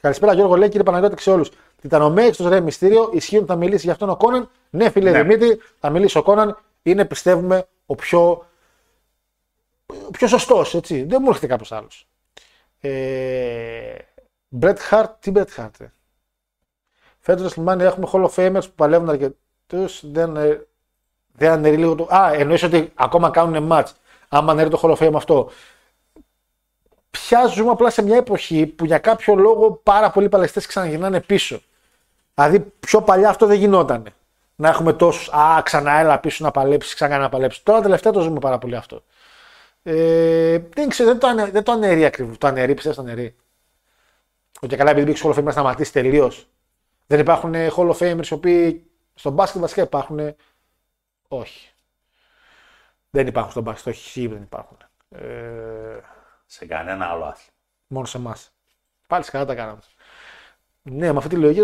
S4: Καλησπέρα Γιώργο, λέει κύριε Παναγιώτη σε όλους. Τιτανομέξ, το ρε μυστήριο, ισχύουν θα μιλήσει για αυτόν ο Κόναν. Ναι, φίλε
S5: Ναι.
S4: Δημήτρη, θα μιλήσει ο Κόναν. Είναι πιστεύουμε ο πιο, ο πιο σωστός, έτσι. Δεν μου έρχεται κάποιος άλλος. Ε, Bret Hart, τι Bret Hart, ε. Φέτος WrestleMania έχουμε Hall of Famers που παλεύουν αρκετούς. Δεν, ε, δεν αναιρεί λίγο το. Α, εννοείς ότι ακόμα κάνουν match. Άμα αναιρεί το Hall of Fame αυτό. Πια ζούμε απλά σε μια εποχή που για κάποιο λόγο πάρα πολλοί παλαιστές ξαναγυρνάνε πίσω. Δηλαδή πιο παλιά αυτό δεν γινόταν. Να έχουμε τόσους. Α, ξανά έλα πίσω να παλέψεις, ξανά να παλέψεις. Τώρα τελευταία το ζούμε πάρα πολύ αυτό. Ε, δεν ξέρω, δεν το, ανε, δεν το αναιρεί ακριβώς. Το αναιρεί, πιστεύω το αναιρεί. Ότι καλά, επειδή μπήκες Hall of Fame να σταματήσεις τελείως. Δεν υπάρχουν ε, Hall of Famers οι οποίοι στον μπάσκετ βασικά υπάρχουν. ε, Όχι. Δεν υπάρχουν στον μπάσκετ, όχι, σίγουρα δεν υπάρχουν. Ε,
S5: Σε κανένα άλλο άθλημα.
S4: μόνο σε εμάς. Πάλι καλά τα κάναμε. Ναι, με αυτή τη λογική.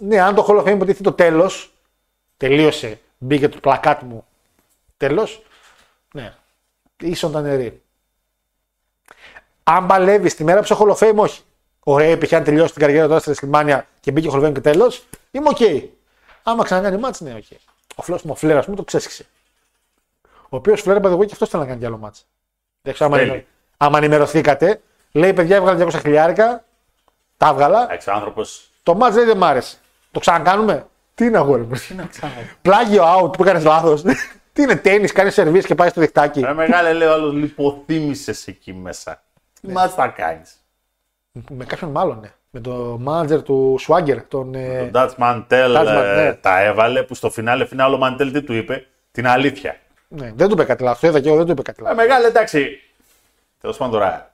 S4: Το- Ναι, αν το Hall of Fame υποτίθεται το τέλος, τελείωσε, μπήκε το πλακάτ μου τέλος. Ναι, ίσον τα νερή. Αν παλεύεις τη μέρα που είσαι Hall of Fame, όχι. Ωραία, π.χ. αν τελειώσει την καριέρα τώρα στη WrestleMania και μπήκε Hall of Fame και τέλος, είμαι οκ. Άμα ξανακάνει μάτς, ναι, οκ. Ο Φλος μου, ο Φλερ, ας πούμε, το ξέσχισε. Ο οποίος Φλερ, by the way, και αυτός θέλει να κάνει κι άλλο μάτς. Δεν ξέρω άμα,
S5: Θέλει.
S4: ενημερω- άμα ενημερωθήκατε. Λέει, παιδιά, έβγαλε 200 χιλιάρικα. Τα έβγαλα.
S5: Εντάξει, ο άνθρωπο.
S4: Το μάτς λέει δεν μ' άρεσε. Το ξανακάνουμε; Τι είναι αγόρι μου.
S5: Τι να ξανά.
S4: Πλάγιο out που έκανες λάθος. Τι είναι τέννη, κάνεις σερβίς και πάει στο διχτάκι.
S5: Ρε μεγάλε, λέει ο άλλος, λιποθύμησες εκεί μέσα. Τι
S4: Ναι.
S5: μάτς θα κάνεις.
S4: Με κάποιον μάλλον, ναι. Με το μάνατζερ του Swagger. Τον, ε,
S5: Ο Ντάτ Μαντέλ
S4: Dutch Mantel, ναι.
S5: τα έβαλε που στο φινάλε φινάλε ο Μαντέλ τι του είπε; Την αλήθεια.
S4: ναι, δεν του είπε κάτι λάθος. Το είδα και εγώ, δεν του είπε κάτι
S5: Ε,
S4: λάθος.
S5: μεγάλε, εντάξει. Τέλος πάντων τώρα.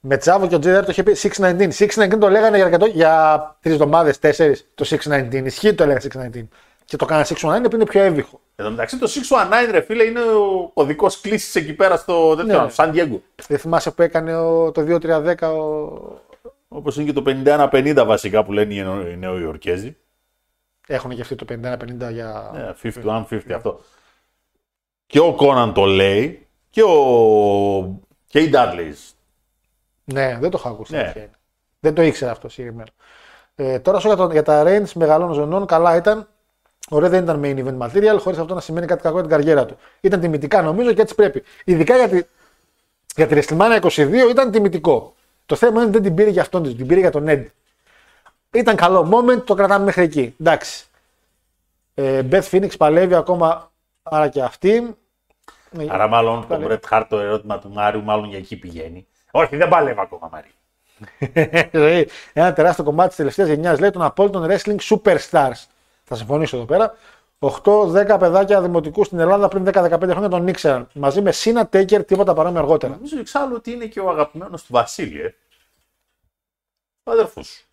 S4: Με Τσάβο και ο Τζέιδερ το είχε πει 619. 619 το λέγανε για, αρκετό- για τρεις εβδομάδες, τέσσερις. Το 619. Ισχύει το έλεγα 619. Και το κάνανε 619 επειδή είναι πιο εύβηχο.
S5: Εν τω μεταξύ το 619 ρε φίλε είναι ο κωδικός κλίση εκεί πέρα στο τέτοιο,
S4: Ναι.
S5: Σαν Diego.
S4: Δεν θυμάσαι που έκανε ο, το 2-3-10 ο...
S5: Όπως είναι και το 51-50 βασικά που λένε οι Νεο- οι Νεοϊορκέζοι.
S4: Έχουν και αυτοί το 51-50 για.
S5: Ναι, 51-50 αυτό. Και ο Κόναν το λέει και ο. και οι Dudleys
S4: Ναι, δεν το έχω ακούσει.
S5: Ναι.
S4: αλήθεια είναι. Δεν το ήξερα αυτό συγκεκριμένο. Ε, τώρα όσο για, το- για τα Reigns μεγαλών ζωνών, καλά ήταν. Ωραία, δεν ήταν main event material, χωρίς αυτό να σημαίνει κάτι κακό για την καριέρα του. Ήταν τιμητικά νομίζω και έτσι πρέπει. Ειδικά για τη, για τη WrestleMania 22 ήταν τιμητικό. Το θέμα είναι ότι δεν την πήρε για αυτόν, την πήρε για τον Eddie. Ήταν καλό moment, το κρατάμε μέχρι εκεί. Εντάξει. Ε, Beth Phoenix παλεύει ακόμα, άρα και αυτή.
S5: Άρα, μάλλον το
S4: Παλεύει.
S5: Μπρετ Χάρτ, το ερώτημα του Μάριου, μάλλον για εκεί πηγαίνει. Όχι, δεν παλεύει ακόμα, Μαρή.
S4: Ε, Ένα τεράστιο κομμάτι της τελευταίας γενιάς λέει των απόλυτων wrestling superstars. Θα συμφωνήσω εδώ πέρα. 8-10 παιδάκια δημοτικού στην Ελλάδα πριν 10-15 χρόνια τον ήξεραν. Μαζί με Σίνα Τέικερ, τίποτα παρόμοιο αργότερα.
S5: Νομίζω εξάλλου ότι είναι και ο αγαπημένος του Βασίλη, ε. Ο αδερφού σου.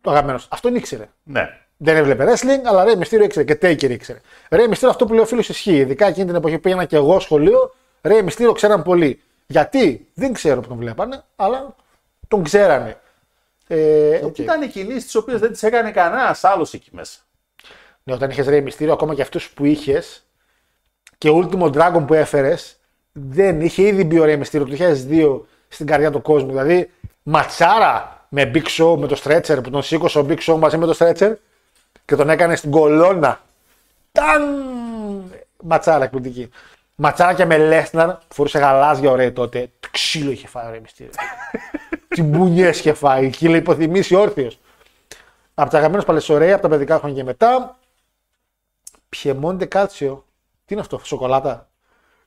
S4: Το αγαπημένος. Αυτόν ήξερε.
S5: Ναι.
S4: Δεν έβλεπε wrestling, αλλά Ρέι Μυστήριο ήξερε και Τέικερ ήξερε. Ρέι Μυστήριο αυτό που λέει ο φίλος ισχύει. Ειδικά εκείνη την εποχή που πήγαινα και εγώ σχολείο, Rey Mysterio ξέραν πολύ. Γιατί; Δεν ξέρω που τον βλέπανε, αλλά τον ξέρανε. Ε, οκ.
S5: Γιατί ήταν κινήσεις τις οποίες δεν τις έκανε κανένας άλλος εκεί μέσα.
S4: Ναι, όταν είχες Rey Mysterio, ακόμα και αυτούς που είχες και Ultimo Dragon που έφερες, δεν είχε ήδη μπει ο Rey Mysterio το 2002 στην καρδιά του κόσμου. Δηλαδή, ματσάρα με Big Show, με το stretcher που τον σήκωσε ο Big Show μαζί με το stretcher και τον έκανε στην κολόνα. Ταν! Ματσάρα εκπληκτική. Ματσάρα και με Λέσναρ, που φορούσε γαλάζια ωραία τότε. Το ξύλο είχε φάει ο Ρέι Μυστήριο. Τι μπουνιέ είχε φάει, και λέει υποθυμίσει όρθιος. Από τα αγαπημένα παλαισορέα, από τα παιδικά χρόνια και μετά. Πιεμόντε Κάτσιο. Τι είναι αυτό, σοκολάτα;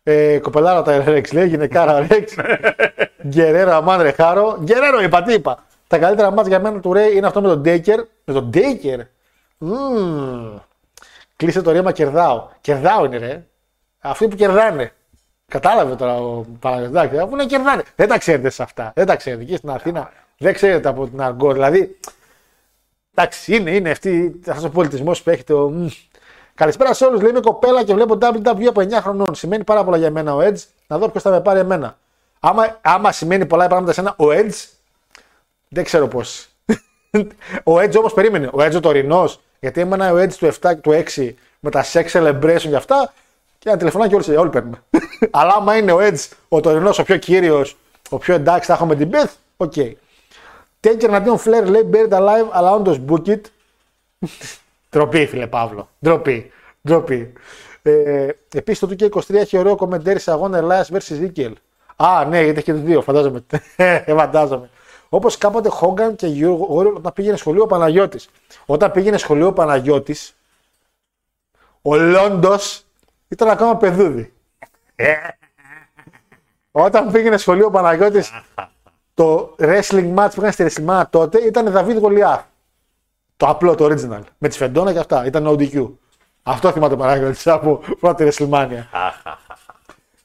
S4: Ε, κοπελάρα τα Ρέξ, λέει, γυναικάρα Ρέξ. Γκερέρο, αμάν ρεχάρο. Γκερέρο, είπα, τι είπα. Τα καλύτερα μάτια για μένα του Ρέι είναι αυτό με τον Ντέικερ. Με τον Ντέικερ. Μμμ. Κλείσε το ρήμα κερδάω. Κερδάω είναι ρε. Αυτοί που κερδάνε. Κατάλαβε τώρα ο Παναγιώτης, αφού να κερδάνε. Δεν τα ξέρετε σε αυτά. Δεν τα ξέρετε. Εκεί στην Αθήνα δεν ξέρετε από την αργό. Δηλαδή, εντάξει, είναι, είναι αυτή, αυτός ο πολιτισμός που έχετε. Ο... μμ. Καλησπέρα σε όλους. Λέει είμαι κοπέλα και βλέπω WWE από 9 χρονών. Σημαίνει πάρα πολλά για μένα ο Edge. Να δω ποιος θα με πάρει εμένα. Άμα, άμα σημαίνει πολλά πράγματα σε ένα ο Edge, δεν ξέρω πώς. ο Edge όμως περίμενε. Ο Edge ο τωρινός, γιατί έμενα ο Edge του 7 και του 6 με τα sex celebration και αυτά, και ένα τηλεφωνάκι όλοι, όλοι παίρνουμε. Αλλά άμα είναι ο Edge ο τωρινός, ο πιο κύριος, ο πιο εντάξει, θα έχουμε την Beth, οκ. Okay. Taker εναντίον Flair λέει Buried Alive, αλλά όντως book it. Ντροπή, φίλε Παύλο. Ντροπή. Ντροπή. Ε, Επίσης το 2K23 έχει ωραίο commentary σε αγώνα Elias vs Ezekiel. Α, ναι, γιατί έχει και το δύο, φαντάζομαι. Ε, φαντάζομαι. Όπως κάποτε Hogan και Γιώργο όταν πήγαινε σχολείο ο Παναγιώτης. Όταν πήγαινε σχολείο ο Παναγιώτης, ο Λόντος ήταν ακόμα παιδούδι. Όταν πήγαινε σχολείο ο Παναγιώτης, το wrestling match που έκανε στη WrestleMania τότε ήταν Δαβίδ Γολιάθ. Το απλό, το original. Με τη Φεντόνα και αυτά. Ήταν ODQ. Αυτό θυμάται ο Παναγιώτης από πρώτη WrestleMania.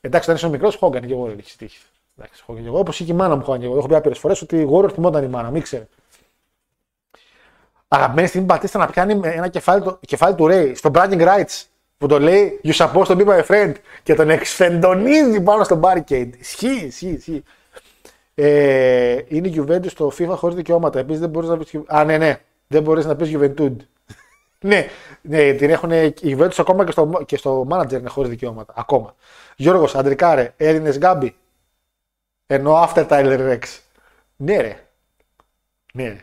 S4: Εντάξει, όταν ήσουν μικρός, Χόγκαν και εγώ δεν είχε τύχει. Εντάξει, Hogan και εγώ. Όπως και η μάνα μου Hogan και εγώ. Έχω πει άπειρες φορές ότι η Warrior θυμόταν η μάνα μου, ήξερε. Αγαπημένη στιγμή Μπατίστα να πιάνει με ένα κεφάλι, το, κεφάλι του Ray στο bragging rights που το λέει You supposed to be my friend και τον εξφεντονίζει πάνω στο barricade. Ισχύει, ισχύει, ισχύει. Ε, είναι η Juventus στο FIFA χωρίς δικαιώματα. Επίσης δεν μπορείς να πεις. Α, ναι, ναι. Δεν μπορείς να πεις Juventud. ναι, ναι, την έχουν. Η Juventus ακόμα και στο, και στο manager είναι χωρίς δικαιώματα. Ακόμα. Γιώργος, Αντρικάρε, Έλληνες Γκάμπι. Ενώ after Tyler Rex. Ναι, ρε. Ναι, ρε.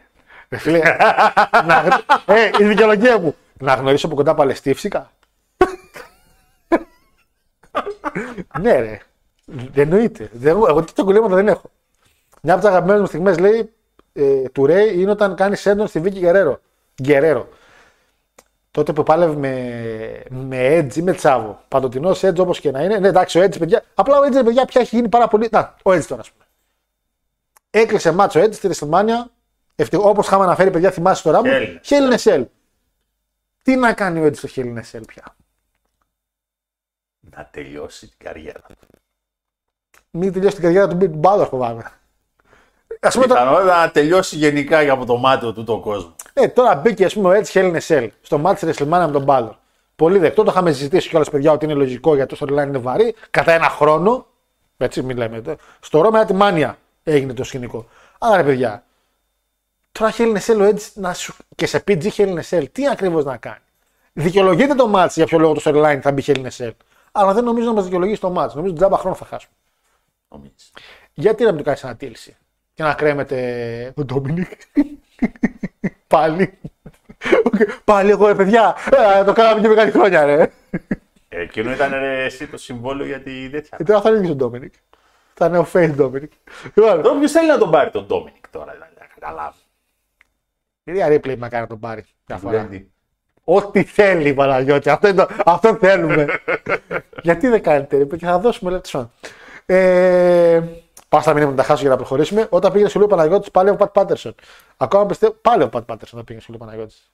S4: Ρε φίλε, να, γνω- ε, η δικαιολογία μου. Να γνωρίσω από κοντά παλαιστήφσικα. Ναι, ρε. Δεν εννοείται. Δεν, εγώ τέτοια κολλήματα δεν έχω. Μια από τις αγαπημένες μου στιγμές λέει ε, του Ρέι είναι όταν κάνεις έντον στη Βίκη Γκερέρο. Γκερέρο. Τότε που πάλευε με, με Edge ή με Τσάβο. Παντοτινός Edge όπως και να είναι. Ναι, εντάξει, ο Edge, παιδιά. Απλά ο Edge, παιδιά, πια έχει γίνει πάρα πολύ. Να, ο Edge τώρα, ας πούμε. Έκλεισε μάτσο Edge στη WrestleMania. Όπως είχαμε αναφέρει, παιδιά, θυμάσαι τώρα μου.
S5: Hell in a
S4: Hell in a Cell. Τι να κάνει ο Edge στο Hell in a Cell πια.
S5: Να τελειώσει την καριέρα του.
S4: Μην τελειώσει την καριέρα του Big Balor, φοβάμαι. Α πούμε τώρα,
S5: Πιθανότητα να τελειώσει γενικά για από το μάτι του τον κόσμο.
S4: ναι, τώρα μπήκε ας πούμε, ο Edge Hell in a Cell στο μάτι της WrestleMania με τον Balor. Πολύ δεκτό, το είχαμε συζητήσει κιόλας παιδιά ότι είναι λογικό γιατί το storyline είναι βαρύ. Κατά ένα χρόνο, έτσι μιλάμε. ε, Στο Ρώμα μετά τη Μάνια έγινε το σκηνικό. Άρα ρε παιδιά, τώρα Hell in a Cell ο Edge να σου... και σε PG Hell in a Cell, τι ακριβώς να κάνει; Δικαιολογείται το match για ποιο λόγο το storyline θα μπει Hell in a Cell. Αλλά δεν νομίζω να μας δικαιολογήσει το match. Νομίζω ότι τζάμπα χρόνο θα χάσουμε.
S5: Νομίζεις.
S4: Γιατί να μην το κάνεις ανατήληση. Και να κρέμεται ο Ντόμινικ. Πάλι. Πάλι εγώ, ρε παιδιά. Ε, το κάναμε και με κάτι χρόνια, ρε.
S5: Ε, Εκείνο ήταν ρε, εσύ το συμβόλαιο για τη τέτοια.
S4: Και τώρα θα είναι ο Ντόμινικ. Θα είναι ο face Ντόμινικ. Λοιπόν,
S5: Τώρα ποιος θέλει να τον πάρει τον Ντόμινικ τώρα, δηλαδή, να καταλάβεις.
S4: η Ρία Ρίπλεϊ να κάνει να τον πάρει. Μια φορά.
S5: Δηλαδή,
S4: Ό,τι θέλει Παναγιώτη. Αυτό, είναι το- αυτό θέλουμε. Γιατί δεν κάνετε, ρε παιδιά, θα δώσουμε λεπτό. Ε, Πάω στα μηνύματα να τα χάσω για να προχωρήσουμε. Όταν πήγε στο Λίου Παναγιώτης, πάλι ο Πατ Πάτερσον. Ακόμα πιστεύω. Πάλι ο Πατ Πάτερσον θα πήγε στο Λίου Παναγιώτης.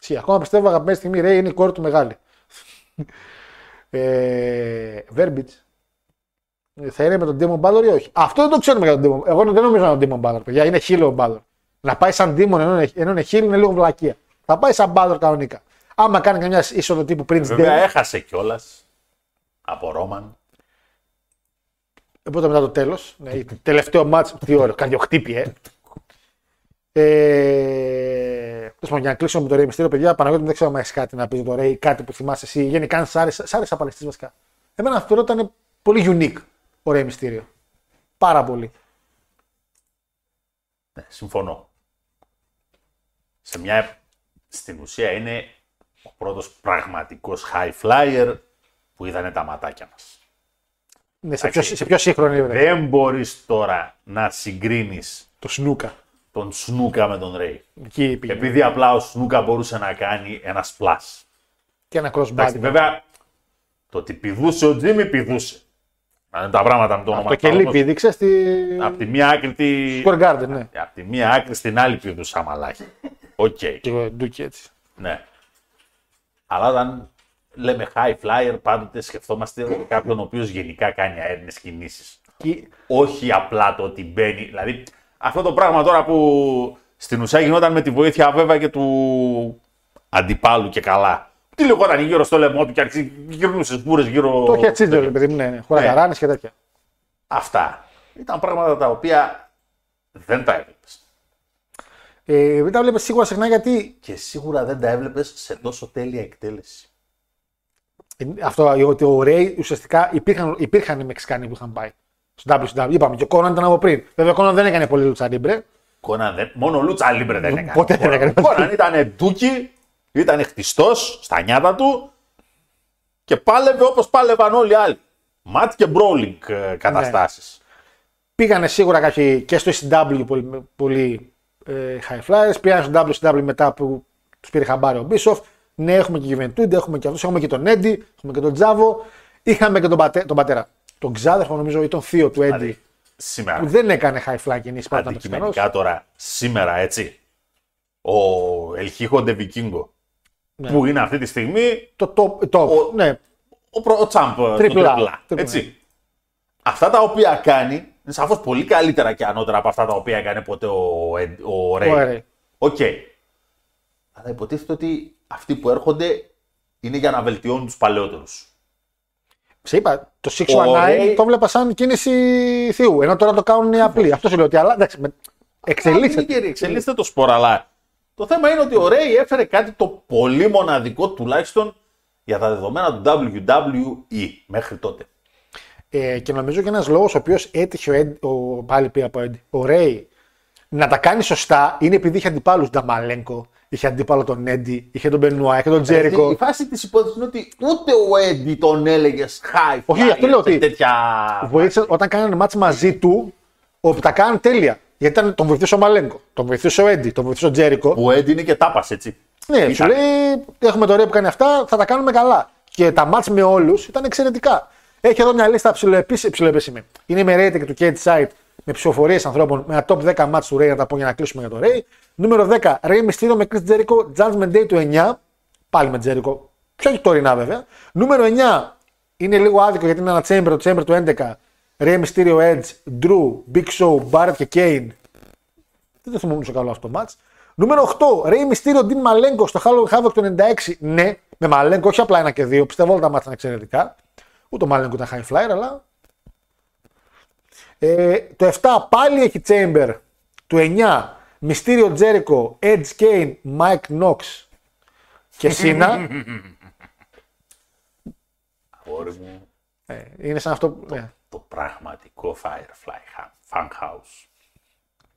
S4: Σι, ακόμα πιστεύω αγαπημένη στιγμή ρε είναι η κόρη του μεγάλη. ε, Verbits. Θα είναι με τον Demon Balor ή όχι; Αυτό δεν το ξέρουμε για τον Demon. Εγώ δεν νομίζω να είναι τον Demon Balor, παιδιά. Είναι χείλο ο Balor. Να πάει σαν Demon ενώ είναι, ενώ είναι χείλο είναι λίγο βλακεία. Θα πάει σαν Balor κανονικά. Άμα κάνει καμιά είσοδο τύπου Prince
S5: Βέβαια
S4: Device,
S5: έχασε κιόλας από Ρόμαν.
S4: Οπότε μετά το τέλος. Ναι, τελευταίο μάτς, τι ωραίο, καρδιοχτύπη, ε. ε τέλος πάντων, για να κλείσουμε με το Ρέι Μυστήριο, παιδιά, Παναγιώτη, δεν ξέρω αν έχεις κάτι να πεις για το Ρέι, κάτι που θυμάσαι εσύ. Γενικά, αν σ' άρεσε, σ' άρεσε απαλαιστής βασικά. Εμένα αυτό ήταν πολύ unique ο Ρέι Μυστήριο. Πάρα πολύ.
S5: Ναι, συμφωνώ. Σε μια... Στην ουσία είναι ο πρώτος πραγματικός high flyer που είδανε τα ματάκια μας.
S4: Ναι, σε, πιο, σε πιο σύγχρονη ρε.
S5: Δεν μπορείς τώρα να συγκρίνεις
S4: Το Σνούκα.
S5: τον Σνούκα με τον Ρέι.
S4: Εκεί πήγε.
S5: Επειδή απλά ο Σνούκα μπορούσε να κάνει ένα splash.
S4: Και ένα crossbody.
S5: Εντάξει, βέβαια, το ότι πηδούσε ο Τζίμι πηδούσε. Να είναι τα πράγματα με το όνομα
S4: Το κελί πήδηξε στη.
S5: Από τη μία άκρη τη...
S4: Square Garden, ναι.
S5: Από τη μία άκρη στην άλλη πηδούσα μαλάκι. Οκ.
S4: Και ο Ντούκι έτσι.
S5: Ναι. Αλλά όταν λέμε high flyer, πάντοτε σκεφτόμαστε κάποιον ο οποίος γενικά κάνει αέρινες κινήσεις.
S4: Και-
S5: Όχι απλά το ότι μπαίνει. Δηλαδή, αυτό το πράγμα τώρα που στην ουσία γινόταν με τη βοήθεια βέβαια και του αντιπάλου και καλά. Τι λεγόταν γύρω στο λαιμό του και αρχίζει γυρνούσες σπούρε γύρω.
S4: Το είχε τσίτζο, ρε παιδί μου, ναι. ναι. Χωρά
S5: Ναι.
S4: καράνε και τέτοια.
S5: Αυτά. Ήταν πράγματα τα οποία δεν τα έβλεπε.
S4: Ε, δεν τα βλέπεις σίγουρα συχνά γιατί
S5: Και σίγουρα δεν τα έβλεπες σε τόσο τέλεια εκτέλεση.
S4: Ε, Αυτό ότι ο Ρέι ουσιαστικά υπήρχαν, υπήρχαν οι Μεξικάνοι που είχαν πάει. Στο WCW. Είπαμε και ο Κόναν ήταν από πριν. Βέβαια ο Κόναν δεν έκανε πολύ λούτσα λίμπρε.
S5: Κόναν δεν, μόνο ο lucha libre δεν έκανε.
S4: Ποτέ δεν έκανε.
S5: Κόναν ήταν ντούκι, ήταν χτιστός στα νιάτα του και πάλευε όπως πάλευαν όλοι οι άλλοι. Mat και brawling
S4: Ναι.
S5: καταστάσεις.
S4: Πήγανε σίγουρα κάποιοι και στο ECW πολύ, πολύ ε, high flyers. Πήγαν στο WCW μετά που τους πήρε χαμπάρι ο Μπίσοφ. Ναι, έχουμε και Juventud, έχουμε και αυτούς, έχουμε και τον Έντι, έχουμε και τον Τσάβο. Είχαμε και τον, πατέ, τον πατέρα. Τον ξάδερφο νομίζω ή τον θείο του Έντι.
S5: Δηλαδή, σήμερα,
S4: που δεν έκανε high fly κινήσει πάντα Μεξικανός.
S5: αντικειμενικά τώρα, σήμερα έτσι, ο El Hijo del Vikingo,
S4: Ναι.
S5: που είναι αυτή τη στιγμή
S4: Το top, top
S5: Ο-
S4: ναι,
S5: ο, προ, ο champ στο
S4: Triple
S5: A.
S4: Triple A. Triple A.
S5: Έτσι. Αυτά τα οποία κάνει είναι σαφώς πολύ καλύτερα και ανώτερα από αυτά τα οποία έκανε ποτέ ο, Ed- ο Ρέι.
S4: ο Ρέι.
S5: Οκ. Αλλά υποτίθεται ότι αυτοί που έρχονται είναι για να βελτιώνουν τους παλαιότερους.
S4: Σε είπα, το 619
S5: Ο Ρέι-
S4: το βλέπα σαν κίνηση θείου. Ενώ τώρα το κάνουν οι απλοί. Αυτό σου λέω ότι αλλά, εντάξει, με- εξελίσσεται.
S5: Εξελίσσεται το σπορ, αλλά το θέμα είναι ότι ο Ρέι έφερε κάτι το πολύ μοναδικό τουλάχιστον για τα δεδομένα του WWE μέχρι τότε.
S4: Ε, και νομίζω και ένας λόγος ο οποίος έτυχε ο, Ed, ο, πάλι πει από Ed, ο Ρέι να τα κάνει σωστά είναι επειδή είχε αντιπάλους τον Νταμαλέγκο, είχε αντίπαλο τον Έντι, είχε τον Μπενουά, είχε τον Τζέρικο.
S5: Η φάση της υπόθεσης είναι ότι ούτε ο Έντι τον έλεγε high
S4: Όχι,
S5: flyer
S4: αυτό λέω
S5: σε
S4: ότι-
S5: τέτοια.
S4: Βοήθησε όταν κάνανε μάτς μαζί του, όπου τα κάνανε τέλεια. Γιατί ήταν, τον βοηθούσε ο Μαλέγκο, τον βοηθούσε ο Έντι, τον βοηθούσε ο Τζέρικο.
S5: Που ο Έντι είναι και τάπας, έτσι.
S4: Ναι,
S5: Ήταν.
S4: σου λέει έχουμε το Ρέι που κάνει αυτά, θα τα κάνουμε καλά. Και τα μάτς με όλους ήταν εξαιρετικά. Έχει εδώ μια λίστα ψηλοεπίση- ψηλοεπίσημη. Είναι με rating του Cage Site με ψηφοφορίες ανθρώπων με ένα top 10 μάτς του Ρέι να τα πω για να κλείσουμε για το Ρέι. Νούμερο 10, Ρέι Mysterio με Chris Jericho, Judgment Day του 9. Πάλι με Jericho. Πιο τωρινά βέβαια. Νούμερο 9 είναι λίγο άδικο γιατί είναι ένα Chamber, το Chamber του 11. Ρέι Mysterio Edge, Drew, Big Show, Barrett και Kane. Δεν το θυμόμουν τόσο καλό αυτό το match. Νούμερο 8, Rey Mysterio, Dean Malenko στο Halloween Havoc του 96. Ναι, με Malenko, όχι απλά ένα και δύο. Πιστεύω όλα τα μάτια ήταν εξαιρετικά. Ούτε ο Malenko ήταν high flyer, αλλά. Ε, το 7 πάλι έχει Chamber. Το 9 Mysterio Jericho, Edge Kane, Mike Knox και Σίνα.
S5: Αγόρι μου,
S4: ε, είναι σαν αυτό που. Ναι.
S5: το πραγματικό Firefly Funhouse.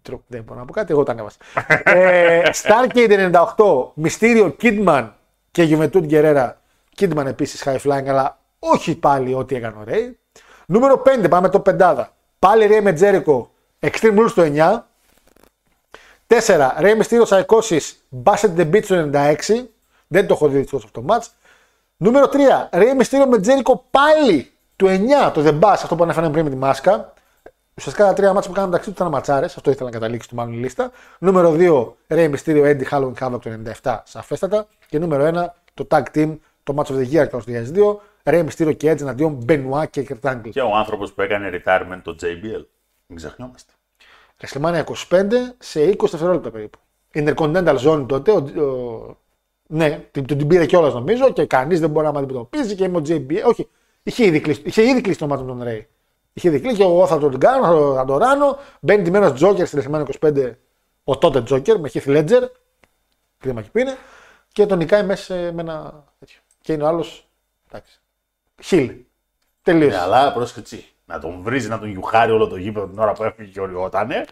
S4: True. Δεν μπορώ να πω κάτι, εγώ τα ανέβασα. ε, Starcade 98, Μυστήριο Kidman και Juventud Guerrera. Kidman επίσης high flying, αλλά όχι πάλι ό,τι έκανε ο Ray. Νούμερο 5, πάμε το πεντάδα. Πάλι Ray με Jericho, Extreme Rules το 9. 4. Ray Mysterio Psychosis, Basset the Beach το 96. Δεν το έχω δει δυστυχώς αυτό το match. Νούμερο 3. Ray Mysterio με Jericho πάλι του 9, το The Bass, αυτό που ανέφερε πριν με τη μάσκα. Ουσιαστικά τα τρία μάτια που κάναμε μεταξύ τους ήταν ματσάρες. Αυτό ήθελα να καταλήξει του μάλλον η λίστα. Νούμερο 2, Ray Mysterio Eddie Halloween Havoc το 97, σαφέστατα. Και νούμερο 1, το Tag Team, το Match of the Year το 2002. Ray Mysterio και Edge εναντίον Benoit και Kurt Angle.
S5: Και ο άνθρωπος που έκανε retirement το JBL. Μην ξεχνιόμαστε.
S4: WrestleMania 25 σε 20 δευτερόλεπτα περίπου. Intercontinental Zone τότε, ο, ο, ναι, την, την πήρε κιόλας νομίζω και κανείς δεν μπορεί να με αντιμετωπίσει και είμαι ο JBL. Όχι, είχε ήδη κλείσει, είχε ήδη κλείσει το μάτι με τον Ray. Είχε ήδη κλείσει και εγώ θα τον κάνω, θα το, θα το ράνω. Μπαίνει τιμένο Joker στη WrestleMania 25, ο τότε Joker με Heath Ledger. Κρίμα και πίνε. Και τον νικάει μέσα με ένα τέτοιο. Και είναι ο άλλος. Εντάξει. Χιλ. Τελείωσε.
S5: Ναι, αλλά πρόσεξε να τον βρίζει, να τον γιουχάρει όλο το γήπεδο την ώρα που έφυγε και οριότανε.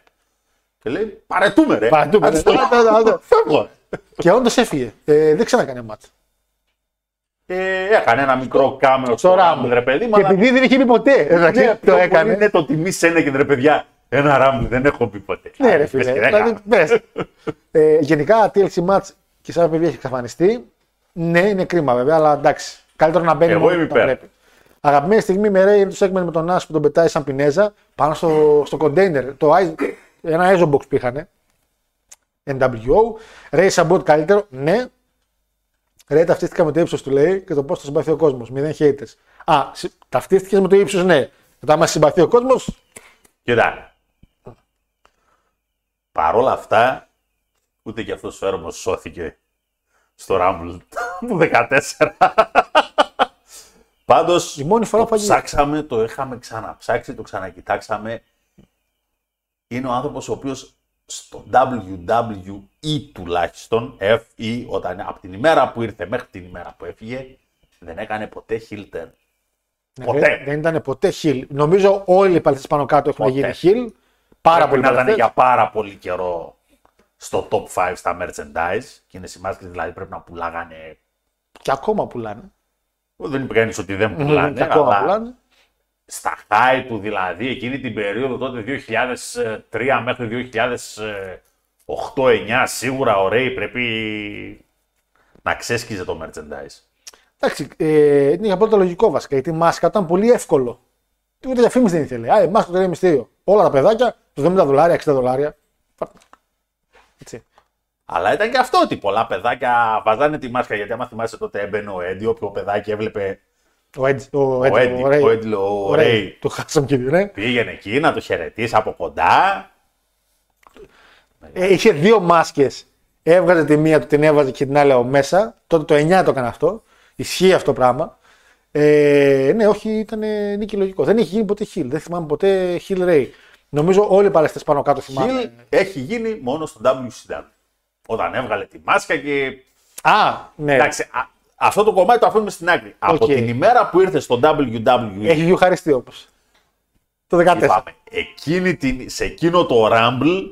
S5: Και λέει παρετούμε ρε.
S4: Παρετούμε,
S5: Άντε
S4: ρε.
S5: στο-
S4: Άντε, άντε.
S5: Φεύγω.
S4: και όντως έφυγε. Ε, δεν ξανακάνε μάτσα.
S5: Ε, έκανε ένα μικρό κάμεο
S4: Στο
S5: στο
S4: Rumble.
S5: Rumble, ρε παιδί μου.
S4: Και
S5: αλλά-
S4: επειδή δεν είχε πει ποτέ. Εντάξει,
S5: Ναι,
S4: το
S5: πιο πολύ
S4: έκανε.
S5: Είναι το τιμή Σένεκεν, ρε παιδιά. Ένα Rumble δεν έχω πει ποτέ.
S4: Ναι, ρε
S5: Πες
S4: φίλε.
S5: και δεν
S4: Δηλαδή,
S5: έκανα.
S4: πες. ε, γενικά, TLC match και σαν παιδιά έχει εξαφανιστεί. Ναι, είναι κρίμα βέβαια, αλλά εντάξει. Καλύτερο να μπαίνει
S5: Εγώ
S4: μόνο
S5: είμαι
S4: όταν
S5: υπέρ.
S4: πρέπει. Αγαπημένη στιγμή με Ray είναι το segment με τον Nash που τον πετάει σαν πινέζα πάνω στο, στο container. Το, ice- ένα ISO box που είχαν. NWO. Ray Sabot καλύτερο. Ναι. Ray ταυτίστηκα με το ύψος του λέει και το πώς το συμπαθεί ο κόσμος. Μηδέν haters. Α, συ- ταυτίστηκες με το ύψος, ναι. Μετά μα συμπαθεί ο κόσμος.
S5: Κοίτα. Παρ' όλα αυτά, ούτε και αυτός ο έρμος σώθηκε στο Rumble του 14. Πάντως,
S4: Η μόνη φορά
S5: το
S4: που έγινε.
S5: ψάξαμε, το είχαμε ξαναψάξει, το ξανακοιτάξαμε. Είναι ο άνθρωπος ο οποίος στο WWE τουλάχιστον, FE, όταν, από την ημέρα που ήρθε μέχρι την ημέρα που έφυγε, δεν έκανε ποτέ heel turn. Ποτέ.
S4: Ναι, Δεν, δεν ήταν ποτέ heel. Νομίζω όλοι οι παλαιστέ πάνω κάτω έχουν
S5: Ποτέ.
S4: γίνει heel. Πάρα
S5: Πρέπει
S4: πολύ
S5: να ήταν
S4: παλαιστές.
S5: για πάρα πολύ καιρό στο top 5 στα merchandise. Και είναι σημάδι δηλαδή πρέπει να πουλάγανε.
S4: Και ακόμα πουλάνε.
S5: Δεν είπες κανεί ότι δεν πουλάνε,
S4: και ακόμα
S5: αλλά
S4: πουλάνε.
S5: στα high του δηλαδή εκείνη την περίοδο τότε 2003 μέχρι 2008-2009 σίγουρα ο Ray πρέπει να ξέσκιζε το merchandise.
S4: Εντάξει, ε, είναι για πρώτο λογικό βασικά. Γιατί η μάσκα ήταν πολύ εύκολο. Ούτε διαφήμιση δεν ήθελε. Α, η μάσκα το λέει μυστήριο. Όλα τα παιδάκια, το 70 δολάρια, 60 δολάρια. Έτσι.
S5: Αλλά ήταν και αυτό ότι πολλά παιδάκια βαζάνε τη μάσκα γιατί άμα θυμάσαι τότε έμπαινε ο Έντι, όποιο παιδάκι έβλεπε
S4: Ο Έντζ, ο
S5: ο
S4: Έντζ,
S5: Έντι,
S4: ο Ρέι.
S5: ο Έντι, ο
S4: Ο
S5: Ray.
S4: Ρέι. Το χάσαμε και ναι.
S5: Πήγαινε εκεί να το χαιρετήσει από κοντά.
S4: Ε, είχε δύο μάσκες. Έβγαζε τη μία του, την έβαζε και την άλλη από μέσα. Τότε το 9 το έκανε αυτό. Ισχύει αυτό το πράγμα. Ε, ναι, όχι, ήταν νίκη λογικό. Δεν έχει γίνει ποτέ Hill. Δεν θυμάμαι ποτέ Hill Ray. Νομίζω όλοι οι παλαιστέ πάνω κάτω θυμάμαι.
S5: Χιλ έχει γίνει μόνο στο WCW. Όταν έβγαλε τη μάσκα και.
S4: Α, ναι.
S5: Εντάξει, α- αυτό το κομμάτι το αφήνουμε στην άκρη. Από την ημέρα που ήρθε στο WWE,
S4: Έχει γιουχαριστεί όμω. Το 14.
S5: είπαμε, εκείνη την, σε εκείνο το Rumble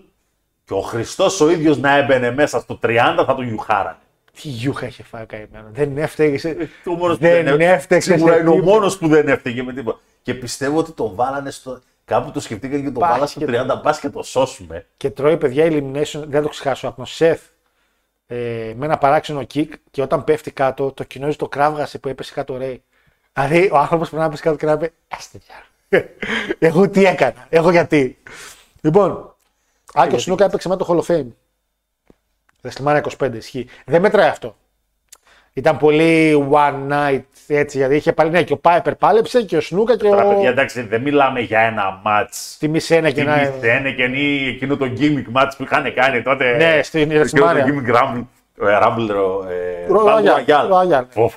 S5: και ο Χριστός ο ίδιος να έμπαινε μέσα στο 30 θα τον γιουχάρανε.
S4: Τι γιούχα είχε φάει ο καημένο. Δεν έφταιγε. σε-
S5: Ο μόνος που
S4: Δεν
S5: έ-
S4: έφταξε
S5: Σίγουρα
S4: σε
S5: είναι ο
S4: τίποτα.
S5: μόνος που δεν έφταιγε με τίποτα. Και πιστεύω ότι τον βάλανε στο. Κάπου το σκεφτήκαν και τον βάλανε στο 30 πα και το σώσουμε.
S4: Και τρώει παιδιά elimination, δεν θα το ξεχάσω, από τον Σεφ ε, με ένα παράξενο kick και όταν πέφτει κάτω, το κοινό το κράβγασε που έπεσε κάτω Ρέι. Δηλαδή ο άνθρωπος πρέπει να πέσει κάτω και να πει Άστε πια. Εγώ τι έκανα, εγώ γιατί. Λοιπόν, Άκη ο Σνούκα έπαιξε με το Hall of Fame. WrestleMania 25 ισχύει. Δεν μετράει αυτό. Ήταν πολύ one night έτσι, γιατί είχε πάλι ναι, και ο Πάιπερ πάλεψε και ο Σνούκα και
S5: Τώρα,
S4: ο.
S5: παιδιά, εντάξει, δεν μιλάμε για ένα match
S4: Τη μισένα και
S5: Τι
S4: να.
S5: Μισθένεκεν ή εκείνο το gimmick match που είχαν κάνει τότε.
S4: Ναι, στην
S5: Εκείνο το
S4: WrestleMania.
S5: gimmick Rumble. ε, Rumble ε,
S4: Ρο-
S5: Battle
S4: Royale,
S5: Royale.
S4: Royale.
S5: Φω.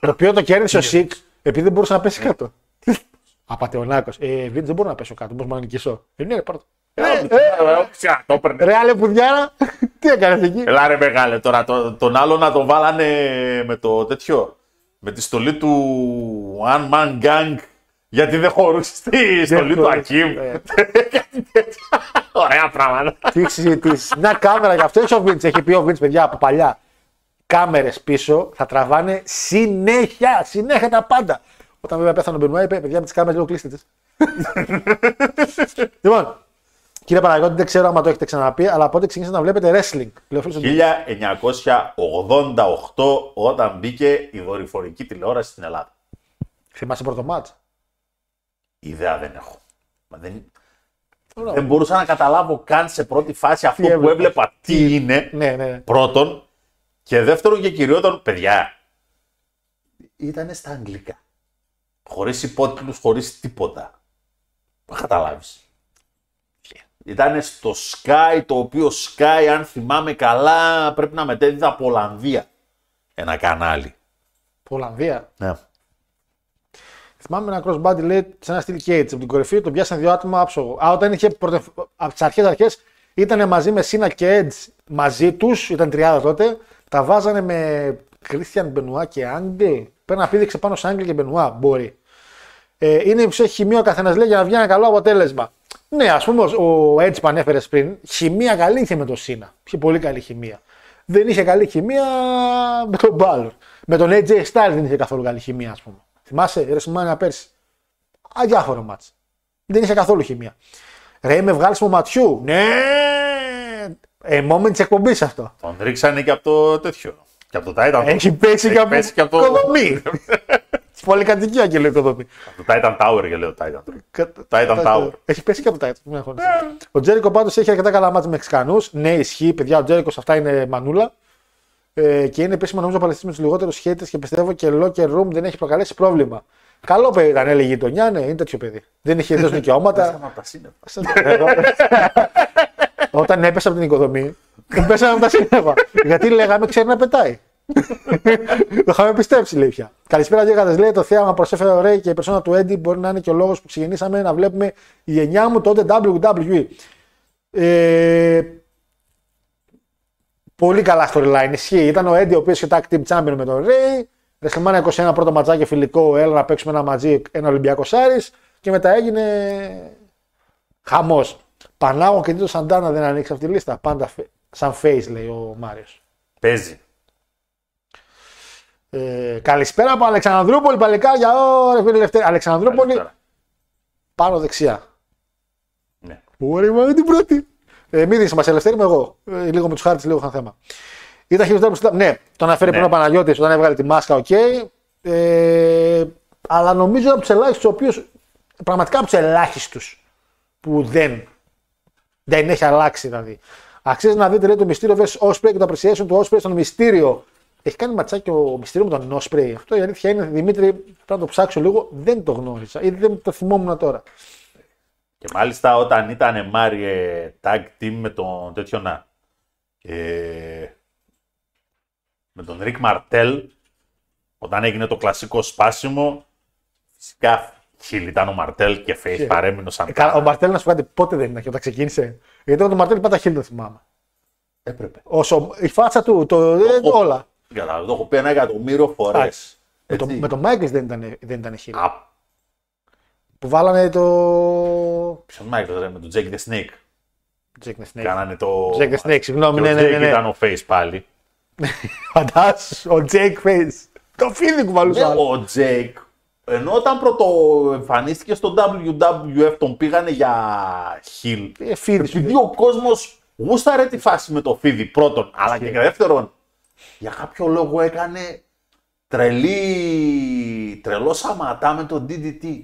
S4: Το οποίο το κέρδισε ο Σικ επειδή δεν μπορούσε να πέσει κάτω. Απατεωνάκος. Ε, Βίντ δεν μπορώ να πέσω κάτω. Πώς να νικήσω; Ε, ναι, ρε, πάρ' το.
S5: Ε, ε, ξα, το έπαιρνε.
S4: Ρε, άλλε πουδιάρα, τι έκανες εκεί;
S5: Ελά ρε μεγάλε τώρα, το- τον άλλο να τον βάλανε με το τέτοιο, με τη στολή του One Man Gang, γιατί δεν χωρούσε στη στολή του
S4: χωρούσε,
S5: Ακίμ.
S4: ε.
S5: Κάτι τέτοιο. Ωραία πράγματα.
S4: Τι έχεις συζητήσει. Μια κάμερα γι' αυτό έχει ο Βίντ. Έχει πει ο Βίντ, παιδιά από παλιά. Κάμερες πίσω θα τραβάνε συνέχεια. Συνέχεια τα πάντα. Όταν βέβαια πέθανε ο Μπενουά, είπε: Παιδιά με τις κάμερες λίγο κλείστε τις». λοιπόν, κύριε Παναγιώτη, δεν ξέρω αν το έχετε ξαναπεί, αλλά πότε ξεκίνησατε να βλέπετε wrestling. Πληροφορίες στο-
S5: 1988 όταν μπήκε η δορυφορική τηλεόραση στην Ελλάδα.
S4: Θυμάσαι πρώτο μάτς;
S5: Ιδέα δεν έχω. Μα δεν... δεν μπορούσα να καταλάβω καν σε πρώτη φάση αυτό που
S4: έβλεπες.
S5: έβλεπα τι είναι.
S4: Ναι, ναι.
S5: Πρώτον. Και δεύτερον και κυριότερον, παιδιά. Ήταν στα αγγλικά. Χωρίς υπότιτλους, χωρίς τίποτα. Δεν καταλάβεις. Ήταν στο Sky, το οποίο Sky, αν θυμάμαι καλά, πρέπει να μετέδιδε από Ολλανδία. Ένα κανάλι.
S4: Ολλανδία;
S5: Ναι.
S4: Θυμάμαι ένα crossbody λέει σε ένα στυλ Cage από την κορυφή, τον πιάσαν δύο άτομα άψογο. Α, όταν είχε πρωτε... από τις αρχές αρχές ήταν μαζί με Σίνα και Edge μαζί τους, ήταν τριάδα τότε, τα βάζανε με Christian Μπενουά και Άγγλ. Πρέπει να πήδηξε πάνω σε Άγγλ και Μπενουά. Μπορεί. Ε, είναι που έχει χημεία ο καθένας λέει για να βγει ένα καλό αποτέλεσμα. Ναι, ας πούμε ο Edge που ανέφερε πριν, χημεία καλή είχε με τον Σίνα. Είχε πολύ καλή χημεία. Δεν είχε καλή χημεία με τον Μπάλλορ. Με τον AJ Styles δεν είχε καθόλου καλή χημεία, ας πούμε. Θυμάσαι, ρε Σιμάνια πέρσι. Αδιάφορο μάτς. Δεν είχε καθόλου χημεία. Ρε, με βγάλεις ματιού. Ναι! Ε, moment της εκπομπής αυτό.
S5: Τον ρίξανε και από το τέτοιο. Και από το Titan.
S4: Έχει πέσει και από
S5: πέσει και από το-
S4: οικοδομή. Πολυκατοικία και λέει οικοδομή.
S5: Από το Titan Tower και λέω Titan.
S4: Κα-
S5: Titan Tower.
S4: Έχει πέσει και από τα μην αγχώνεσαι. Ο Τζέρικο πάντως έχει αρκετά καλά μάτια με Μεξικανού. Ναι, ισχύει, παιδιά. Ο Τζέρικος σε αυτά είναι μανούλα. Ε, και είναι επίσημα νομίζω παλαιστή με τους λιγότερους χέιτε και πιστεύω και locker room δεν έχει προκαλέσει πρόβλημα. Καλό παιδί ήταν, έλεγε η γειτονιά, ναι, είναι τέτοιο παιδί. Δεν είχε δώσει δικαιώματα.
S5: Από τα σύννεφα.
S4: Όταν έπεσε από την οικοδομή, δεν πέσαμε από τα σύννεφα. Γιατί λέγαμε ξέρει να πετάει. Το είχαμε πιστέψει, λέει πια. Καλησπέρα, Γέγατε. Λέει το θέαμα προσέφερε ο Ρέι και η περσόνα του Έντι μπορεί να είναι και ο λόγος που ξεκινήσαμε να βλέπουμε η γενιά μου τότε WWE. Ε, πολύ καλά storyline. Ισχύει. Ήταν ο Έντι ο οποίος είχε tag team champion με τον Ρέι. WrestleMania 21 πρώτο ματσάκι φιλικό, έλα να παίξουμε ένα μαζί, ένα Ολυμπιακό Άρη. Και μετά έγινε χαμός. Πανάγο και Τίτο Σαντάνα δεν ανοίξει αυτή τη λίστα. Πάντα φε- σαν face λέει ο Μάριος.
S5: Παίζει.
S4: Ε, καλησπέρα από Αλεξανδρούπολη, παλικάρια. Ωραία, φίλε Λευτέρη. Αλεξανδρούπολη,
S5: Καλησπέρα.
S4: πάνω δεξιά.
S5: Ναι.
S4: Ωραία, μα είναι την πρώτη. Ε, μην δει, μα Ελευθέρη είμαι εγώ. Ε, λίγο με τους χάρτες, λίγο είχαν θέμα. Ήταν χειρότερο που συντά- Ναι, τον αναφέρει
S5: Ναι.
S4: πριν ο Παναγιώτης όταν έβγαλε τη μάσκα, οκ. Ε, αλλά νομίζω από τους ελάχιστους, ο οποίο πραγματικά από τους ελάχιστους που δεν, δεν έχει αλλάξει δηλαδή. Αξίζει να δείτε λέει, το Mysterio vs. Ospreay και το appreciation του Ospreay στον Mysterio. Έχει κάνει ματσάκι ο μυστήριο με τον Osprey. Αυτό η αλήθεια είναι, Δημήτρη, πρέπει να το ψάξω λίγο. Δεν το γνώριζα ή δεν το θυμόμουν τώρα.
S5: Και μάλιστα όταν ήταν Μάριε tag team με τον τέτοιο να. Ε, με τον Ρικ Μαρτέλ, όταν έγινε το κλασικό σπάσιμο, φυσικά χιλ ήταν ο Μαρτέλ και face παρέμεινε σαν
S4: Ε, καλά, ο Μαρτέλ να σου πω κάτι, πότε δεν ήταν και όταν ξεκίνησε. Γιατί εγώ τον Μαρτέλ πάντα χίλιο το θυμάμαι.
S5: Έπρεπε.
S4: Όσο, η φάτσα του, το, ε,
S5: έχω-
S4: όλα.
S5: Κατάλαβα, το έχω πει ένα εκατομμύριο φορές.
S4: Εντάξει. Με, το, με τον Μάικλ δεν ήταν, δεν ήταν heel ο.
S5: Α,
S4: Που βάλανε το.
S5: ποιον Μάικλ, ρε, με τον Jake the Snake.
S4: Jake the Snake.
S5: Κάνανε το.
S4: Jake the Snake, συγγνώμη,
S5: Και
S4: ναι,
S5: ο
S4: ναι, ναι,
S5: Jake
S4: ναι.
S5: ήταν ο face πάλι.
S4: Φαντάσου, ο Jake face. Το φίδι κουβαλούσε.
S5: Ναι,
S4: άλλο.
S5: ο Τζέικ, ενώ όταν πρώτο εμφανίστηκε στο WWF τον πήγανε για heel.
S4: Ε, φίδι σου.
S5: Επειδή ο κόσμος γούσταρε τη φάση με το φίδι πρώτον, αλλά και δεύτερον, για κάποιο λόγο έκανε τρελή, τρελό σαματά με τον DDT.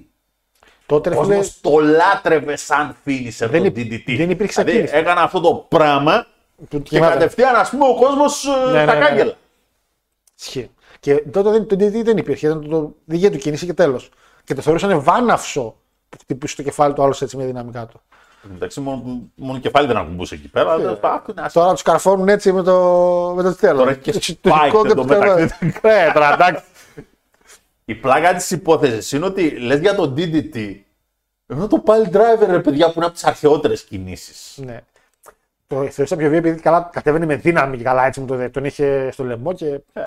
S4: Τότε
S5: Ο
S4: ρε φίλε,
S5: κόσμος το λάτρευε σαν finisher
S4: Δεν
S5: το
S4: υπ-
S5: DDT.
S4: δεν υπήρξε
S5: δηλαδή,
S4: κίνηση.
S5: έκανε αυτό το πράγμα
S4: του
S5: και
S4: κοιμάται.
S5: κατευθείαν ας πούμε ο κόσμος ε,
S4: Ναι,
S5: τα
S4: ναι, ναι.
S5: κάγκελα.
S4: Ισχύει. Και τότε δεν, το DDT δεν υπήρχε. Ήταν το, το δική του κίνηση και τέλος. Και το θεωρούσαν βάναυσο που χτυπούσε το κεφάλι του άλλος έτσι με δυναμικά του.
S5: Εντάξει, μόνο, μόνο κεφάλι δεν ακουμπούσε εκεί πέρα. αλλά άκου, είναι άσχημο.
S4: Τώρα τους καρφώνουν έτσι με το, με το τέλο.
S5: Τώρα έχει και spike εντωμεταξύ.
S4: Ναι, τώρα εντάξει.
S5: Η πλάκα της υπόθεσης είναι ότι λες για το DDT, ενώ το pile driver, ρε παιδιά, που είναι από τις αρχαιότερες κινήσεις.
S4: Ναι. Το θεωρούσα πιο βίαιο επειδή καλά κατέβαινε με δύναμη και καλά έτσι μου το, τον είχε στο λαιμό και. ε,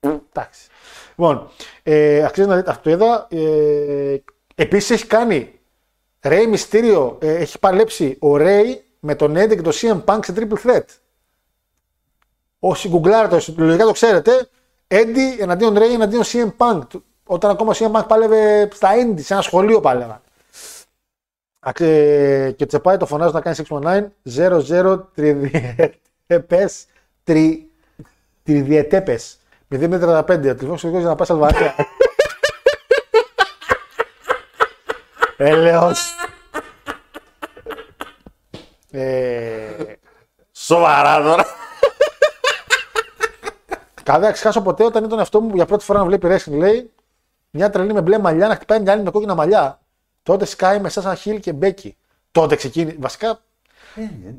S4: Εντάξει. Λοιπόν, ε, αξίζει να δείτε αυτό εδώ. Ε, Επίσης έχει κάνει Ρέι Μυστήριο, ε, έχει παλέψει ο Ρέι με τον Eddie και τον CM Punk σε triple threat. Όσοι γκουγκλάρετε, όσοι λογικά το ξέρετε, Eddie εναντίον Ray εναντίον CM Punk. Όταν ακόμα ο CM Punk πάλευε στα Indie, σε ένα σχολείο πάλευαν. Αξε- Και τσεπάει το φωνάζω να κάνει 619 0-0 τριδιετέπες τρι, τριδιετέπες 0-35 ο τηλεφώνος για να πάει Αλβανία Έλεος ε,
S5: Σοβαρά τώρα.
S4: Καλά, δεν θα ξεχάσω ποτέ όταν ήταν αυτό μου για πρώτη φορά να βλέπει wrestling. Λέει μια τρελή με μπλε μαλλιά να χτυπάει μια άλλη με κόκκινα μαλλιά. Τότε Sky με Σάσα Χιλ και Μπέκι. Τότε ξεκίνησε. Βασικά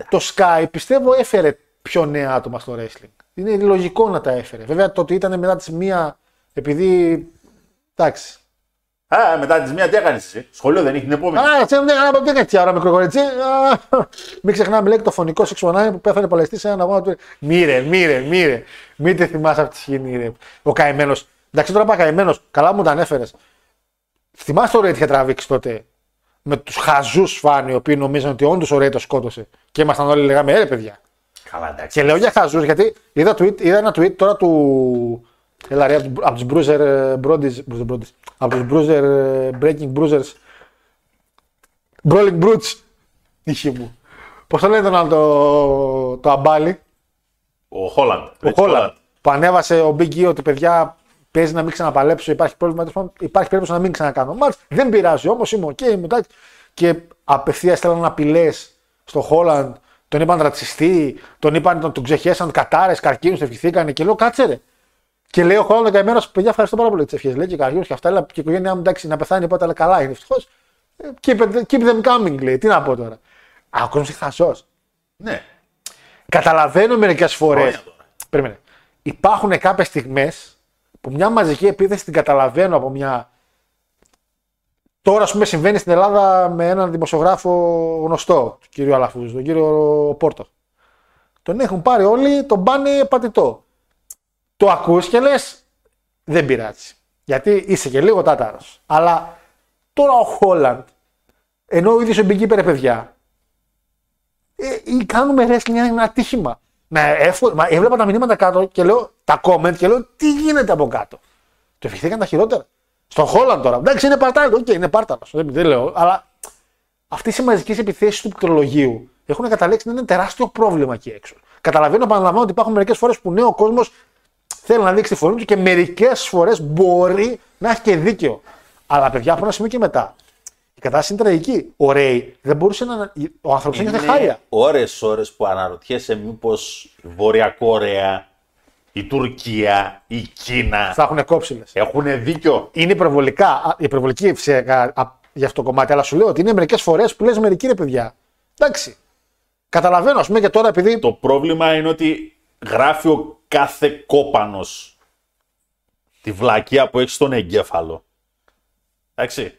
S4: το Sky πιστεύω έφερε πιο νέα άτομα στο wrestling. Είναι λογικό να τα έφερε. Βέβαια το ότι ήταν μετά της μία επειδή. Εντάξει.
S5: Α, μετά τις μία τι έκανες εσύ; Σχολείο δεν έχει την επόμενη.
S4: Α, έτσι δεν έκανα ποτέ έτσι ώρα μικρό κορίτσι. Α, Μην ξεχνάμε λέει και το φωνικό 619 που πέθανε παλαιστής σε έναν αγώνα του. Μύρε, μύρε, μύρε. Μην τη θυμάσαι αυτή τη σκηνή, ρε. Ο καημένος. Εντάξει, τώρα πάει καημένος. Καλά μου τα ανέφερε. Θυμάσαι το Ρέιτ είχε τραβήξει τότε; Με τους χαζούς φάνη, οι οποίοι νομίζαν ότι όντως ο Ρέιτ το σκότωσε. Και ήμασταν όλοι λέγαμε, «Ε, ρε παιδιά.
S5: Καλά, εντάξει.
S4: Και λέω για χαζούς γιατί είδα, tweet, είδα ένα tweet τώρα του. Έλα ρε, από του Bruiser ε, Brodies. Bruiser Brodies. Από τους Bruiser ε, Breaking Bruisers. Brawling Brutes. Τύχη μου. Πώς το λένε τον άλλο το, το αμπάλι;
S5: Ο Χόλαντ.
S4: Ο Χόλαντ. Που ανέβασε ο Big E ότι παιδιά παίζει να μην ξαναπαλέψω. Υπάρχει πρόβλημα. τέλος πάντων, Υπάρχει περίπτωση να μην ξανακάνω ματς. Δεν πειράζει όμως, είμαι οκ. είμαι εντάξει. Και απευθείας στέλναν απειλές στο Χόλαντ. Τον είπαν ρατσιστή, τον είπαν, τον, τον ξεχέσαν κατάρες, καρκίνους, ευχηθήκανε και λέω κάτσε ρε. Και λέει ο Χόλαντ καημένος, παιδιά, ευχαριστώ πάρα πολύ τις ευχές. Λέει και καρκίνου και αυτά, αλλά και η οικογένειά μου εντάξει να πεθάνει πότε, αλλά καλά είναι ευτυχώς. Keep, it- keep them coming, λέει. Τι να πω τώρα. Α, ο κόσμος είναι χαζός.
S5: Ναι.
S4: Καταλαβαίνω μερικές φορές.
S5: Χρόνια τώρα.
S4: Περίμενε. Υπάρχουν κάποιες στιγμές που μια μαζική επίθεση την καταλαβαίνω από μια. Τώρα, ας πούμε, συμβαίνει στην Ελλάδα με έναν δημοσιογράφο γνωστό, τον κύριο Αλαφούζου, τον κύριο Πόρτο. Τον έχουν πάρει όλοι, τον πάνε πατητό. Το ακούς και λες, δεν πειράζει. Γιατί είσαι και λίγο τάταρος. Αλλά τώρα ο Χόλαντ, ενώ ο ίδιος ο Big Keeper, παιδιά, ε, ή κάνουμε wrestling είναι ένα ατύχημα. Να εύκολα, μα έβλεπα τα μηνύματα κάτω και λέω τα comment και λέω τι γίνεται από κάτω. Το ευχηθήκαν τα χειρότερα. Στον Χόλαντ τώρα. Εντάξει, είναι παρτάλο. Οκ, είναι πάρταλο. Δεν, δεν λέω. Αλλά αυτές οι μαζικές επιθέσεις του πληκτρολογίου έχουν καταλήξει να είναι τεράστιο πρόβλημα εκεί έξω. Καταλαβαίνω, επαναλαμβάνω ότι υπάρχουν μερικές φορές που ναι, ο κόσμος θέλει να δείξει τη φωνή του και μερικές φορές μπορεί να έχει και δίκαιο. Αλλά παιδιά από ένα σημείο και μετά. Η κατάσταση είναι τραγική. Ο Ρέι δεν μπορούσε να. Ο άνθρωπος ένιωθε χάρια.
S5: ώρες ώρες που αναρωτιέσαι μήπως η Βόρεια Κορέα, η Τουρκία, η Κίνα
S4: Θα έχουν κόψιλε.
S5: έχουν δίκιο;
S4: Είναι υπερβολικά, α, υπερβολική φυσικά α, για αυτό το κομμάτι, αλλά σου λέω ότι είναι μερικές φορές που λες μερικοί ρε παιδιά. Εντάξει. Καταλαβαίνω, ας πούμε και τώρα επειδή.
S5: Το πρόβλημα είναι ότι γράφει ο κάθε κόπανος τη βλακεία που έχει στον εγκέφαλο. Εντάξει.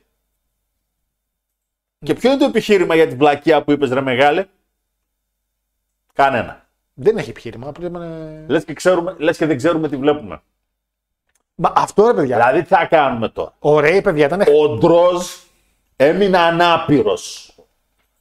S5: Και ποιο είναι το επιχείρημα για την βλακεία που είπες ρε μεγάλε; Κανένα.
S4: Δεν έχει επιχείρημα. απλά είναι-
S5: Λες και, ξέρουμε, λες και δεν ξέρουμε τι βλέπουμε.
S4: Μα αυτό ρε παιδιά.
S5: Δηλαδή τι θα κάνουμε τώρα;
S4: Ωραία, παιδιά, ήταν.
S5: Ο Ντρόζ έμεινε ανάπηρος.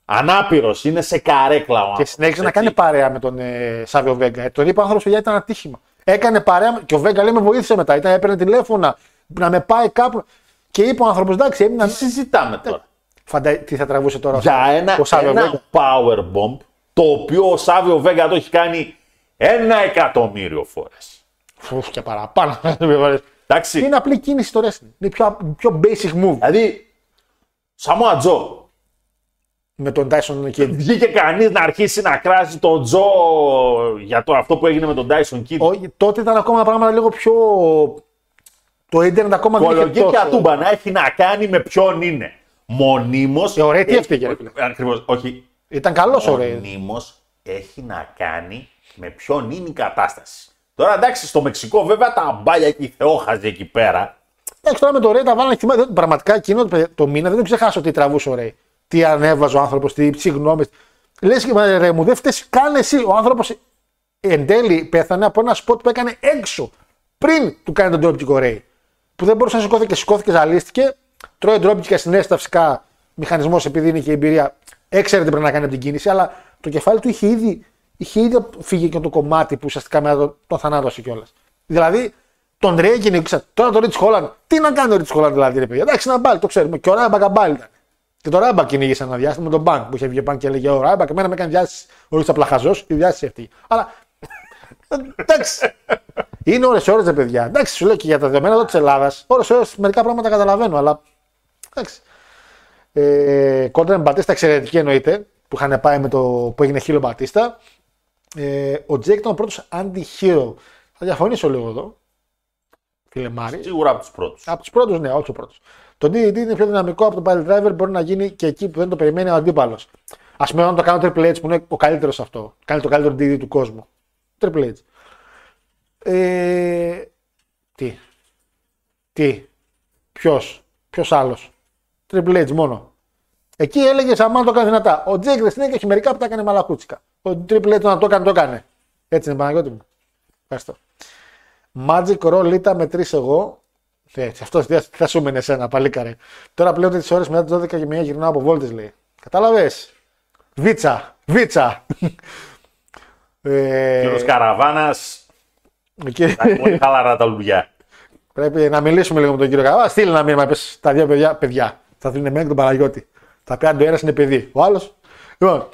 S5: Ανάπηρος, είναι σε καρέκλα ο
S4: Και
S5: άνθρωπος,
S4: συνέχισε να
S5: έτσι.
S4: κάνει παρέα με τον ε, Σάβιο Βέγκα. Ε, τον είπε ο άνθρωπος, παιδιά, ήταν ατύχημα. Έκανε παρέα με- και ο Βέγκα λέει με βοήθησε μετά. Ήταν, έπαιρνε τηλέφωνα να με πάει κάπου. Και είπε ο άνθρωπος, εντάξει, έμεινα.
S5: Τι συζητάμε τώρα;
S4: Φαντα... Τι θα τραβούσε τώρα ο
S5: Για
S4: Σάβιο-
S5: ένα,
S4: ο Σάβιο
S5: ένα
S4: Βέγκα.
S5: power bomb το οποίο ο Σάβιο Βέγκα το έχει κάνει ένα εκατομμύριο φορές.
S4: Φουφ, και παραπάνω.
S5: Εντάξει.
S4: είναι απλή κίνηση στο wrestling. Είναι πιο, πιο basic move.
S5: Δηλαδή, Σαμόα Τζο,
S4: Με τον Tyson και
S5: βγήκε κανείς να αρχίσει να κράζει τον Τζο για το, αυτό που έγινε με τον Tyson Kidd.
S4: Όχι, τότε ήταν ακόμα πράγματα λίγο πιο. Το ίντερνετ ακόμα δεν είχε
S5: Κολογίκια
S4: τόσο.
S5: τούμπα να έχει να κάνει με ποιον είναι. Μονίμως...
S4: Ε, ωραία, τι
S5: έχει-
S4: έφταιγε, ρε φίλε.
S5: Ακριβώς, όχι.
S4: Ήταν καλός ο Ρέι.
S5: Μονίμως έχει να κάνει με ποιον είναι η κατάσταση. Τώρα εντάξει, στο Μεξικό βέβαια τα μπάλια και οι θεόχαζοι εκεί πέρα.
S4: Εντάξει, τώρα με το Ρέι τα βάλανε θυμάμαι. δεν- Πραγματικά εκείνο το, το μήνα δεν το ξεχάσω τι τραβούσε ο Ρέι. Τι ανέβαζε ο άνθρωπος, τι συγγνώμε. Λες και μα, ρε μου, δεν φταίει καν εσύ. Ο άνθρωπος εν τέλει πέθανε από ένα σποτ που έκανε έξω πριν του κάνει τον dropkick ο Ρέι. Που δεν μπορούσε να σηκώθηκε και σηκώθηκε, ζαλίστηκε. Τρώει dropkick και συνέστα φυσικά μηχανισμός επειδή είναι και η εμπειρία. Έξερε τι πρέπει να κάνει από την κίνηση, αλλά το το κεφάλι του είχε ήδη, είχε ήδη φύγει και το κομμάτι που ουσιαστικά μετά τον, τον θανάτωσε κιόλας. Δηλαδή τον Ρέγγιν, τώρα τον Ρίτ Χόλαν, τι να κάνει ο Ρίτ Χόλαν δηλαδή, ρε παιδιά. Εντάξει, να μπάλει, το ξέρουμε. Και ο Ράμπακ αμπάλει ήταν. Και το Ράμπακ κυνήγησε ένα διάστημα με τον Μπάνκ που είχε βγει πάνω και έλεγε Ο Ράμπακ, εμένα με έκανε διάστηση ο Ρίτσα Πλαχαζό, η διάστηση αυτή. Αλλά εντάξει. Είναι ώρες ώρες, ρε παιδιά. Εντάξει, σου λέω και για τα δεδομένα εδώ της Ελλάδας, ώρες ώρες μερικά πράγματα καταλαβαίνω, αλλά εντάξει. Ε, κόντρα με Μπατίστα εξαιρετική εννοείται, που είχαν πάει με το που έγινε χείλο Μπατίστα. Ε, ο Τζέικ ήταν ο πρώτος anti-hero. Θα διαφωνήσω λίγο εδώ. Φίλε Μάρη.
S5: Σίγουρα από τους πρώτους.
S4: Από τους πρώτους, ναι, όχι ο πρώτος. Το DDT είναι πιο δυναμικό από το Pile Driver, μπορεί να γίνει και εκεί που δεν το περιμένει ο αντίπαλος. Α πούμε, όταν το κάνει ο Triple H που είναι ο καλύτερος σε αυτό. Κάνει το καλύτερο DDT του κόσμου. Triple H. Ε, τι; Τι; Ποιος; Ποιος άλλος; Triple H μόνο. Εκεί έλεγε Αμάν το κάνει δυνατά. Ο Τζέικ δεν συνέχεια έχει μερικά που τα έκανε μαλακούτσικα. Ο Triple H να το έκανε, το έκανε. Έτσι είναι Παναγιώτη μου. Ευχαριστώ. Magic Roll ήταν με τρει εγώ. Έτσι, αυτός τι θα σου μείνει εσένα, παλίκαρε. Τώρα πλέον τις ώρες μετά τις 12 και μία γυρνάω από βόλτε, λέει. Κατάλαβες; Βίτσα, βίτσα. ε,
S5: Κύριος Καραβάνας.
S4: κύριε-
S5: θα έχει πολύ χαλαρά τα λουλιά.
S4: Πρέπει να μιλήσουμε λίγο με τον κύριο Καραβάνας. Στείλει ένα μήνυμα, πες, τα δύο παιδιά, παιδιά. Θα δίνουν εμένα και τον Παναγιώτη. Θα πει αν το ένα είναι παιδί. Ο άλλος. Λοιπόν,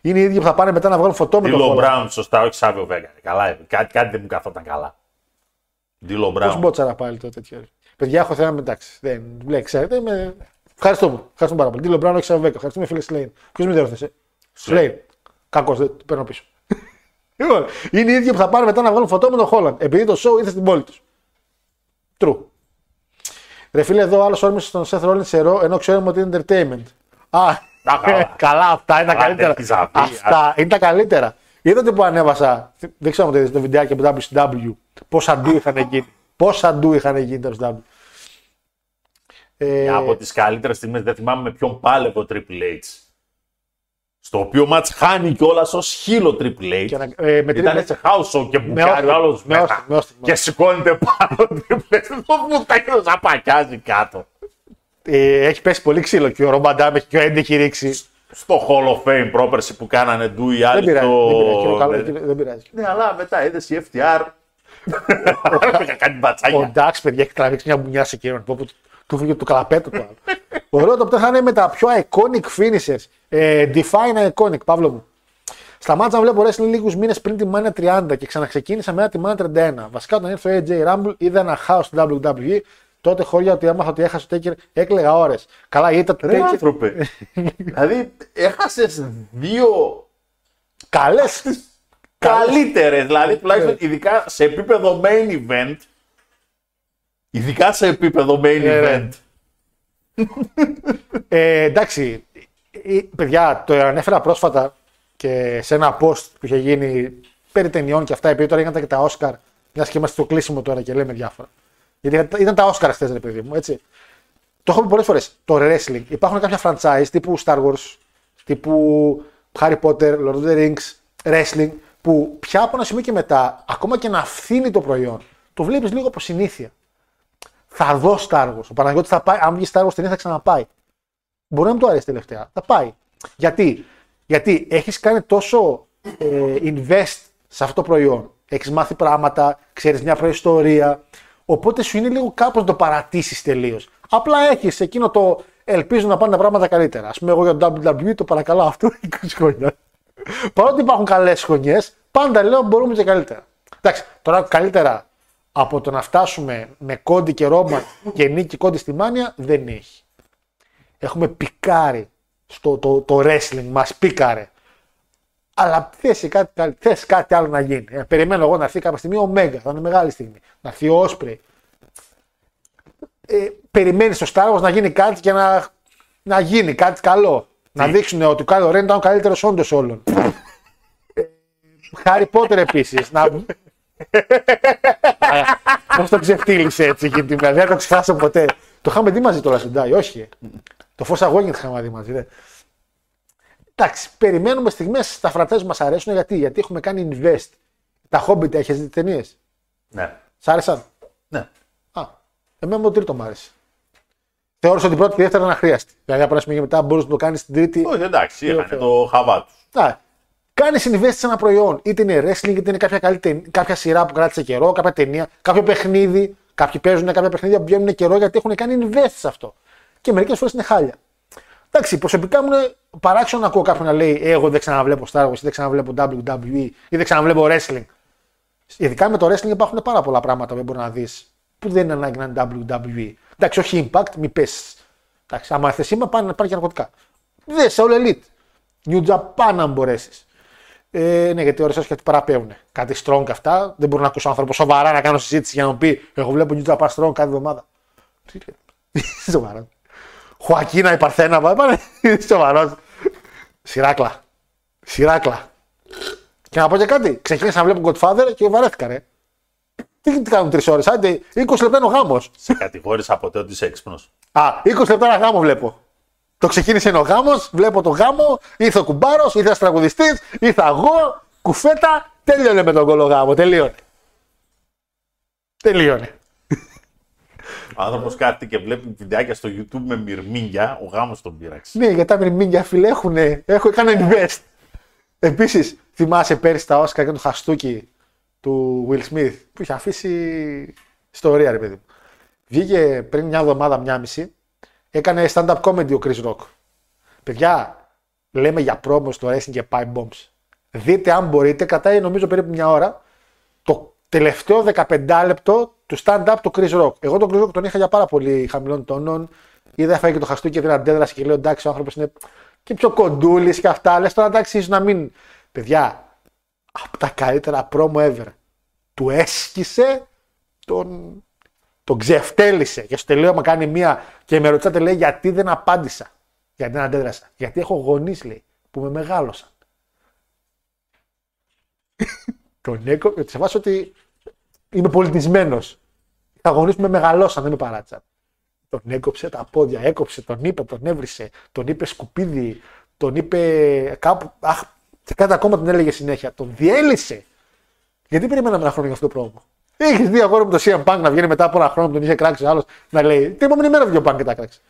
S4: είναι οι ίδιοι που θα πάνε μετά να βγάλουν φωτό με τον
S5: Ντίλο
S4: Holland.
S5: Μπράουν, σωστά, όχι Σάβιο Βέγκα. Καλά, κάτι, κάτι δεν μου καθόταν καλά. Ντίλο
S4: Πώς
S5: Μπράουν.
S4: μπότσαρα πάλι το τέτοιο. Παιδιά, έχω θέμα εντάξει. Δεν λέει, ξέρετε. Με... Ευχαριστώ μου. Ευχαριστώ πάρα πολύ. Τίλο Μπράουν, όχι Σαββέκα. Ευχαριστούμε φίλε Σλέιν. Ποιος με διόρθωσε; Σλέιν. Κακός, δεν το παίρνω πίσω. λοιπόν, είναι οι ίδιοι που θα πάνε μετά να βγάλουν φωτό με τον Χόλαντ. Επειδή το show ήρθε στην πόλη τους. True. Ρε φίλε, εδώ άλλος όρμησε στον Seth Rollins σε ρο, ενώ ξέρουμε ότι είναι entertainment. Α,
S5: Α, καλά.
S4: καλά, αυτά είναι τα
S5: Άντε,
S4: καλύτερα.
S5: τι ζαβή,
S4: Αυτά είναι τα καλύτερα. Είδατε που ανέβασα, δεν ξέρω αν το είδες το βιντεάκι από το WCW, πόσα ντου είχαν γίνει. Πόσα ντου είχαν γίνει το WCW. Ε,
S5: Από τις καλύτερες στιγμές, δεν θυμάμαι με ποιον πάλευε ο Triple H. Στο οποίο μάτς χάνει κιόλας ως χείλο Triple H.
S4: Και να- ε, με
S5: Ήταν
S4: Triple
S5: σε house show και μπουκάρει
S4: Austin,
S5: ο άλλος
S4: με
S5: μέσα.
S4: Austin, με Austin, με
S5: Και σηκώνεται πάνω ο Triple H. Το βουτα και το ζαπακιάζει κάτω.
S4: ε, έχει πέσει πολύ ξύλο και ο Ρομπαντάμ έχει και ο Έντι έχει ρίξει.
S5: Στο Hall of Fame πρόπερση που κάνανε ντου οι
S4: Δεν
S5: άλλοι
S4: πειράζει.
S5: στο...
S4: Δεν πειράζει. εκείνο καλό, εκείνο- Δεν πειράζει.
S5: Ναι, αλλά μετά είδες η FTR. Είχα κάνει
S4: Ο
S5: μπατσάκια.
S4: Ντάξ, παιδιά, έχει τραβήξει μια μπουνιά σε εκείνον. Που, που, του φύγε το καλαπέτο του άλλου. Ωραίο το που θα είναι με τα πιο iconic finishers. Ε, define iconic, Παύλο μου. Σταμάτησα να βλέπω wrestling λίγους μήνες πριν τη Mania 30 και ξαναξεκίνησα μετά τη Mania 31. Βασικά όταν ήρθε ο AJ Rumble είδα ένα χάος στην WWE. Τότε χώρια ότι έμαθα ότι έχασε το Taker, έκλαιγα ώρες. Καλά, η ήττα του
S5: Ρε
S4: Taker.
S5: άνθρωπε. δηλαδή έχασες δύο
S4: Καλές.
S5: καλύτερες. Δηλαδή
S4: Ναι.
S5: τουλάχιστον ειδικά σε επίπεδο main event. Ειδικά σε επίπεδο main
S4: Ναι, ναι.
S5: event.
S4: Ε, εντάξει, ε, παιδιά, το ανέφερα πρόσφατα και σε ένα post που είχε γίνει περί ταινιών και αυτά, επειδή τώρα έγιναν και τα Oscar, μιας και είμαστε στο κλείσιμο τώρα και λέμε διάφορα. Γιατί ήταν τα Oscar χθες, ρε παιδί μου, έτσι. Το έχω πει πολλές φορές. Το wrestling. Υπάρχουν κάποια franchise τύπου Star Wars, τύπου Harry Potter, Lord of the Rings, wrestling, που πια από ένα σημείο και μετά, ακόμα και να φθίνει το προϊόν, το βλέπεις λίγο από συνήθεια. Θα δω Star Wars. Ο Παναγιώτης θα πάει, αν βγει Star Wars ταινία θα ξαναπάει. Μπορεί να μην του αρέσει τελευταία. Θα πάει. Γιατί, Γιατί έχεις κάνει τόσο ε, invest σε αυτό το προϊόν. Έχεις μάθει πράγματα, ξέρεις μια προϊστορία. Οπότε σου είναι λίγο κάπως να το παρατήσεις τελείως. Απλά έχεις εκείνο το ελπίζω να πάνε τα πράγματα καλύτερα. Α πούμε, εγώ για το WWE το παρακαλώ αυτό 20 χρόνια. Παρότι υπάρχουν καλές χρονιές, πάντα λέω μπορούμε και καλύτερα. Εντάξει, τώρα καλύτερα από το να φτάσουμε με κόντι και ρόμα και νίκη κόντι στη μάνια δεν έχει. Έχουμε πικάρει στο το, το wrestling μας πίκαρε. Αλλά θες κάτι, καλ- θες κάτι άλλο να γίνει. Ε, περιμένω εγώ να έρθει κάποια στιγμή ο Μέγα, θα είναι μεγάλη στιγμή. Να έρθει ο Όσπρey. Ε, περιμένεις στο Star Wars να γίνει κάτι και να, να γίνει κάτι καλό. Να δείξουν ότι ο Κάιλο Ρέν ήταν ο καλύτερος όντως όλων. Χάρι Πότερ επίσης. Να... Πώς το ξεφτύλισε έτσι εκείνη την μέρα; Δεν θα το ξεχάσω ποτέ. Το είχαμε δει μαζί τώρα στην Τάι, όχι. ε. Το Force Awakens είχαμε δει μαζί. Δε. Εντάξει, περιμένουμε στιγμές τα φρατέ μας αρέσουν γιατί, γιατί έχουμε κάνει invest. Τα Hobbit έχεις δει ταινίες;
S5: Ναι.
S4: Σ' άρεσαν;
S5: ναι.
S4: Α, εμένα μου το τρίτο μου άρεσε. Θεώρησα ότι η πρώτη και η δεύτερη ήταν αχρίαστη. Δηλαδή από ένα σημείο και μετά μπορούσε να το κάνεις στην τρίτη.
S5: Όχι, εντάξει,
S4: Θεό,
S5: είχαν
S4: Θεό.
S5: το χαβά τους.
S4: Α, Κάνεις invest σε ένα προϊόν. Είτε είναι wrestling, είτε είναι κάποια, καλή ταινία, κάποια σειρά που κράτησε καιρό, κάποια ταινία, κάποιο παιχνίδι. Κάποιοι παίζουν κάποια παιχνίδια που βγαίνουν καιρό γιατί έχουν κάνει invest σε αυτό. Και μερικές φορές είναι χάλια. Εντάξει, προσωπικά μου είναι παράξενο να ακούω κάποιον να λέει «Ε, Εγώ δεν ξαναβλέπω Star Wars ή δεν ξαναβλέπω WWE ή δεν ξαναβλέπω wrestling. Ειδικά με το wrestling υπάρχουν πάρα πολλά πράγματα που μπορεί να δεις που δεν είναι ανάγκη να είναι WWE. Εντάξει, όχι impact, μη πέσει. Εντάξει, άμα θες σήμα, πάνε να πάρει και ναρκωτικά. Δε σε όλο elite. New Japan αν μπορέσεις. Ε, ναι, γιατί ώρε γιατί παραπέουν. Κάτι strong αυτά. Δεν μπορεί να ακούσω άνθρωπο σοβαρά να κάνω συζήτηση για να μου πει Εγώ βλέπω New Japan strong κάθε εβδομάδα. Τι λέει. Σοβαρά. Χουακίνα η Παρθένα, πάνε. Σοβαρός. Σιράκλα. Σιράκλα. Και να πω και κάτι. Ξεκίνησα να βλέπω Godfather και βαρέθηκα, ρε. Τι, τι κάνουν τρεις ώρες, άντε 20 λεπτά είναι ο γάμος.
S5: Σε κατηγόρησα ποτέ ότι είσαι έξυπνος.
S4: Α, 20 λεπτά ένα γάμος βλέπω. Το ξεκίνησε είναι ο γάμος, βλέπω το γάμο, ήρθε ο κουμπάρος, ήρθε ένας τραγουδιστής, ήρθα εγώ, κουφέτα, τελείωνε με τον κολογάμο. Τελείωνε. Τελείωνε.
S5: Ο άνθρωπος κάθεται και βλέπει βιντεάκια στο YouTube με μυρμήγκια, ο γάμος τον πείραξε.
S4: Ναι, γιατί τα μυρμήγκια φίλε έχουν, έχουν κάνει invest. Επίσης, θυμάσαι πέρυσι τα Όσκα και το χαστούκι του Will Smith που είχε αφήσει ιστορία, ρε παιδί μου. Βγήκε πριν μια εβδομάδα, μια μισή, έκανε stand-up comedy ο Chris Rock. Παιδιά, λέμε για promo στο wrestling και pipe bombs. Δείτε αν μπορείτε, κρατάει νομίζω περίπου μια ώρα, το τελευταίο 15 λεπτό του stand-up του Chris Rock. Εγώ τον Chris Rock τον είχα για πάρα πολύ χαμηλών τόνων. Είδα φάγει και το χαστούκι και δεν αντέδρασε και λέω εντάξει, ο άνθρωπος είναι και πιο κοντούλης και αυτά. Λες τώρα εντάξει, ίσως να μην. Παιδιά, από τα καλύτερα promo ever. Του έσκησε, τον, τον ξεφτέλησε. Και στο τελείωμα κάνει μία και με ρωτάτε λέει γιατί δεν απάντησα. Γιατί δεν αντέδρασα. Γιατί έχω γονείς λέει που με μεγάλωσαν. τον έκο, σε φάση ότι είμαι πολιτισμένος. Τα γονεί που με μεγαλώσαν, δεν με παράτησαν. Τον έκοψε τα πόδια, έκοψε, τον είπε, τον έβρισε, τον είπε σκουπίδι, τον είπε κάπου. Αχ, σε κάτι ακόμα τον έλεγε συνέχεια. Τον διέλυσε. Γιατί περιμέναμε ένα χρόνο για αυτό το πρόβλημα. Έχεις δει αγόρι με το CM Punk να βγαίνει μετά από ένα χρόνο που τον είχε κράξει άλλος να λέει Την επόμενη μέρα βγήκε ο Punk και τα κράξει.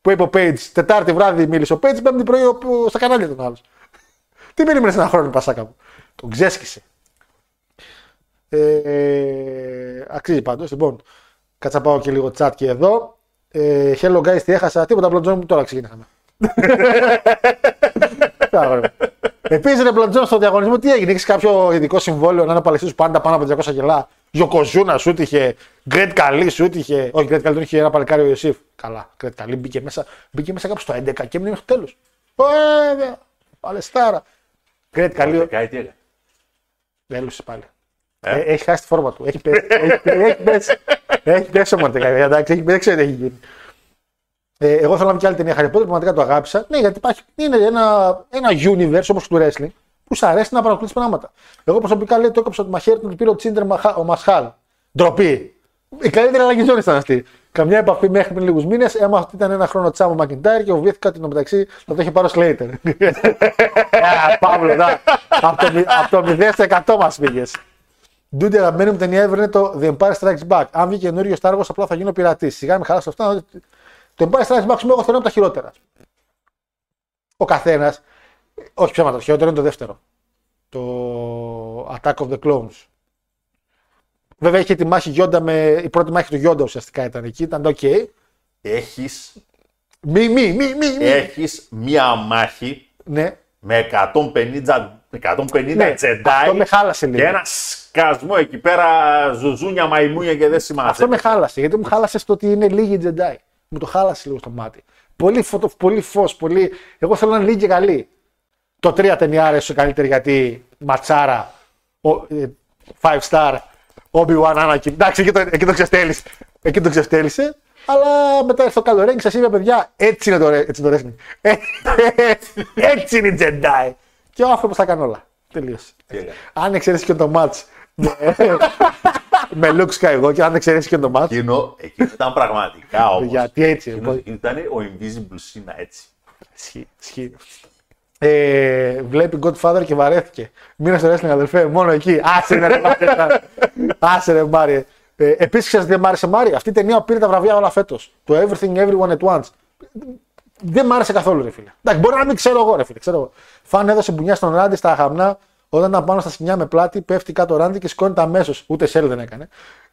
S4: Που είπε ο Page, Τετάρτη βράδυ μίλησε ο Page, Πέμπτη πρωί ο- στα κανάλια τον άλλος. Τι περίμενε ένα χρόνο, Πασάκα μου; Τον ξέσκησε. Ε, αξίζει πάντως. Λοιπόν, κάτσα πάω και λίγο chat και εδώ. Ε, hello guys, τι έχασα; Τίποτα μπλοντζόν μου τώρα ξεκινήσαμε. Επίσης, ρε Μπλοντζόν, στο διαγωνισμό τι έγινε, έχεις κάποιο ειδικό συμβόλαιο να είναι παλαιστή πάντα πάνω από 200 κιλά; Γιοκοζούνα σου τύχε, Γκρέτ Καλή σου τύχε. Όχι, Γκρέτ Καλή τον είχε ένα παλικάρι ο Ιωσήφ. Καλά, Γκρέτ Καλή μπήκε μέσα, μπήκε μέσα κάπου στο 11 και έμεινε μέχρι το τέλος. Βέβαια, παλαιστάρα. Γκρέτ Καλή.
S5: Κάτι τι έκανε.
S4: Έλουσε πάλι. Ε, έχει χάσει τη φόρμα του. Έχει πέσει. έχει, έχει πέσει. Έχει πέσει ο Μορτεκάη. Εντάξει, έχει, δεν ξέρω τι έχει γίνει. Ε, εγώ θέλω να βγει και άλλη ταινία Harry Potter, πραγματικά το αγάπησα. Ναι, γιατί υπάρχει, είναι ένα, ένα universe όπως του wrestling που σου αρέσει να παρακολουθείς πράγματα. Εγώ προσωπικά λέει το έκοψα το μαχαίρι του, το πήρε ο Τσίντερ Μαχα- ο Μασχάλ. Ντροπή. Η καλύτερη αλλαγή ζώνης ήταν αυτή. Καμιά επαφή μέχρι πριν λίγους μήνες. Έμαθα ότι ήταν ένα χρόνο τσάμο Μακιντάρ και φοβήθηκα ότι μεταξύ να το είχε πάρει ο Σλέιτερ. Παύλο, να. Από το, μη- από το 0 στο 100 μας πήγες. Ντούντι, αγαπημένη μου ταινία ever είναι το The Empire Strikes Back. Αν βγει καινούριο Star Wars, απλά θα γίνω πειρατής. Σιγά με χαλάσει αυτά. Το Empire Strikes Back, εγώ θεωρώ από τα χειρότερα. Ο καθένας. Όχι ψέματα, το χειρότερο είναι το δεύτερο. Το Attack of the Clones. Βέβαια είχε τη μάχη Γιόντα με. Η πρώτη μάχη του Γιόντα ουσιαστικά ήταν εκεί, ήταν το OK.
S5: Έχεις,
S4: Μη, μη, μη, μη, μη.
S5: έχεις μία μάχη
S4: Ναι,
S5: με 150, 150
S4: Ναι,
S5: τζεντάι
S4: αυτό με χάλασε λίγο.
S5: και ένα σκασμό εκεί πέρα ζουζούνια, μαϊμούνια και δεν σημαίνει.
S4: Αυτό με χάλασε. Γιατί μου χάλασε στο ότι είναι λίγοι Jedi. Μου το χάλασε λίγο στο μάτι. Πολύ, φωτο, πολύ φως, πολύ. Εγώ θέλω να είναι λίγοι και καλοί. Το 3 ταινία άρεσε καλύτερη γιατί ματσάρα. Ο, ε, five star. Obi-Wan Anakin. Εντάξει, εκεί το, εκεί το ξεστέλισε. Εκεί το ξεστέλισε. Αλλά μετά ήρθε το καλό Ρέγγι, σας είπε παιδιά, έτσι είναι το, ρε- έτσι είναι το wrestling. Ε, έτσι είναι η Jedi. Και ο άνθρωπος τα κάνει όλα. Τελείωσε.
S5: έκανε;
S4: Αν εξαιρέσει και το match με Luke Skywalker, αν εξαιρέσει και το match.
S5: Εκείνο, εκείνο ήταν πραγματικά όμως.
S4: Γιατί έτσι. λοιπόν.
S5: Ήταν ο Invisible Sina έτσι.
S4: Ισχύει, ισχύει. Ε, βλέπει Godfather και βαρέθηκε. Μείνε στο wrestling, αδελφέ, μόνο εκεί. Άσε ρε, Μάριε. Άσε ρε, Μάριε. Ε, Επίσης, ξέρετε τι μ' άρεσε, Μάρι. Αυτή η ταινία πήρε τα βραβεία όλα φέτος. Το Everything Everyone at Once. Δεν μ' άρεσε καθόλου, ρε φίλε. Εντάξει, μπορεί να μην ξέρω εγώ, ρε φίλε. Ξέρω εγώ. Φαν έδωσε μπουνιά στον Ράντι στα χαμνά, όταν ήταν πάνω στα σκηνιά με πλάτη, πέφτει κάτω ο Ράντι και σηκώνεται αμέσως. Ούτε σέλ δεν έκανε.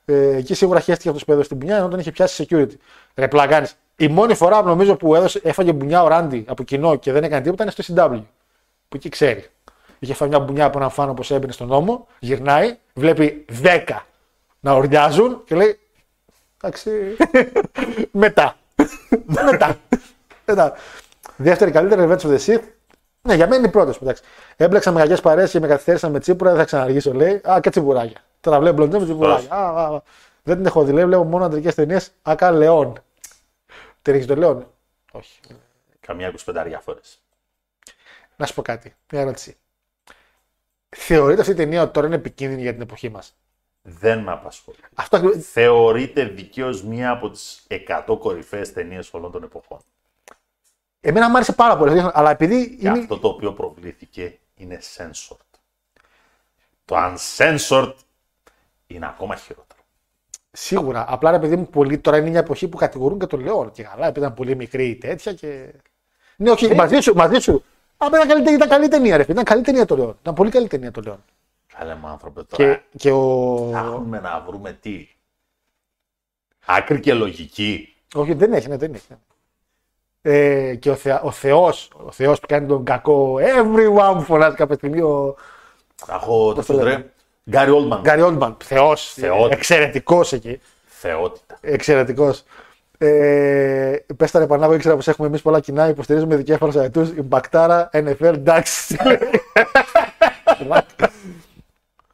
S4: Ε, εκεί σίγουρα χαίστηκε αυτός που έδωσε την μπουνιά, ενώ τον είχε πιάσει security. Ρε πλαγάνη. Η μόνη φορά νομίζω που έδωσε, έφαγε μπουνιά ο Ράντι από κοινό και δεν έκανε τίποτα ήταν στο CW. Που εκεί ξέρει. Είχε φάει μια μπουνιά από έναν φαν όπως έμπαινε στον νόμο, γυρνάει, βλέπει 10 να ορδιάζουν και λέει. Εντάξει. Μετά. Μετά. Μετά. Δεύτερη καλύτερη Revenge of the Sith. Ναι, για μένα είναι η πρώτη. Έμπλεξα με κακέ παρέσει και με καθυστέρησαν με τσίπουρα, δεν θα ξαναργήσω, λέει. Α, και τσιμπουράκια. Τώρα βλέπω μπλοντζέ με τσιμπουράκια. Α, α, α. Δεν την έχω δει, λέει, βλέπω μόνο αντρικές ταινίες. Ακά Λεόν. Την έχεις το Λεόν; Όχι.
S5: Καμιά 25 φορές.
S4: Να σου πω κάτι. Μια ερώτηση. Θεωρείτε αυτή η ταινία ότι τώρα είναι επικίνδυνη για την εποχή μας;
S5: Δεν με απασχολεί.
S4: Αυτό ακριβώς-
S5: Θεωρείται δικαίως μία από τις 100 κορυφαίες ταινίες όλων των εποχών.
S4: Εμένα μου άρεσε πάρα πολύ. Αλλά επειδή
S5: Και
S4: είναι.
S5: αυτό το οποίο προβλήθηκε είναι censored. Το uncensored είναι ακόμα χειρότερο.
S4: Σίγουρα. Απλά ρε παιδί μου, πολλοί τώρα είναι μια εποχή που κατηγορούν και τον Λεόν. Και καλά, επειδή ήταν πολύ μικρή ή τέτοια και. Ναι, όχι, μαζί σου, μαζί σου. Απλά ήταν καλή, ήταν καλή ταινία, ρε. φίλε. Ήταν καλή ταινία το Λεόν. Ήταν πολύ καλή ταινία το Λεόν.
S5: Καλέ μου άνθρωπε τώρα.
S4: Και, και ο.
S5: Ψάχνουμε να βρούμε τι; Άκρη και λογική.
S4: Όχι, δεν έχει, ναι, δεν έχει. Ε, και ο, Θεά, ο Θεός, ο Θεός που κάνει τον κακό, everyone που φωνάζει κάποια στιγμή, ο
S5: Θα έχω το
S4: το λένε;
S5: φίλτρε. Γκάρι Όλμαν.
S4: Γκάρι Όντμαν, Θεός,
S5: Θεότητα.
S4: εξαιρετικός εκεί,
S5: Θεότητα.
S4: εξαιρετικός. Ε, πες τα ρε Πανάγο, ήξερα πως έχουμε εμείς πολλά κοινά, υποστηρίζουμε δικέφαλους αετούς, η Μπακτάρα, NFL, εντάξει.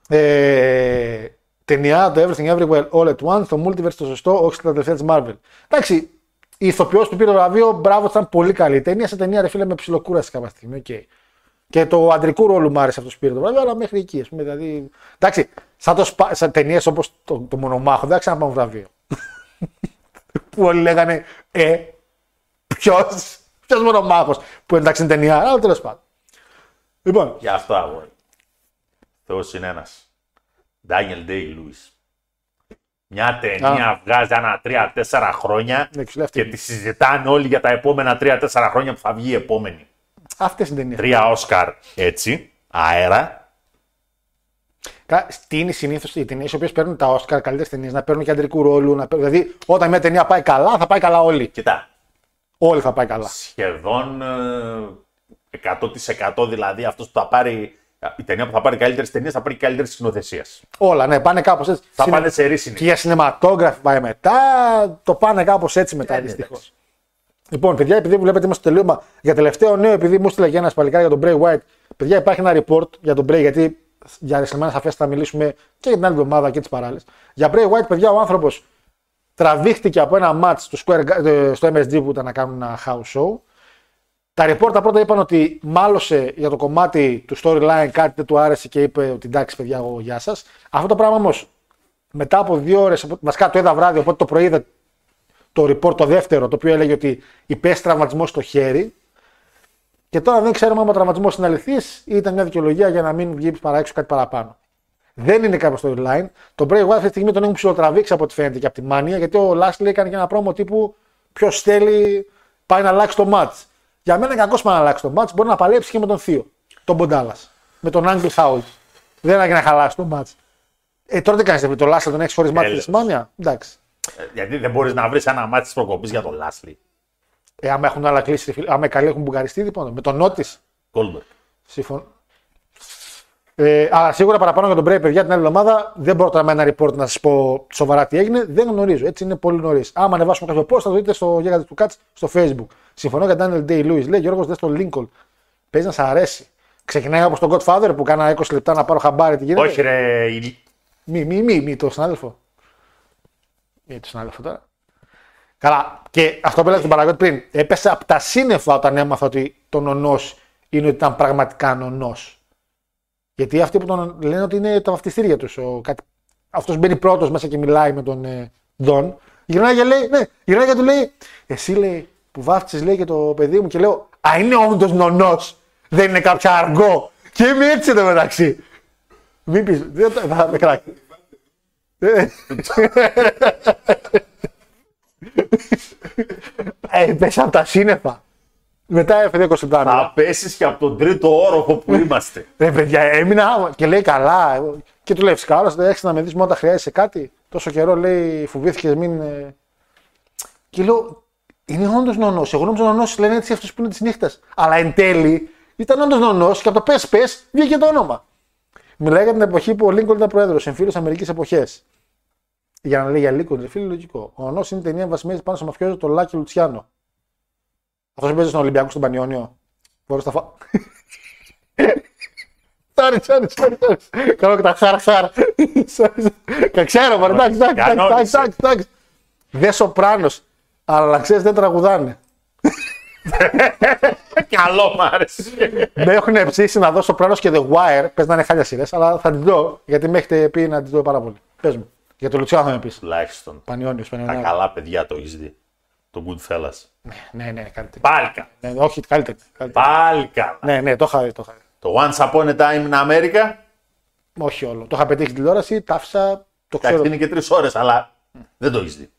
S4: ε, ταινιά, το Everything Everywhere All at Once, το Multiverse το σωστό, όχι στα τελευταία της Marvel. Εντάξει, η ηθοποιός που πήρε το βραβείο, μπράβο, ήταν πολύ καλή. Η ταινία σε ταινία, ρε φίλε, με ψιλοκούραση κάποια στιγμή, οκ. Και το αντρικού ρόλου μου άρεσε αυτός που πήρε το βραβείο, αλλά μέχρι εκεί. Ας πούμε, δηλαδή, εντάξει, σαν, το σπα... σαν ταινίες όπως το, το Μονομάχο, δεν θα ξαναπάμε βραβείο. που όλοι λέγανε, Ε, ποιος, ποιος Μονομάχος, που εντάξει είναι ταινία, αλλά τέλος πάντων. Λοιπόν,
S5: Γι' αυτό αγόρι. Θεός είναι ένας. Daniel Day-Lewis. Μια ταινία βγάζει ένα 3-4 χρόνια
S4: Ναι, σου λέει αυτή.
S5: και τη συζητάνε όλοι για τα επόμενα 3-4 χρόνια που θα βγει η επόμενη.
S4: αυτές είναι ταινίες.
S5: Τρία Όσκαρ έτσι, αέρα.
S4: Τι είναι συνήθως οι ταινίες οι οποίες παίρνουν τα Oscar καλύτερες ταινίες να παίρνουν και αντρικού ρόλου. Να παίρνουν, δηλαδή, όταν μια ταινία πάει καλά, θα πάει καλά όλοι.
S5: Κοίτα,
S4: Όλοι θα πάει καλά.
S5: σχεδόν ε, 100% δηλαδή αυτός που θα πάρει, η ταινία που θα πάρει καλύτερες ταινίες θα πάρει καλύτερη σκηνοθεσία.
S4: Όλα, ναι, πάνε κάπως έτσι.
S5: Θα
S4: Συνε-
S5: πάνε σε ρίσινη.
S4: Και για σινεματόγραφη πάει μετά. Το πάνε κάπως έτσι μετά,
S5: Ε, ναι,
S4: δυστυχώς.
S5: εντάξει.
S4: Λοιπόν, παιδιά, επειδή βλέπετε είμαστε στο τελείωμα για τελευταίο νέο, επειδή μου στείλε ένας παλικάρι για τον Bray White. Παιδιά, υπάρχει ένα report για τον Bray, γιατί για WrestleMania θα θα μιλήσουμε και για την άλλη εβδομάδα και τις παράλληλες. Για Bray White, παιδιά, ο άνθρωπος τραβήχτηκε από ένα match στο, Square, Ga- ε, στο MSG που ήταν να κάνουν ένα house show. Τα report τα πρώτα είπαν ότι μάλωσε για το κομμάτι του storyline κάτι δεν του άρεσε και είπε ότι εντάξει, παιδιά, εγώ γεια σας. Αυτό το πράγμα όμως μετά από δύο ώρες, βασικά το είδα βράδυ, οπότε το πρωί είδα το report το δεύτερο, το οποίο έλεγε ότι υπέστη τραυματισμός στο χέρι. Και τώρα δεν ξέρουμε αν ο τραυματισμός είναι αληθής ή ήταν μια δικαιολογία για να μην βγει παρά έξω κάτι παραπάνω. Δεν είναι κάποιο storyline. Το Bray Wyatt αυτή τη στιγμή τον έχουν ψηλοτραβήξει από ό,τι φαίνεται και από τη μάνια, γιατί ο Lashley έκανε και ένα πρόμο τύπου Ποιος θέλει πάει να αλλάξει το match. Για μένα είναι κακός πάει να αλλάξει το match. Μπορεί να παλέψει και με τον Θείο, τον Μποντάλα. Με τον Άγγλ House. Δεν έγινε να χαλάσει το match. Ε, τώρα τι κάνεις, το Lashley τον έχεις χωρίς μάτι
S5: Τέλος.
S4: τη μάνια. Εντάξει.
S5: Ε, Γιατί δεν μπορείς να βρεις ένα μάτι της προκοπής για τον Λάσλι.
S4: Ε, άμα έχουν άλλα κλείσει, φίλε, άμα οι καλοί έχουν μπουγαριστεί, λοιπόν, με τον Νότις.
S5: Κόλμπερ.
S4: Συμφωνώ. Ε, αλλά σίγουρα παραπάνω για τον Μπρέι, παιδιά, την άλλη εβδομάδα δεν μπορώ τώρα με ένα report να σας πω σοβαρά τι έγινε. Δεν γνωρίζω. Έτσι είναι πολύ νωρίς. Άμα ανεβάσουμε κάποιο post, θα το δείτε στο Γέγατε του Κάτς στο Facebook. Συμφωνώ για Daniel Day Lewis. Λέει Γιώργος, δες στο Lincoln. Παίζει να σ' αρέσει. Ξεκινάει όπως τον Godfather που κάνα 20 λεπτά να πάρω χαμπάρι τι γίνεται.
S5: Όχι, ρε. η-
S4: Μη, μη, μη, μη, το συνάδελφο. Μη, το συνάδελφο τώρα. Καλά. Και αυτό που έλεγα στον Παναγιώτη πριν. Έπεσε από τα σύννεφα όταν έμαθα ότι το νονός είναι ότι ήταν πραγματικά νονός. Γιατί αυτοί που τον λένε ότι είναι τα βαφτιστήρια τους. Κάτι... Αυτός μπαίνει πρώτος μέσα και μιλάει με τον ε, Δον. Γυρνάει και λέει, ναι, γυρνάει και του λέει, Εσύ λέει που βάφτισες λέει και το παιδί μου και λέω, Α, είναι όντως νονός. Δεν είναι κάποια αργό. Και είμαι έτσι εδώ μεταξύ. Μην πεις, δεν θα- θα με κράξει. Ε, πέσα από τα σύννεφα. Μετά έφερε 20 λεπτά.
S5: Θα πέσεις και από τον τρίτο όροφο που είμαστε.
S4: Ρε παιδιά, έμεινα και λέει καλά. Και του λέει φυσικά, όλα έχεις να με δεις μόνο όταν χρειάζεσαι κάτι. Τόσο καιρό λέει, φοβήθηκε μην. ε». Και λέω, είναι όντως νονός. Εγώ νόμιζα νονός λένε έτσι αυτούς που είναι της νύχτας. Αλλά εν τέλει ήταν όντως νονός και από το πες πες βγήκε το όνομα. Μιλάει για την εποχή που ο Λίνκολν ήταν πρόεδρος, εμφύλιο Αμερικής εποχές. Για να λέει για Λίνκολν, ρε φίλε, λογικό. Ο νονός είναι ταινία βασισμένη πάνω στο μαφιόζο το Λάκη Λουτσιάνο. Αυτός που παίζει στον Ολυμπιακό στον Πανιόνιο. Μπορεί τα φα. Sorry, sorry, sorry, sorry. Κάνω και τα ξάρα, ξάρα. Sorry, sorry. Ξέρω, μωρέ, εντάξει, εντάξει, εντάξει,
S5: Κανόνισε.
S4: εντάξει, εντάξει. Δεν σοπράνος. Αλλά ξέρεις, δεν τραγουδάνε.
S5: Καλό μ' άρεσε.
S4: Με έχουν ψήσει να δω Σοπράνος και The Wire. Πες να είναι χάλια σειρές, αλλά θα την δω γιατί με έχετε πει να την δω πάρα πολύ. Πες μου. Για το Λουτσιάνο θα με πει.
S5: Τουλάχιστον.
S4: Πανιόνιος,
S5: Τα
S4: Πανιόνιος.
S5: καλά παιδιά το έχεις δει. Το Goodfellas.
S4: Ναι, ναι, καλύτερα.
S5: Πάλι καλά.
S4: Ναι, όχι, καλύτερα. καλύτερα.
S5: Πάλι καλά.
S4: Ναι, ναι, το είχα δει. Το είχα δει.
S5: Το Once Upon a Time in America.
S4: Όχι όλο. Το είχα πετύχει στην τηλεόραση, τα άφησα. Το ξέρω.
S5: Εντάξει, είναι και τρεις ώρες, αλλά δεν το έχεις δει.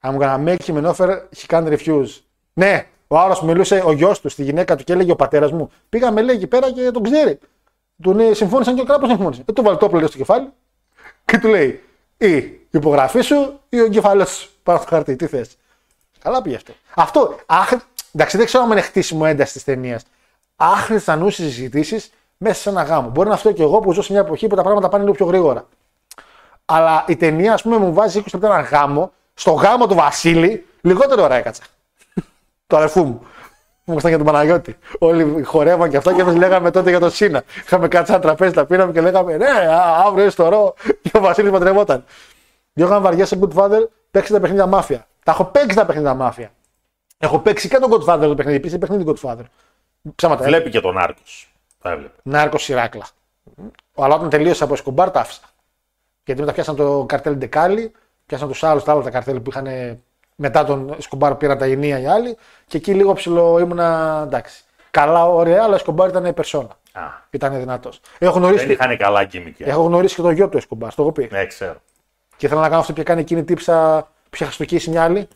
S4: I'm gonna make him an offer he can't refuse. Ναι, ο άλλο μιλούσε ο γιος του στη γυναίκα του και έλεγε ο πατέρας μου. Πήγαμε λέει εκεί πέρα και τον ξέρει. Του λέει, συμφώνησαν και ο κράτο συμφώνησε. Ε, του βάλει το όπλο λέει, στο κεφάλι και του λέει ή η υπογραφή σου ή ο εγκεφαλός σου. Πάνω στο χαρτί, τι θες. Καλά πήγε αυτό. Αυτό, άχρη... εντάξει, δεν ξέρω αν είναι χτίσιμο ένταση της ταινίας. Άχρηστα νους συζητήσεις μέσα σε ένα γάμο. Μπορεί να αυτό και εγώ που ζω σε μια εποχή που τα πράγματα πάνε λίγο πιο γρήγορα. Αλλά η ταινία, ας πούμε, μου βάζει 20 λεπτά ένα γάμο. Στο γάμο του Βασίλη, λιγότερο ώρα έκατσα. του αδερφού μου. Μου ήμασταν για τον Παναγιώτη. Όλοι χορεύαν και αυτά και εμείς λέγαμε τότε για τον Σίνα. Είχαμε κάτσει ένα τραπέζι, τα πήραμε και λέγαμε Ναι, α, αύριο είναι στο ρο. Και ο Βασίλης παντρευόταν. Διώγαν βαριά σε Good Father, παίξεις τα παιχνίδια μάφια. Τα έχω παίξει τα παιχνίδια μάφια. Έχω παίξει και τον Godfather το παιχνίδι. Επίσης παιχνίδι Godfather. Ψάματα. ε.
S5: Βλέπει και τον Άρκο. Θα έβλεπε.
S4: Νάρκος Σιράκλα. Αλλά όταν τελείωσε από Εσκομπάρ τα άφησα. Γιατί μετά πιάσαν το καρτέλ Ντεκάλι, πιάσαν τους άλλους τα άλλα τα καρτέλ που είχαν μετά τον Εσκομπάρ πήραν τα ηνία οι άλλοι και εκεί λίγο ψιλο- ήμουνα εντάξει. Καλά, ωραία, αλλά ο Εσκομπάρ ήταν περσόνα.
S5: Α,
S4: Ήταν δυνατός. Έχω γνωρίσει,
S5: δεν είχαν καλά gimmick.
S4: έχω γνωρίσει και το γιο του Εσκομπάρ, το έχω πει.
S5: Ναι, ξέρω.
S4: Και ήθελα να κάνω αυτό που κάνει εκείνη η τύπισσα που είχε χαστουκίσει μια άλλη.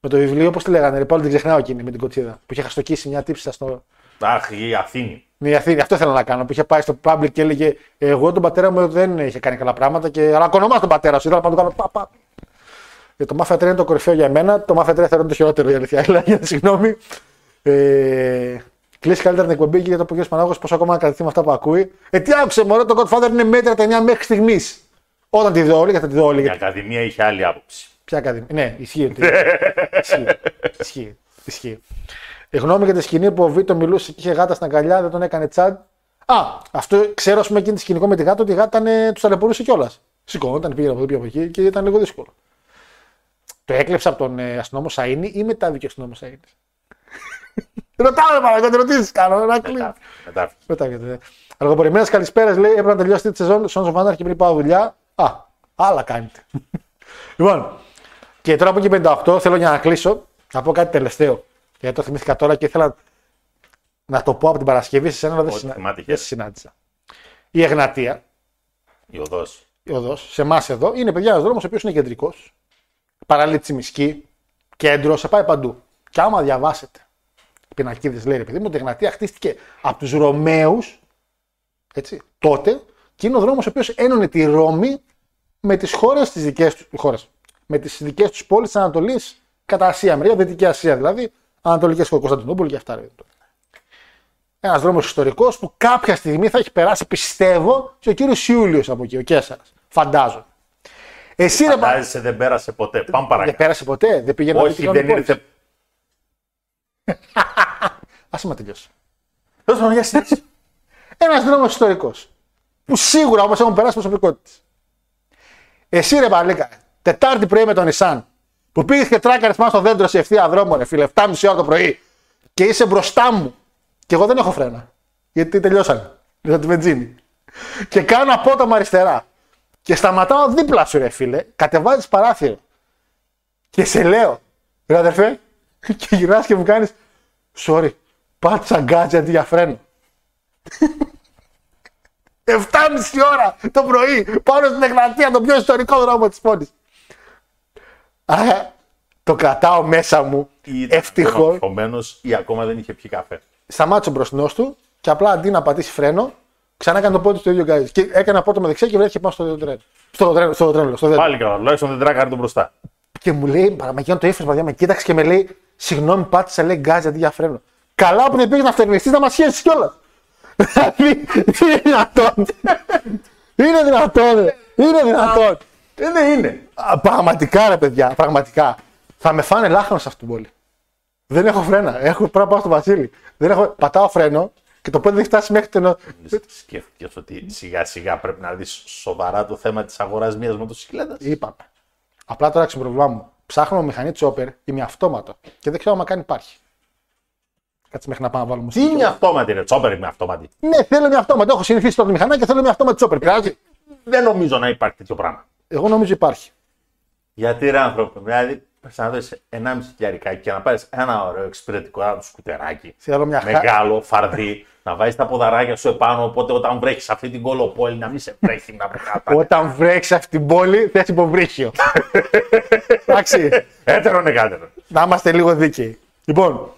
S4: Με το βιβλίο, πώς τη λέγανε, ρε, πάλι την ξεχνάω εκείνη με την κοτσίδα. Που είχε χαστουκίσει μια τύπισσα στο.
S5: Αχ, η Αθήνη.
S4: Ναι, η Αθήνη, αυτό ήθελα να κάνω. Που είχε πάει στο Public και έλεγε Εγώ τον πατέρα μου δεν είχε κάνει καλά πράγματα. Και... Αλλά ακονομά τον πατέρα σου. Ήθελα να το κάνω. Πα, πα. Και το Mafia 3 είναι το κορυφαίο για μένα. Το Mafia 3 θεωρώ είναι το χειρότερο η αλήθεια. Αλλά για συγγνώμη. Ε, κλείσει καλύτερα την εκπομπή και για το που ο κ. Πανάγο πώς ακόμα να κρατηθεί με αυτά που ακούει. Ε, τι άκουσε, Μωρέ, το Godfather είναι μέτρα ταινία μέχρι στιγμής. Όταν τη δω όλη, και θα τη δω όλη.
S5: Η
S4: γιατί-
S5: Ακαδημία είχε άλλη άποψη.
S4: Ποια ακαδημία; Ναι, ισχύει. ότι- ισχύει. Ισχύει. Ισχύει. Η γνώμη για τη σκηνή που ο Βίτο μιλούσε και είχε γάτα στην αγκαλιά, δεν τον έκανε τσάντ. Α, αυτό ξέρω, ας πούμε, εκείνη τη σκηνικό με τη γάτα, ότι η γάτα τους ταλαιπωρούσε κιόλας. Σηκώνονταν, πήγαινε από εδώ πήγε από εκεί και ήταν λίγο δύσκολο. Το έκλεψε από τον ε, αστυνόμο Σαΐνη ή μετάβηκε ο αστυνόμος Σαΐνης; Ρωτάμε παρακαλώ, ρωτήσεις κάνω. Να κλείνει.
S5: Μετά. μετά.
S4: Πετάγεται. Αργοπορημένες καλησπέρα λέει: Έπρεπε να τελειώσει τη σεζόν. Sons of Anarchy πριν πάω δουλειά. Α, άλλα κάνετε. λοιπόν, και τώρα από εκεί 58 θέλω για να κλείσω να πω κάτι τελευταίο. Γιατί το θυμήθηκα τώρα και ήθελα να το πω από την Παρασκευή σε ένα, αλλά δεν,
S5: Ό,τι
S4: συνα...
S5: θυμάται
S4: δεν
S5: και.
S4: συνάντησα. Η Εγνατία,
S5: Η οδός.
S4: η οδός, σε εμάς εδώ, είναι παιδιά ένας δρόμος ο οποίος είναι κεντρικός. Παράλληλη Τσιμισκή, κέντρο, σε πάει παντού. Και άμα διαβάσετε πινακίδες, λέει ρε παιδί μου, ότι η Εγνατία χτίστηκε από τους Ρωμαίους έτσι, τότε και είναι ο δρόμος ο οποίος ένωνε τη Ρώμη με τις χώρες τι δικές τους. Χώρες, με τις δικές τους πόλεις της Ανατολής κατά Ασία, μεριά Δυτική Ασία δηλαδή, Ανατολικέ χώρε, Κωνσταντινούπολη και αυτά. ρε. Ένας δρόμος ιστορικός που κάποια στιγμή θα έχει περάσει, πιστεύω, και ο κύριος Ιούλιος από εκεί, ο Κέσσαρα. Φαντάζομαι. Εσύ ρε πα-
S5: Φαντάζεσαι δεν πέρασε ποτέ. Πάμε
S4: Δεν
S5: παρακάτω.
S4: πέρασε ποτέ, δεν πήγαινε
S5: Όχι, δεν ήρθε.
S4: Άσε με τελειώσει.
S5: Δώσε μου μια συνέχεια.
S4: Ένας δρόμος ιστορικός. Που σίγουρα όμω έχουν περάσει προσωπικότητες. Εσύ ρε Παλίκα, Τετάρτη πρωί με τον Ισάν, που πήγες και τράκαρε πάνω στο δέντρο σε ευθεία δρόμο, ρε φίλε, 7.30 ώρα το πρωί, και είσαι μπροστά μου, και εγώ δεν έχω φρένα. Γιατί τελειώσανε. Με τη βενζίνη. Και κάνω απότομα αριστερά. Και σταματάω δίπλα σου, ρε φίλε, κατεβάζεις παράθυρο. Και σε λέω, ρε αδερφέ, και γυρνάς και μου κάνεις, sorry, πάτησα γκάτζι αντί για φρένο. 7.30 ώρα το πρωί πάνω στην Εγνατία, το πιο ιστορικό δρόμο της πόλης. Άρα, Το κρατάω μέσα μου. Ευτυχώς.
S5: Επομένω ή ακόμα δεν είχε πιει καφέ.
S4: Σταμάτησε ο μπροστινός του και απλά αντί να πατήσει φρένο, ξανά έκανε το πόδι του στο ίδιο γκάζι. Και έκανε απότομα με δεξιά και βρέθηκε πάνω στο τρένο. Στο τρένο, στο τρένο. Στο δέντρο.
S5: Πάλι καλά, τουλάχιστον δεν τράκαρε τον μπροστά.
S4: Και μου λέει, παραμαγιώνει το ύφος, παιδιά, με κοίταξε και με λέει, Συγγνώμη, πάτησα λέει γκάζι αντί για φρένο. Καλά που δεν πήγε να φτερνιστεί να μας σχέσει κιόλας. Δηλαδή, είναι δυνατόν. είναι δυνατόν. ρε. Είναι δυνατόν.
S5: Ε, δεν είναι.
S4: Α, Πραγματικά ρε παιδιά, πραγματικά. Θα με φάνε λάχνος σε αυτήν την πόλη. Δεν έχω φρένα. Έχω πρέπει να πάω στο Βασίλη. Δεν έχω... Πατάω φρένο και το πόδι δεν έχει φτάσει μέχρι την.
S5: Σκέφτηκες ότι σιγά σιγά πρέπει να δεις σοβαρά το θέμα της αγοράς μιας μοτοσυκλέτας;
S4: Είπαμε. Απλά τώρα ξεμπροβλημά μου. Ψάχνω μηχανή τσόπερ ή αυτόματο και δεν ξέρω αν καν υπάρχει. Κάτσε μέχρι να πάω να βάλω
S5: Τι
S4: μουσική.
S5: είναι αυτόματη, ρε; Τσόπερ με αυτόματη.
S4: Ναι, θέλω μια αυτόματο. Έχω συνηθίσει τώρα τη μηχανά και θέλω μια αυτόματη τσόπερ. Πειράζει.
S5: Δεν νομίζω να υπάρχει τέτοιο πράγμα.
S4: Εγώ νομίζω υπάρχει.
S5: Γιατί ρε άνθρωπο, δηλαδή πες να δώσει 1,5 χιλιαρικάκι και να πάρεις ένα ωραίο εξυπηρετικό ένα σκουτεράκι.
S4: Θέλω μια χα-
S5: Μεγάλο, φαρδί, να βάζεις τα ποδαράκια σου επάνω. Οπότε όταν βρέχεις αυτή την κολοπόλη να μην σε βρέχει να βγάλει.
S4: Όταν βρέξει αυτή την πόλη, θες υποβρύχιο. Εντάξει.
S5: Έτερο νεκάτερο.
S4: Να είμαστε λίγο δίκαιοι. Λοιπόν,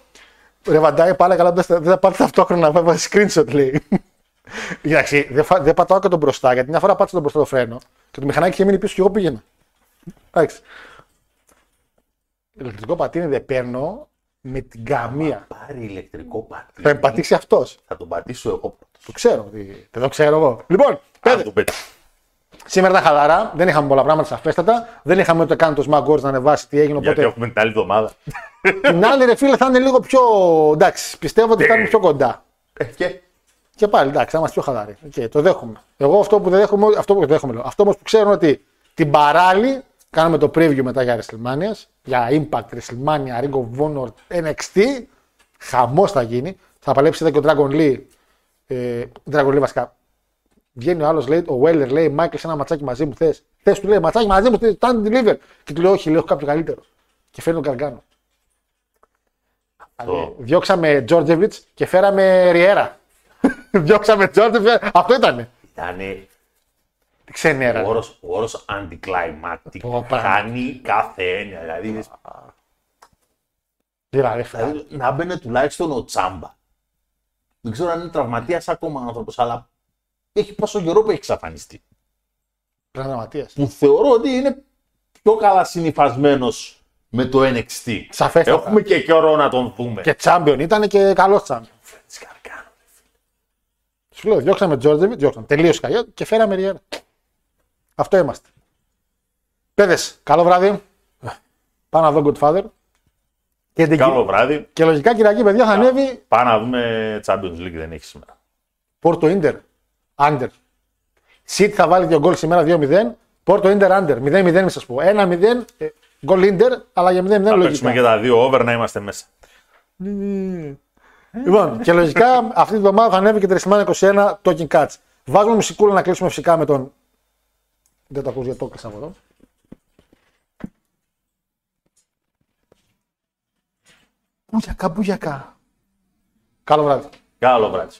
S4: ρε Βαντάι, πάλι καλά, δεν θα- δεν θα πάτε ταυτόχρονα να βάλει screenshot, λέει. Εντάξει, δεν, φα- δεν πατάω και τον μπροστά, γιατί μια φορά πάτησα τον μπροστά το φρένο και το μηχανάκι είχε μείνει πίσω και εγώ πήγαινα. Εντάξει. Ηλεκτρικό πατίνι δεν παίρνω με την καμία.
S5: Πάρει ηλεκτρικό πατίνι.
S4: Θα με πατήσει αυτός.
S5: Θα τον πατήσω εγώ πρώτος.
S4: Το ξέρω. ότι- Δεν το ξέρω εγώ. Λοιπόν,
S5: Αν
S4: πέντε.
S5: του πετύχει.
S4: Σήμερα ήταν χαλαρά. Δεν είχαμε πολλά πράγματα σαφέστατα. Δεν είχαμε ούτε καν το Smack Wars να ανεβάσει τι έγινε.
S5: Γιατί
S4: Οπότε
S5: έχουμε την άλλη εβδομάδα.
S4: την άλλη ρε φίλε θα είναι λίγο πιο. Εντάξει, πιστεύω ότι θα είναι πιο κοντά.
S5: Ε, και;
S4: Και πάλι εντάξει, θα είμαστε πιο χαλαροί. Okay, το δέχομαι. Εγώ αυτό που δεν δέχομαι, αυτό που δέχομαι λέω. Αυτό όμως που ξέρω είναι ότι την παράλληλη κάνουμε το preview μετά για WrestleMania, για Impact, WrestleMania, Ring of Honor, NXT. Χαμός θα γίνει. Θα παλέψει εδώ και ο Dragon Lee. Ε, Dragon Lee βασικά. Βγαίνει ο άλλος, λέει, ο Weller λέει: Μάικλ, ένα ματσάκι μαζί μου θες. Θες, του λέει: Ματσάκι μαζί μου, stand deliver. Και του λέει: Όχι, λέω: Έχω κάποιο καλύτερο. Και φέρνει τον Καργκάνο.
S5: το-
S4: Διώξαμε Τζόρτζεβιτς και φέραμε Ριέρα. Διώξαμε Τζόρτζεβιτς. Αυτό ήτανε.
S5: Ήταν
S4: Τι ξενέρα.
S5: ο όρος, ο όρος anticlimactic.
S4: Πω, πράγμα.
S5: Χάνει κάθε έννοια. Δηλαδή,
S4: Δηλαδή, φίλε.
S5: δηλαδή, να μπαινε τουλάχιστον ο Τσάμπα. Δεν ξέρω αν είναι τραυματίας ακόμα άνθρωπος, αλλά έχει πόσο καιρό που έχει εξαφανιστεί.
S4: Πρέπει να δραματίας.
S5: Που θεωρώ ότι είναι πιο καλά συνυφασμένος με το NXT.
S4: Σαφέστατα.
S5: Έχουμε και καιρό να τον δούμε.
S4: Και τσάμπιον ήταν και καλός τσάμπιον.
S5: Φρέντς Γκαργκάνο.
S4: Σου λέω, διώξαμε Τζόρτζεβιτ, διώξαμε. Τελείωσε καλλιό και φέραμε Ριέρα. Αυτό είμαστε. Παιδες, καλό βράδυ. Πάω να δω Godfather. Και, την-
S5: Καλό βράδυ.
S4: και λογικά Κυριακή, παιδιά, θα ανέβει
S5: Πάμε να δούμε Champions League δεν έχει σήμερα.
S4: Πόρτο Ίντερ. Under. City θα βάλει δύο γκολ σήμερα 2-0. Πόρτο Ίντερ Under. 0-0 μη σας πω. 1-0 ε, γκολ Ίντερ, αλλά για 0-0
S5: Θα παίξουμε
S4: λογικά.
S5: και τα δύο over να είμαστε μέσα.
S4: Λοιπόν, και λογικά αυτή την εβδομάδα θα ανέβει και τη WrestleMania 21 Talking Cuts. Βάζουμε μουσικούλα να κλείσουμε φυσικά με τον. Δεν το ακούς γιατί το έκλεισα από εδώ. Μπουγιακά, μπουγιακά. Καλό βράδυ.
S5: Καλό βράδυ.